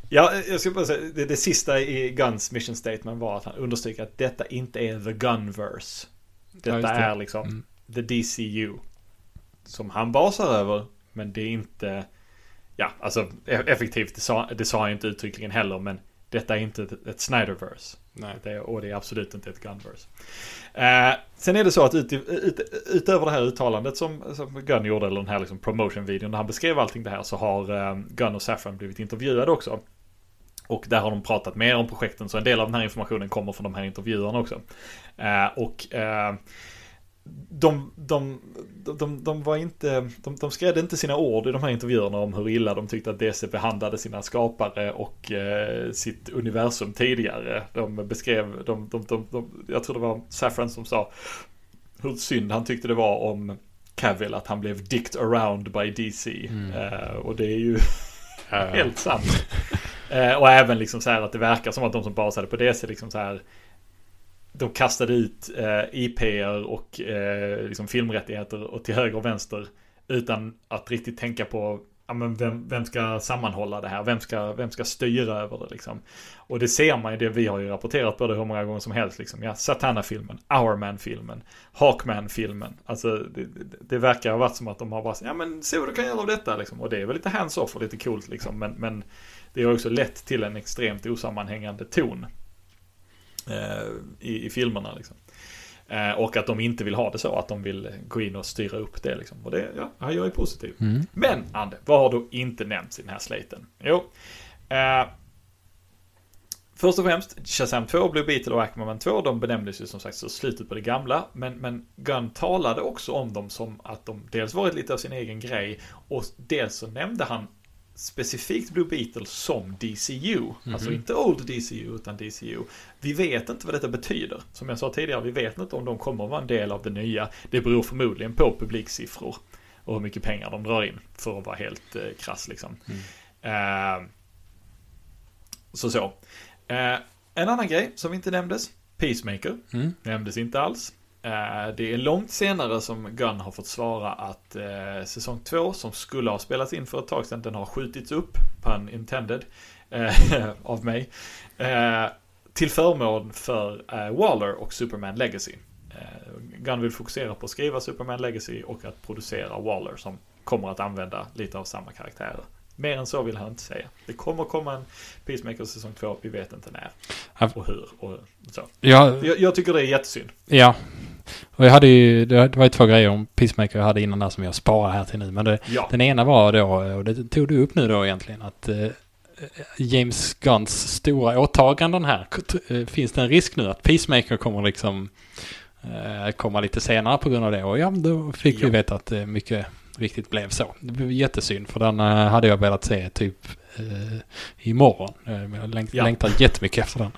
Ja, jag ska bara säga, det, det sista i Guns mission statement var att han understryker att detta inte är the Gunverse. Ja, Detta just det. är liksom Mm. the DCU. Som han basar över, men det är inte... Ja, alltså e- effektivt, det sa, det sa ju inte uttryckligen heller, men detta är inte ett, ett Snyderverse. Nej. Det är, och det är absolut inte ett Gunverse. Eh, sen är det så att ut, ut, utöver det här uttalandet som, som Gunn gjorde, eller den här liksom promotion-videon där han beskrev allting det här, så har eh, Gunn och Safran blivit intervjuade också. Och där har de pratat mer om projekten, så en del av den här informationen kommer från de här intervjuerna också. Eh, och eh, de, de, de, de var inte, de, de skrädde inte sina ord i de här intervjuerna om hur illa de tyckte att DC behandlade sina skapare och eh, sitt universum tidigare. De beskrev, de, de, de, de, jag tror det var Safran som sa hur synd han tyckte det var om Cavill att han blev dicked around by DC. Mm. Eh, och det är ju helt sant. Eh, och även liksom så här att det verkar som att de som basade på DC liksom så här de kastade ut eh, IPer och eh, liksom filmrättigheter och till höger och vänster utan att riktigt tänka på ja, men vem, vem ska sammanhålla det här? Vem ska, vem ska styra över det liksom? Och det ser man ju, det vi har ju rapporterat på det hur många gånger som helst liksom. Ja, Satana-filmen, Hourman-filmen, Hawkman-filmen. Alltså det, det, det verkar ha varit som att de har bara ja men se vad du kan göra av detta liksom. Och det är väl lite hands-off och lite coolt liksom. Men, men det har också lett till en extremt osammanhängande ton. Eh, i, i filmerna liksom. Eh, och att de inte vill ha det så, att de vill gå in och styra upp det liksom. Och det, ja, jag är positiv. Mm. Men, Ande, vad har då inte nämnts i den här slaten? Jo. Eh, först och främst, Shazam 2, Blue Beetle och Aquaman 2, de benämndes ju som sagt så slutet på det gamla. Men, men Gunn talade också om dem som att de dels varit lite av sin egen grej och dels så nämnde han specifikt Blue Beetle som DCU. Alltså inte Old DCU utan DCU. Vi vet inte vad detta betyder. Som jag sa tidigare, vi vet inte om de kommer att vara en del av det nya. Det beror förmodligen på publiksiffror och hur mycket pengar de drar in. För att vara helt eh, krass liksom. Eh, så så. Eh, en annan grej som inte nämndes. Peacemaker. Mm. Nämndes inte alls. Eh, det är långt senare som Gunn har fått svara att eh, säsong 2 som skulle ha spelats in för ett tag sedan den har skjutits upp, pun intended, eh, av mig. Eh, till förmån för eh, Waller och Superman Legacy. Eh, Gunn vill fokusera på att skriva Superman Legacy och att producera Waller som kommer att använda lite av samma karaktärer. Mer än så vill han inte säga. Det kommer komma en Peacemaker säsong 2, vi vet inte när och hur och så. Ja, Jag, jag tycker det är jättesynd. ja. Och jag hade ju, det var ju två grejer om Peacemaker jag hade innan där som jag sparar här till nu. Men det, Ja, den ena var då, och det tog du upp nu då egentligen, att eh, James Gunns stora åtaganden här. Eh, Finns det en risk nu att Peacemaker kommer liksom eh, komma lite senare på grund av det? Och ja, då fick Ja. vi veta att det mycket riktigt blev så. Det blev jättesynd för den eh, hade jag velat se typ eh, imorgon. Eh, Jag längt, Ja. längtar jättemycket efter den.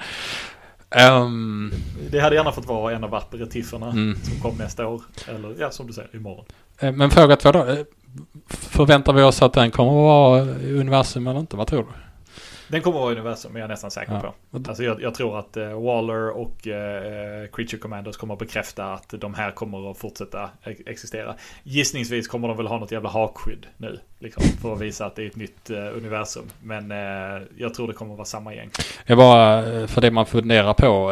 Ehm, det hade gärna fått vara en av aperitifferna mm. som kom nästa år. Eller ja, som du säger, imorgon. Eh, Men fråga två då. Eh, Förväntar vi oss att den kommer att vara universum eller inte? Vad tror du? Den kommer att vara universum, är jag nästan säker Ja. på. Alltså jag, jag tror att eh, Waller och eh, Creature Commanders kommer att bekräfta att de här kommer att fortsätta ex- existera. Gissningsvis kommer de väl ha något jävla hakskydd nu. Liksom, för att visa att det är ett nytt eh, universum. Men eh, jag tror det kommer att vara samma gäng. Det är bara eh, för det man funderar på.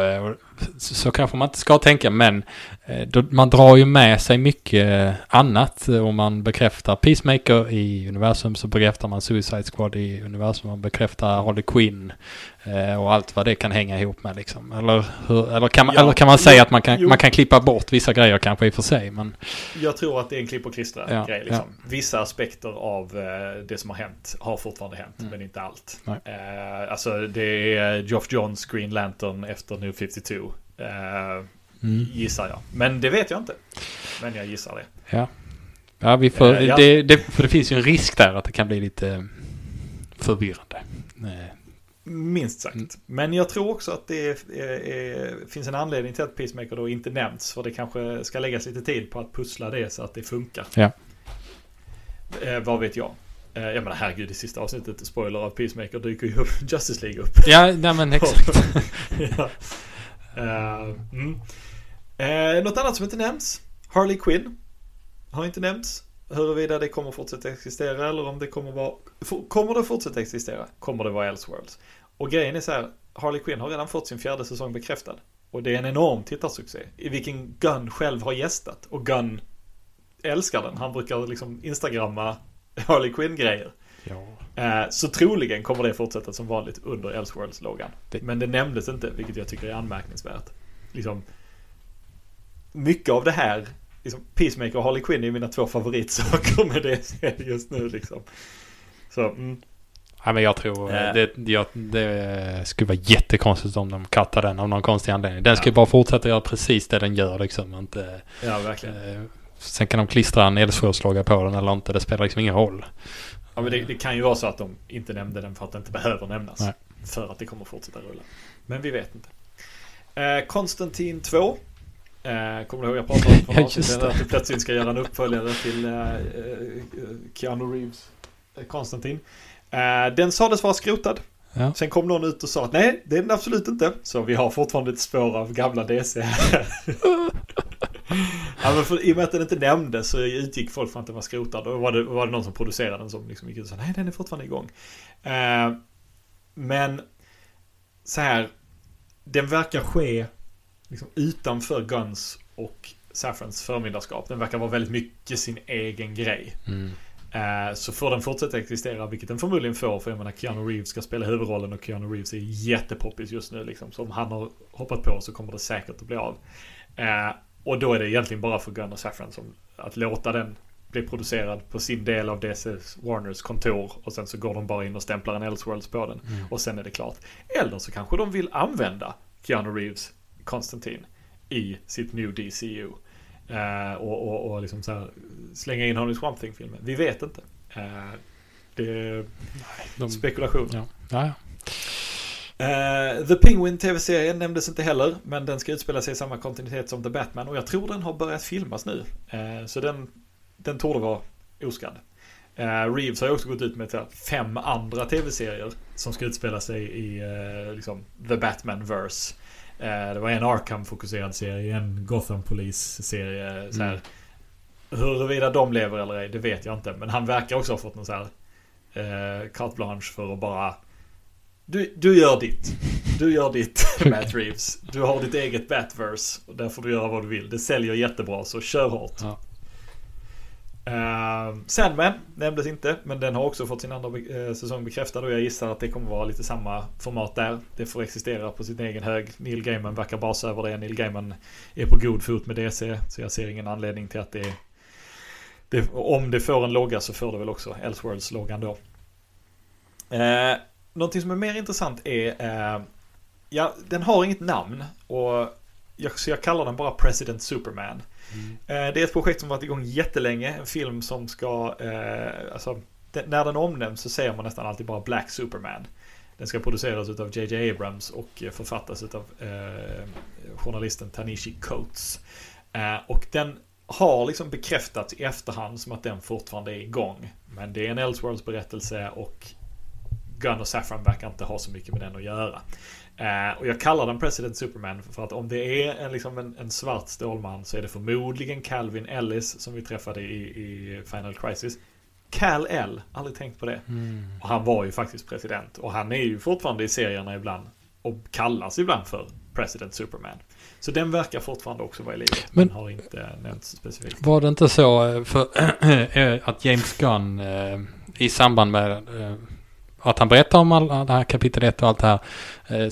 Så så kanske man inte ska tänka men eh, då- man drar ju med sig mycket eh, annat. Eh, om man bekräftar Peacemaker i universum så bekräftar man Suicide Squad i universum. Man bekräftar Harley Quinn eh, och allt vad det kan hänga ihop med liksom. Eller, hur, eller, kan, man, Ja. eller kan man säga Jo, att man kan, jo. man kan klippa bort vissa grejer kanske i och för sig. Men Jag tror att det är en klipp och klistra Ja, grej. Liksom. Vissa aspekter av eh, det som har hänt har fortfarande hänt, Mm. men inte allt. Nej. Eh, alltså det är Geoff Johns Green Lantern efter New 52. Eh, mm. Gissar jag. Men det vet jag inte. Men jag gissar det. Ja. Ja, vi får, Eh, ja. Det, det, för det finns ju en risk där att det kan bli lite eh, förvirrande. Eh, Minst sagt. Mm. Men jag tror också att det är, är, finns en anledning till att Peacemaker då inte nämns. För det kanske ska läggas lite tid på att pussla det så att det funkar. Ja. Eh, vad vet jag? Eh, jag menar herregud i sista avsnittet, spoiler av Peacemaker, dyker ju upp Justice League upp. Ja, nej men exakt. ja. Eh, mm. Eh, något annat som inte nämns. Harley Quinn. Har inte nämnts. Huruvida det kommer fortsätta existera eller om det kommer vara... Kommer det fortsätta existera? Kommer det vara Elseworlds? Och grejen är så här. Harley Quinn har redan fått sin fjärde säsong bekräftad. Och det är en enorm tittarsuccé. I vilken Gunn själv har gästat. Och Gunn älskar den. Han brukar liksom instagramma Harley Quinn-grejer. ja. Eh, Så troligen kommer det fortsätta som vanligt under Elseworlds-loggan. Det- Men det nämndes inte, vilket jag tycker är anmärkningsvärt. Liksom, mycket av det här, liksom, Peacemaker och Harley Quinn är mina två favoritsaker med det just nu liksom. Så, mm, Ja, men jag tror eh, Eh. det, jag, det skulle vara jättekonstigt om de cuttar den av någon konstig anledning. Den ska Ja. bara fortsätta göra precis det den gör liksom. Inte, ja verkligen. eh, sen kan de klistra en Elseworlds-logga på den eller inte. Det spelar liksom ingen roll. Ja, men det, det kan ju vara så att de inte nämnde den för att den inte behöver nämnas. Nej. För att det kommer fortsätta rulla. Men vi vet inte. Eh, Konstantin 2. Eh, kommer du ihåg jag pratade om för Ja, just det. att du plötsligt ska göra en uppföljare till eh, eh, Keanu Reeves eh, Konstantin. Eh, den sades vara skrotad. Ja. Sen kom någon ut och sa att nej, det är den absolut inte. Så vi har fortfarande ett spår av gamla DC här. ja, för, I och med att den inte nämndes så utgick folk från att den var skrotad. Och var det, var det någon som producerade den som liksom gick ut och sa nej, den är fortfarande igång. Eh, men så här, den verkar ske liksom, utanför Guns och Saffrans förmyndarskap. Den verkar vara väldigt mycket sin egen grej. Mm. Eh, Så får den fortsätta existera, vilket den förmodligen får, för jag menar Keanu Reeves ska spela huvudrollen och Keanu Reeves är jättepoppis just nu liksom. Så om han har hoppat på så kommer det säkert att bli av. Eh, Och då är det egentligen bara för Gunn och Safran som att låta den bli producerad på sin del av DC Warners kontor och sen så går de bara in och stämplar en Elseworlds på den Mm. och sen är det klart. Eller så kanske de vill använda Keanu Reeves Konstantin i sitt New DCU. Eh, och, och, och liksom här, slänga in honom i Swamp Thing-filmen. Vi vet inte. Eh, det är De, spekulation. ja. Ja, ja. Eh, The Penguin TV-serien nämndes inte heller, men den ska utspela sig i samma kontinuitet som The Batman och jag tror den har börjat filmas nu. Så den, den torde vara oskadd. Reeves har också gått ut med fem andra tv-serier som ska utspela sig i liksom, The Batman-verse. Eh, det var en Arkham-fokuserad serie, en Gotham Police-serie. Så här. Mm. Huruvida de lever eller ej, det vet jag inte. Men han verkar också ha fått någon så här eh, carte blanche för att bara du, du gör ditt. Du gör ditt Matt Reeves. Du har ditt eget Batverse. Och där får du göra vad du vill. Det säljer jättebra så kör hårt. Ja. Ehm, uh, Sandman nämndes inte, men den har också fått sin andra be- eh, säsong bekräftad och jag gissar att det kommer vara lite samma format där. Det får existera på sin egen hög. Neil Gaiman verkar basa över det. Neil Gaiman är på god fot med DC, så jag ser ingen anledning till att det, det om det får en logga så får det väl också Elseworlds-loggan då. Uh, någonting som är mer intressant är, uh, ja, den har inget namn och jag, så jag kallar den bara President Superman. Mm. Det är ett projekt som varit igång jättelänge. En film som ska, eh, alltså, när den omnämns så säger man nästan alltid bara Black Superman. Den ska produceras av JJ Abrams och författas av eh, journalisten Tanishi Coates. Eh, och den har liksom bekräftats i efterhand som att den fortfarande är igång. Men det är en Elseworlds berättelse och Gun och Saffron verkar inte ha så mycket med den att göra. Eh, och jag kallar den President Superman för att om det är en, liksom en, en svart Stålman så är det förmodligen Calvin Ellis som vi träffade i, i Final Crisis. Cal L, aldrig tänkt på det. Mm. Och han var ju faktiskt president. Och han är ju fortfarande i serierna ibland. Och kallas ibland för President Superman. Så den verkar fortfarande också vara i livet. Men, Men- har inte nämnts specifikt. Var det inte så eh, för, eh, att James Gunn i samband med att han berättar om all, det här kapitel 1 och allt det här eh,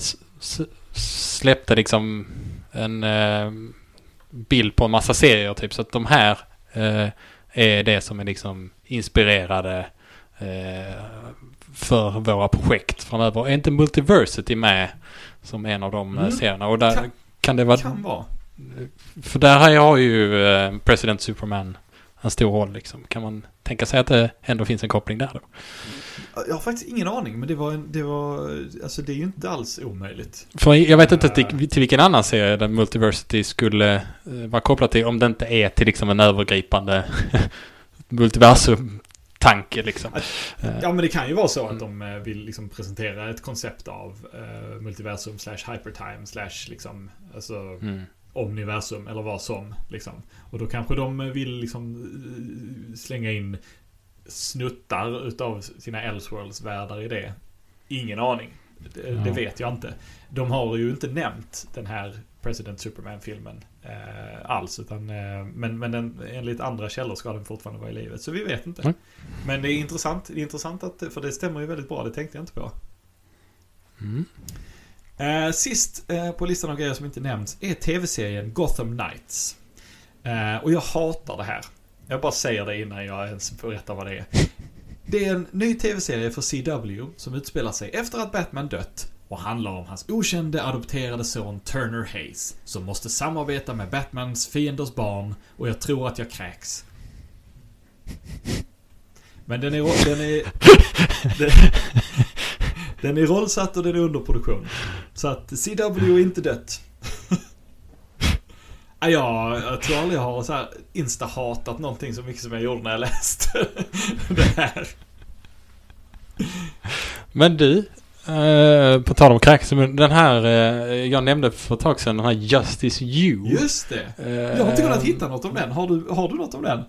släppte liksom en eh, bild på en massa serier typ så att de här eh, är det som är liksom inspirerade för våra projekt framöver. Är inte Multiversity med som en av de Mm. serierna? Och där Kan- kan, det vara... Kan vara. För där har jag ju President Superman en stor roll liksom. Kan man tänka sig att det ändå finns en koppling där då? Jag har faktiskt ingen aning. Men det var, en, det var, alltså det är ju inte alls omöjligt. För jag vet inte till, till vilken annan serie den Multiversity skulle eh, vara kopplad till. Om det inte är till liksom en övergripande multiversum-tanke liksom. Eh, Ja men det kan ju vara så att de eh, vill liksom presentera ett koncept av eh, multiversum slash hypertime slash liksom alltså Mm. Omniversum eller vad som liksom. Och då kanske de vill liksom slänga in snuttar utav sina Elseworlds världar i det. Ingen aning. Det, det Ja. vet jag inte. De har ju inte nämnt den här President Superman-filmen eh, alls. Utan, eh, men men den, enligt andra källor ska den fortfarande vara i livet. Så vi vet inte. Mm. Men det är intressant, det är intressant att, för det stämmer ju väldigt bra. Det tänkte jag inte på. Mm. Eh, sist eh, på listan av grejer som inte nämns är tv-serien Gotham Knights. Eh, och jag hatar det här. Jag bara säger det innan jag ens berättar vad det är. Det är en ny tv-serie för CW som utspelar sig efter att Batman dött och handlar om hans okände adopterade son Turner Hayes som måste samarbeta med Batmans fienders barn och jag tror att jag kräks. Men den är... Den är, den, den är rollsatt och den är under produktion. Så att CW är inte dött. Ja, jag, jag tror aldrig jag har så här insta-hatat någonting så mycket som jag gjorde när jag läste det här. Men du, eh, på tal om kräks, den här eh, jag nämnde för ett tag sedan, den här Justice You. Just det. Eh, Jag har inte kunnat hitta något om den. Har du, har du något om den?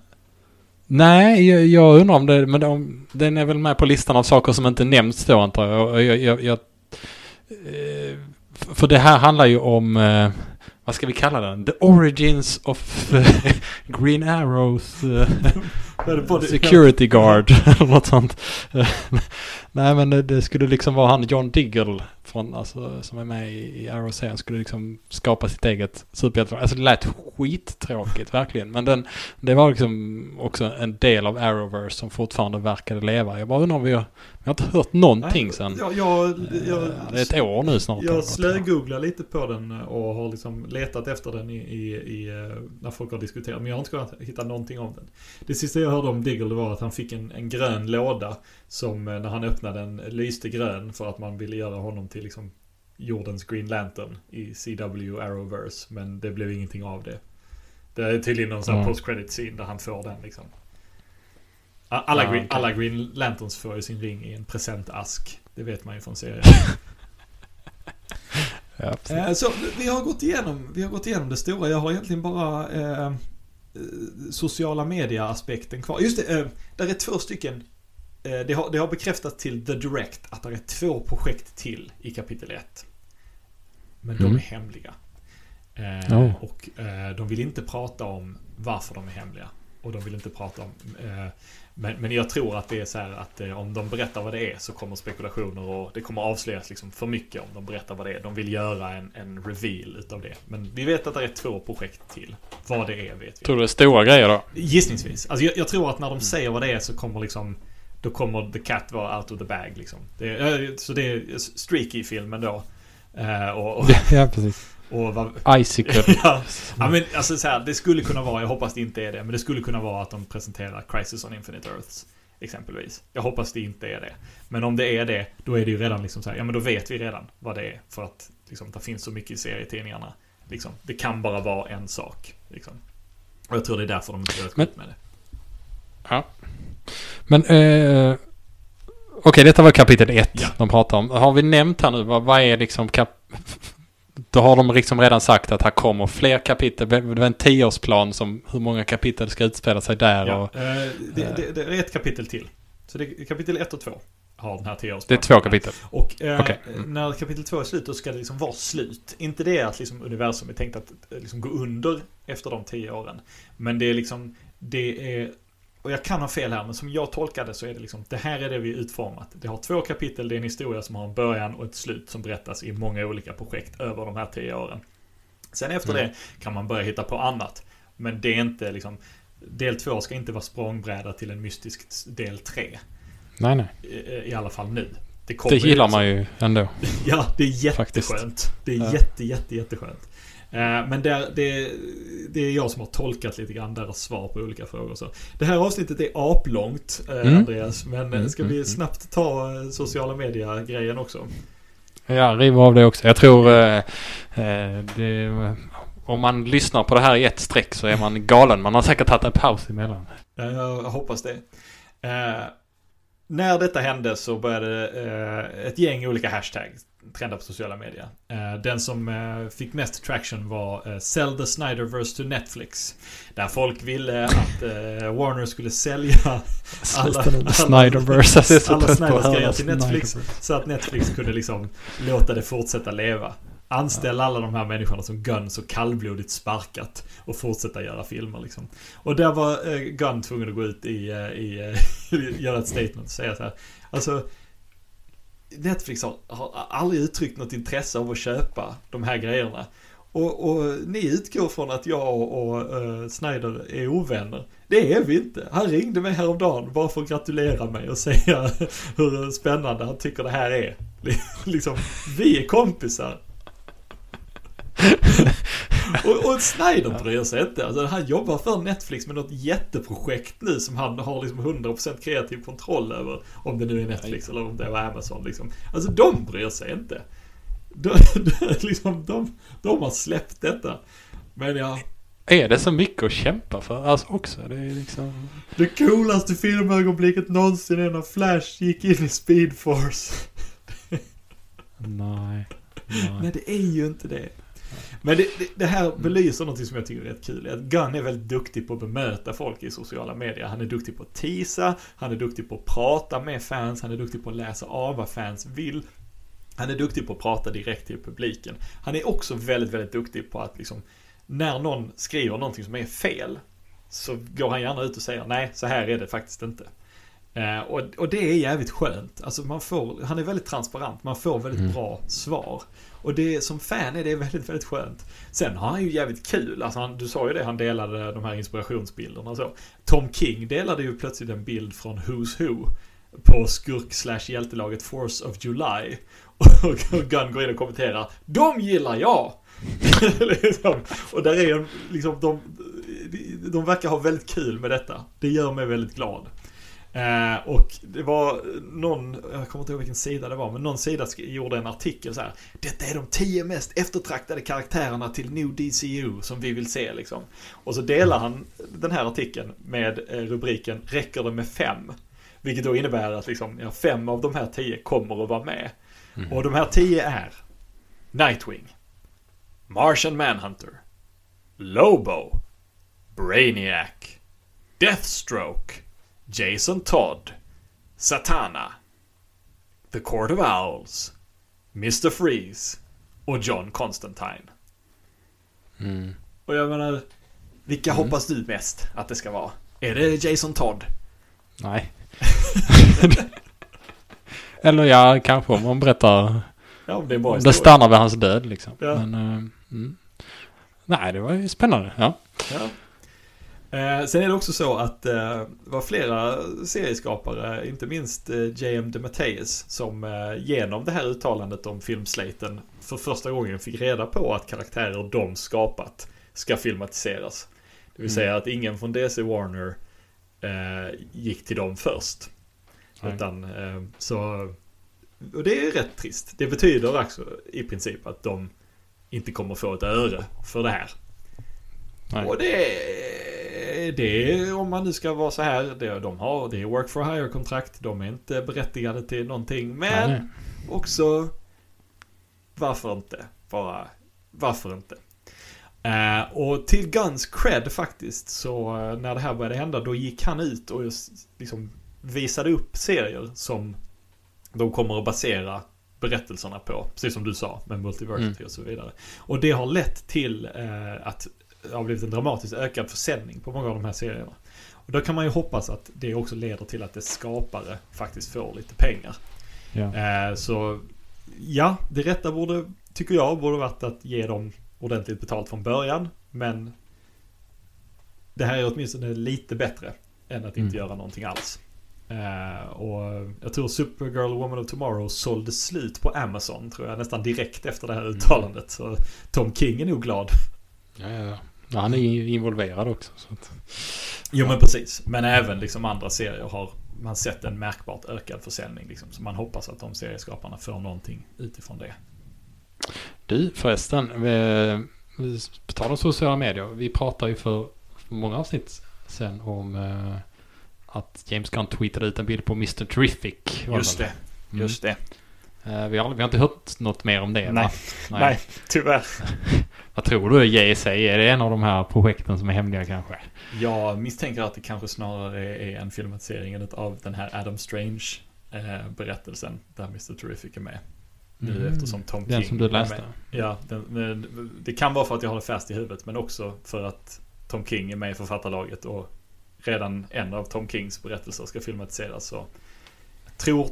Nej, jag, jag undrar om det, men om, den är väl med på listan av saker som inte nämns då antar jag. Jag, jag, jag eh, för det här handlar ju om, eh, vad ska vi kalla den? The Origins of Green Arrows eh, Security Guard eller något sånt. Nej men det, det skulle liksom vara han John Diggle från, alltså, som är med i, i Arrow-serien skulle liksom skapa sitt eget superhjältelag. Alltså det lät skittråkigt verkligen. Men den, det var liksom också en del av Arrowverse som fortfarande verkade leva. Jag bara undrar om vi har, vi har inte hört någonting Nej, sen. Jag, jag, jag, Eh, det är ett år nu snart. Jag slögooglar lite på den och har liksom letat efter den i, i, i, eh, när folk har diskuterat. Men jag har inte kunnat hitta någonting om den. Det sista jag hörde om Diggle var att han fick en, en grön låda som eh, när han öppnade den lyste grön för att man ville göra honom till liksom jordens Green Lantern i CW Arrowverse. Men det blev ingenting av det. Det är tydligen någon sån här Mm. post-credit scene där han får den liksom. Alla, Ja, green, okej. alla Green Lanterns får ju sin ring i en presentask. Det vet man ju från serien. Ja. Eh, Så vi har, gått igenom, vi har gått igenom det stora. Jag har egentligen bara eh, eh, sociala media-aspekten kvar. Just det, eh, där är två stycken. Eh, det, har, det har bekräftats till The Direct att det är två projekt till i kapitel 1. Men de Mm. är hemliga. Eh, Oh. Och eh, de vill inte prata om varför de är hemliga. Och de vill inte prata om... Eh, men, men jag tror att det är så här att eh, om de berättar vad det är så kommer spekulationer och det kommer avslöjas liksom för mycket om de berättar vad det är. De vill göra en, en reveal utav det. Men vi vet att det är två projekt till. Vad det är vet vi. Tror du det är stora grejer då? Gissningsvis. Alltså jag, jag tror att när de säger vad det är så kommer liksom Då kommer the cat vara out of the bag liksom. Det, eh, så det är streaky-filmen då. Eh, och, och, Ja, precis. och vad, Icicle. ja, ja men alltså så här, det skulle kunna vara, jag hoppas det inte är det, men det skulle kunna vara att de presenterar Crisis on Infinite Earths. Exempelvis. Jag hoppas det inte är det. Men om det är det, då är det ju redan liksom så här, ja men då vet vi redan vad det är. För att liksom, det finns så mycket i serietidningarna. Liksom, det kan bara vara en sak. Liksom. Och jag tror det är därför de inte skit med det. Ja. Men, eh, okej detta var kapitel ett Ja. de pratar om. Har vi nämnt här nu, vad, vad är liksom kap... Då har de liksom redan sagt att här kommer fler kapitel. Det var en tioårsplan som hur många kapitel ska utspela sig där. Ja, Och, eh, det, det, det är ett kapitel till. Så det är kapitel 1 och 2 har den här det tioårsplanen. är två kapitel. Och eh, Okej. Mm. när kapitel 2 är slut då ska det liksom vara slut. Inte det att liksom universum är tänkt att eh, liksom gå under efter de tio åren. Men det är liksom, det är, och jag kan ha fel här, men som jag tolkar det så är det liksom, det här är det vi utformat. Det har två kapitel, det är en historia som har en början och ett slut som berättas i många olika projekt över de här tio åren. Sen efter Mm. det kan man börja hitta på annat. Men det är inte liksom, del 2 ska inte vara språngbräda till en mystisk del 3. Nej, nej. I, i alla fall nu. Det kommer gillar liksom- man ju ändå. Ja, det är Faktiskt. jätteskönt. Det är Ja. jätte, jätte, jätteskönt. Eh, Men det, det, det är jag som har tolkat lite grann deras svar på olika frågor. Så det här avsnittet är aplångt, eh, Mm. Andreas. Men Mm, ska mm, vi mm. snabbt ta eh, sociala media-grejen också? Ja, riva av det också. Jag tror eh, det, om man lyssnar på det här i ett streck så är man galen. Man har säkert tagit en paus emellan. Ja, Jag hoppas det. Eh, när detta hände så började eh, ett gäng olika hashtags trenda på sociala medier. Eh, den som eh, fick mest traction var eh, Sell the Snyderverse to Netflix. Där folk ville att Warner skulle sälja Alla- med alla- Snyderverse. Jag är så alla att Snyders grejer till Netflix. Så att Netflix kunde liksom låta det fortsätta leva. Anställa alla de här människorna som Gunn så kallblodigt sparkat och fortsätta göra filmer liksom. Och där var Gunn tvungen att gå ut i, i eh, göra ett statement och säga så här. Alltså Netflix har, har aldrig uttryckt något intresse av att köpa de här grejerna. Och, och ni utgår från att jag och, och uh, Snyder är ovänner. Det är vi inte. Han ringde mig häromdagen bara för att gratulera mig och säga hur spännande han tycker det här är. liksom, vi är kompisar. och, och Snyder bryr sig inte. Alltså, han jobbar för Netflix med något jätteprojekt nu som han har liksom 100% kreativ kontroll över. Om det nu är Netflix eller om det var Amazon liksom. Alltså de bryr sig inte. De, de, liksom, de, de har släppt detta. Men ja, Är det så mycket att kämpa för? Alltså också. Det är liksom... det coolaste filmögonblicket någonsin är när Flash gick in i Speed Force. Nej. Nej, Nej. det är ju inte det. Men det, det, det här belyser något som jag tycker är rätt kul. Att Gunn är väldigt duktig på att bemöta folk i sociala medier. Han är duktig på att teasa, han är duktig på att prata med fans, han är duktig på att läsa av vad fans vill. Han är duktig på att prata direkt till publiken. Han är också väldigt, väldigt duktig på att liksom, när någon skriver någonting som är fel, så går han gärna ut och säger nej, så här är det faktiskt inte. Eh, och, och det är jävligt skönt. Alltså man får, han är väldigt transparent, man får väldigt Mm. bra svar. Och det som fan är det väldigt, väldigt skönt. Sen har han ju jävligt kul. Alltså han, du sa ju det, han delade de här inspirationsbilderna och så. Tom King delade ju plötsligt en bild från Who's Who på skurk slash hjältelaget Force of July. Och Gunn går in och kommenterar De gillar jag! liksom. Och där är liksom, de, de verkar ha väldigt kul med detta. Det gör mig väldigt glad. Eh, och det var någon, jag kommer inte ihåg vilken sida det var, men någon sida gjorde en artikel så här. Detta är de tio mest eftertraktade karaktärerna till New DCU som vi vill se liksom. Och så delar han den här artikeln med eh, rubriken Räcker det med fem? Vilket då innebär att liksom, ja, fem av de här tio kommer att vara med. Mm. Och de här tio är Nightwing, Martian Manhunter, Lobo, Brainiac, Deathstroke, Jason Todd, Satana, The Court of Owls, Mr. Freeze och John Constantine. Mm. Och jag menar, vilka Mm. hoppas du mest att det ska vara? Är det Jason Todd? Nej. Eller ja, kanske om man berättar. Ja, det är det stannar vid hans död liksom. Ja. Men, eh, mm. Nej, det var ju spännande. Ja. Ja. Eh, sen är det också så att eh, det var flera serieskapare, inte minst eh, J.M. DeMatteis, som eh, genom det här uttalandet om filmslaten för första gången fick reda på att karaktärer de skapat ska filmatiseras. Det vill Mm. säga att ingen från DC Warner eh, gick till dem först. Nej. Utan, eh, så, och det är rätt trist. Det betyder också i princip att de inte kommer få ett öre för det här. Nej. Och det är, det är, om man nu ska vara så här, det, de har, det är work for hire-kontrakt, de är inte berättigade till någonting. Men Nej, nej. också, varför inte? Bara, varför inte? Eh, och till Guns cred faktiskt, så eh, när det här började hända, då gick han ut och just, liksom visade upp serier som de kommer att basera berättelserna på. Precis som du sa med Multiversity Mm. och så vidare. Och det har lett till eh, att det har blivit en dramatiskt ökad försäljning på många av de här serierna. Och då kan man ju hoppas att det också leder till att dess skapare faktiskt får lite pengar. Eh, så ja, det rätta borde, tycker jag, borde varit att ge dem ordentligt betalt från början. Men det här är åtminstone lite bättre än att inte Mm. göra någonting alls. Eh, och jag tror Supergirl Woman of Tomorrow sålde slut på Amazon tror jag nästan direkt efter det här uttalandet. Så Tom King är nog glad. Ja, ja, ja. Ja, han är ju involverad också. Så att, Jo men precis. Men även liksom andra serier har man sett en märkbart ökad försäljning. Liksom. Så man hoppas att de serieskaparna får någonting utifrån det. du förresten, vi, på tal om sociala medier. Vi pratade ju för, många avsnitt sen om eh, att James Gunn tweetade ut en bild på Mr. Terrific. Just det. Mm. Just det. Eh, vi, har, vi har inte hört något mer om det Nej. va? Nej. tyvärr. Vad tror du JSA? Är det en av de här projekten som är hemliga kanske? Jag misstänker att det kanske snarare är en filmatisering av den här Adam Strange eh, berättelsen där Mr. Terrific är med. Nu Mm. eftersom Tom Den King som du är läste? Ja, den, det kan vara för att jag har det färskt i huvudet men också för att Tom King är med i författarlaget och redan en av Tom Kings berättelser ska filmatiseras. Så jag tror...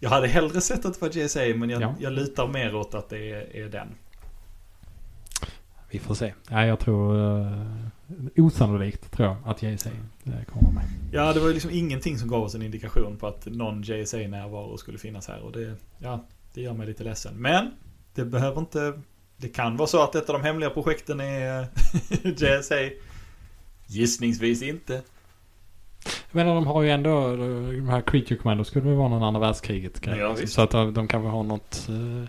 Jag hade hellre sett att det var JSA men jag, Ja. jag lutar mer åt att det är, är den. Vi får se. Ja, jag tror... Uh, osannolikt tror jag att JSA eh, kommer med. Ja, det var ju liksom ingenting som gav oss en indikation på att någon JSA-närvaro skulle finnas här. Och det, ja, det gör mig lite ledsen. Men det behöver inte... Det kan vara så att ett av de hemliga projekten är JSA. Gissningsvis inte. Men de har ju ändå, de här Creature Commando skulle väl vara någon andra världskriget grej. Ja. Så att de, de kanske har något... Uh,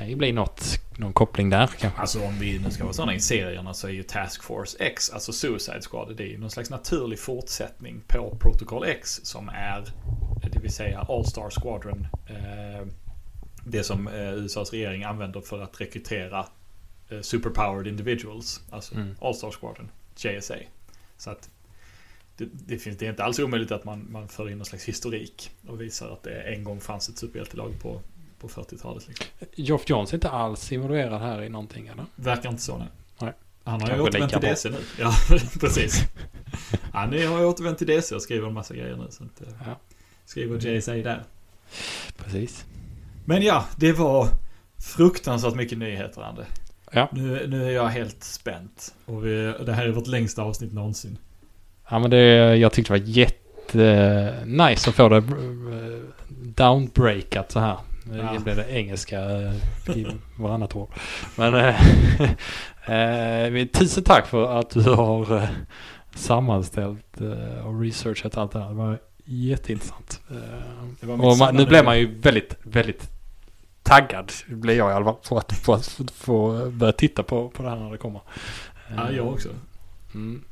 kan ju bli något, någon koppling där kanske. Alltså om vi nu ska vara sådana i serierna så är ju Task Force X, alltså Suicide Squad, det är ju någon slags naturlig fortsättning på Protocol X som är, det vill säga All-Star Squadron. Eh, det som eh, USAs regering använder för att rekrytera eh, superpowered individuals, alltså Mm. All-Star Squadron, JSA. Så att det, det, finns, det är inte alls omöjligt att man, man för in någon slags historik och visar att det en gång fanns ett superhjältelag på, på 40-talet. Liksom. Geoff Johns är inte alls involverad här i någonting eller? Verkar inte så nej. Nej. Han har ju återvänt till. DC nu. Ja, precis. Han har ju återvänt till DC och skriver en massa grejer nu. Så att, eh, Ja. Skriver JSA där. Precis. Men ja, det var fruktansvärt mycket nyheter, Ande. Ja. Nu, nu är jag helt spänt. Och vi, det här är vårt längsta avsnitt någonsin. Ja men det, jag tyckte det var jätte nice att få det eh, downbreakat så här. Ja. Det blev det engelska eh, i varannat ord. Men eh, eh, tusen tack för att du har eh, sammanställt och researchat allt det här. Det var jätteintressant. Det var man, nu blev man ju väldigt, väldigt taggad. Blir jag i alla fall på att, på att få börja titta på, på det här när det kommer. Ja, jag också. Mm.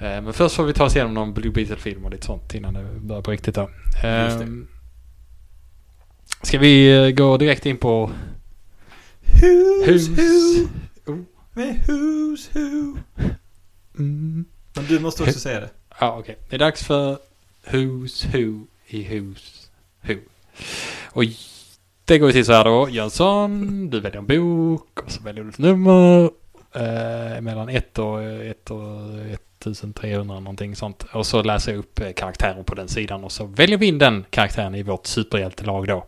Men först får vi ta oss igenom någon Blue Beetle-film och lite sånt innan det börjar på riktigt då. Just det. Ska vi eh, gå direkt in på Who's Who's who? Med Who's who? Mm. Men du måste också säga det. Ja, okej. Det är dags för Who's Who i Who's Who. Och det går ju till så här då. Jönsson, du väljer en bok och så väljer du ett nummer. Eh, mellan 1 och 1 och 1300 någonting sånt. Och så läser jag upp eh, karaktärer på den sidan och så väljer vi in den karaktären i vårt superhjältelag då.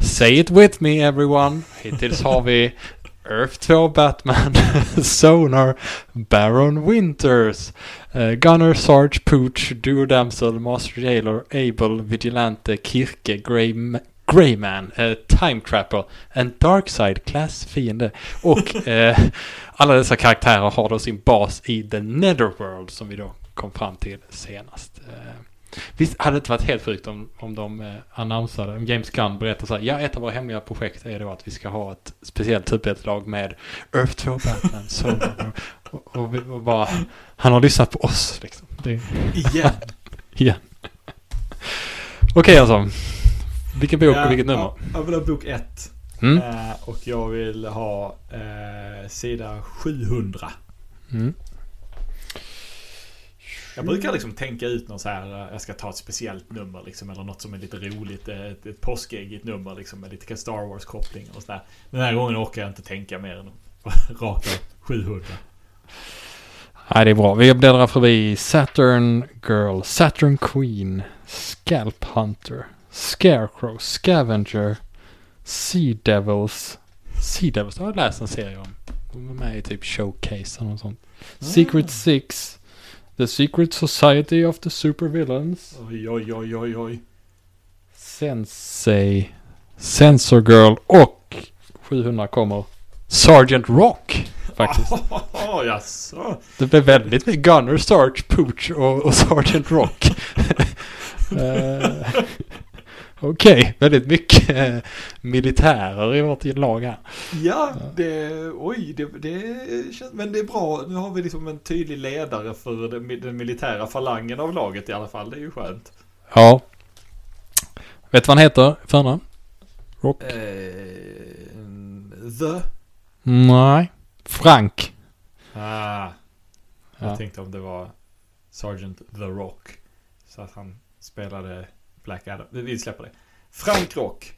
Say it with me everyone. Hittills har vi Earth 2 Batman, Sonar, Baron Winters, uh, Gunner, Sarge, Pooch, Duo Damsel, Master Jailer, Able, Vigilante, Kirke, Grey, Greyman, uh, Time Trapper, en Darkside Class fiende. Och eh, alla dessa karaktärer har då sin bas i The Netherworld som vi då kom fram till senast. Eh, Visst hade det inte varit helt sjukt om, om de eh, annonsade, om James Gunn berättar så här, ja ett av våra hemliga projekt är då att vi ska ha ett speciellt superhjältelag med Earth 2 Batman, Solar och, och, och bara, han har lyssnat på oss liksom. Det, Igen. igen. Okej alltså. Vilken bok och vilket nummer? ja, Jag vill ha bok 1. Mm. Eh, och jag vill ha eh, sida 700. Mm. Jag brukar liksom tänka ut något så här, eh, jag ska ta ett speciellt nummer liksom, eller något som är lite roligt. eh, Ett, ett påskäggigt nummer liksom, med lite Star Wars-koppling och sådär. Den här gången orkar jag inte tänka mer än raka 700. Nej, det är bra. Vi bläddrar förbi Saturn Girl, Saturn Queen, Scalp Hunter, Scarecrow, Scavenger, Sea Devils. Sea Devils, har jag läst en serie om. De är med i typ Showcase och sånt. Secret Six, The Secret Society of the Supervillains, Oj, oj, oj, oj, oj. Sensei, Sensor Girl och 700 kommer Sergeant Rock faktiskt. Oh, jaså? Det blev väldigt mycket Gunner, Sarge, Pooch och, och Sergeant Rock. Eh, Okej, väldigt mycket eh, militärer i vårt lag här. Ja, det, oj, det, det känns, men det är bra. Nu har vi liksom en tydlig ledare för den, den militära falangen av laget i alla fall. Det är ju skönt. Ja. Vet du vad han heter förnamn? Rock? Eh, the? Nej. Frank. Ah, jag Ja. tänkte om det var Sergeant The Rock. Så att han spelade Black Adam. Vi släpper det. Frank Rock.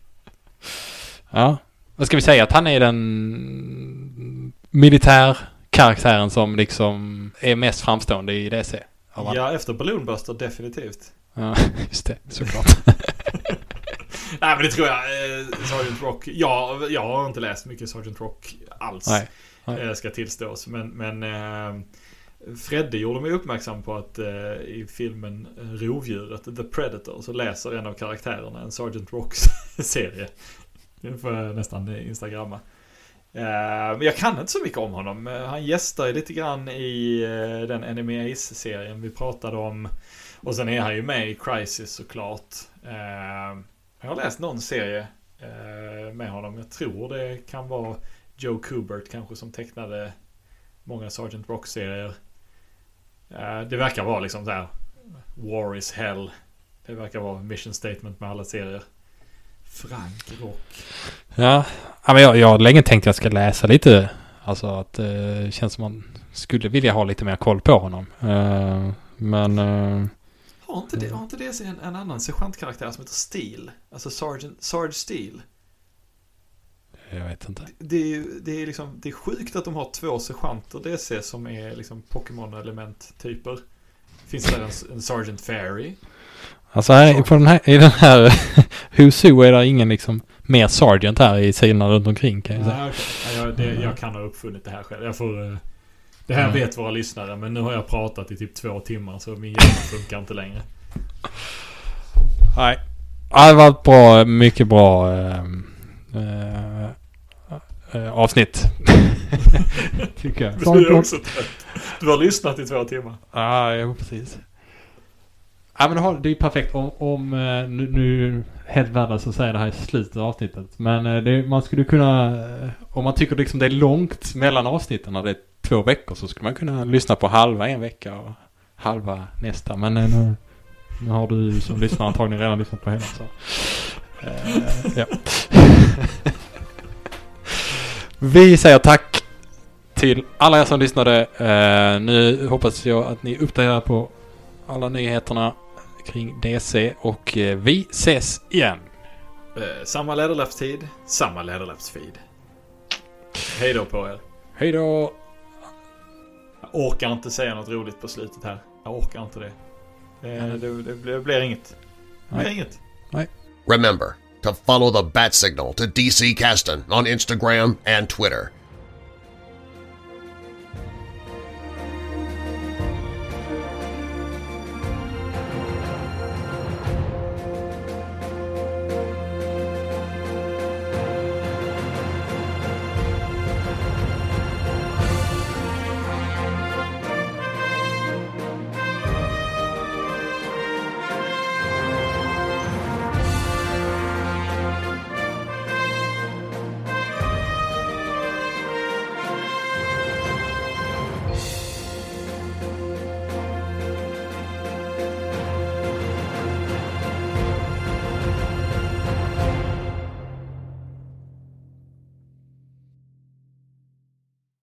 ja. Vad ska vi säga? Att han är den militärkaraktären som liksom är mest framstående i DC. Ja, efter Balloonbuster definitivt. Ja, just det. Såklart. Nej men det tror jag. Eh, Sergeant Rock. Ja, jag har inte läst mycket Sergeant Rock alls. Nej. Nej. Eh, ska tillstås. Men, men eh, Fredde gjorde mig uppmärksam på att eh, i filmen Rovdjuret, The Predator, så läser en av karaktärerna en Sergeant Rocks serie. Det får jag nästan instagramma. Eh, men jag kan inte så mycket om honom. Eh, han gästar ju lite grann i eh, den Enemy Ace-serien vi pratade om. Och sen är han ju med i Crisis såklart. Eh, jag har läst någon serie eh, med honom. Jag tror det kan vara Joe Kubert kanske som tecknade många Sergeant Rock-serier. Eh, det verkar vara liksom så här War is hell. Det verkar vara mission statement med alla serier. Frank Rock. Ja, ja men jag, jag har länge tänkt att jag ska läsa lite. Alltså att det eh, känns som man skulle vilja ha lite mer koll på honom. Eh, men eh, Har inte det, har inte det en, en annan sergeantkaraktär som heter Steel? Alltså Sergeant, Sarge Steel. Jag vet inte. Det är, det är liksom, det är sjukt att de har två sergeanter DC som är liksom Pokémon-element-typer. Finns det en, en Sergeant Fairy? Alltså här, på den här, i den här Who är det ingen liksom mer Sergeant här i sidorna runt omkring kan jag säga. Ja, jag, det, jag kan ha uppfunnit det här själv. Jag får, eh, det här Mm. vet våra lyssnare, men nu har jag pratat i typ två timmar så min hjärna funkar inte längre. Nej. Ja, det var ett bra, mycket bra ehm, eh, eh, avsnitt. Tycker jag. Du är också trött. Du har lyssnat i två timmar. Ja, ja precis. Ja men det det är ju perfekt om, om eh, nu, nu helt värdelöst att säga det här i slutet av avsnittet. Men eh, det, man skulle kunna, eh, om man tycker liksom det är långt mellan avsnitten när det är två veckor så skulle man kunna lyssna på halva en vecka och halva nästa. Men nu, nu har du som lyssnar antagligen redan lyssnat på hela så. Eh, ja. Vi säger tack till alla er som lyssnade. Eh, nu hoppas jag att ni är uppdaterade på alla nyheterna kring DC och eh, vi ses igen. Eh, samma Ledarlappstid, samma Ledarlappsfeed. Hej då på er. Hej då! Jag orkar inte säga något roligt på slutet här. Jag orkar inte det. Det, det, det, blir- det blir inget. Det blir Nej. inget. Remember to follow the bat signal to DC Caston on Instagram and Twitter.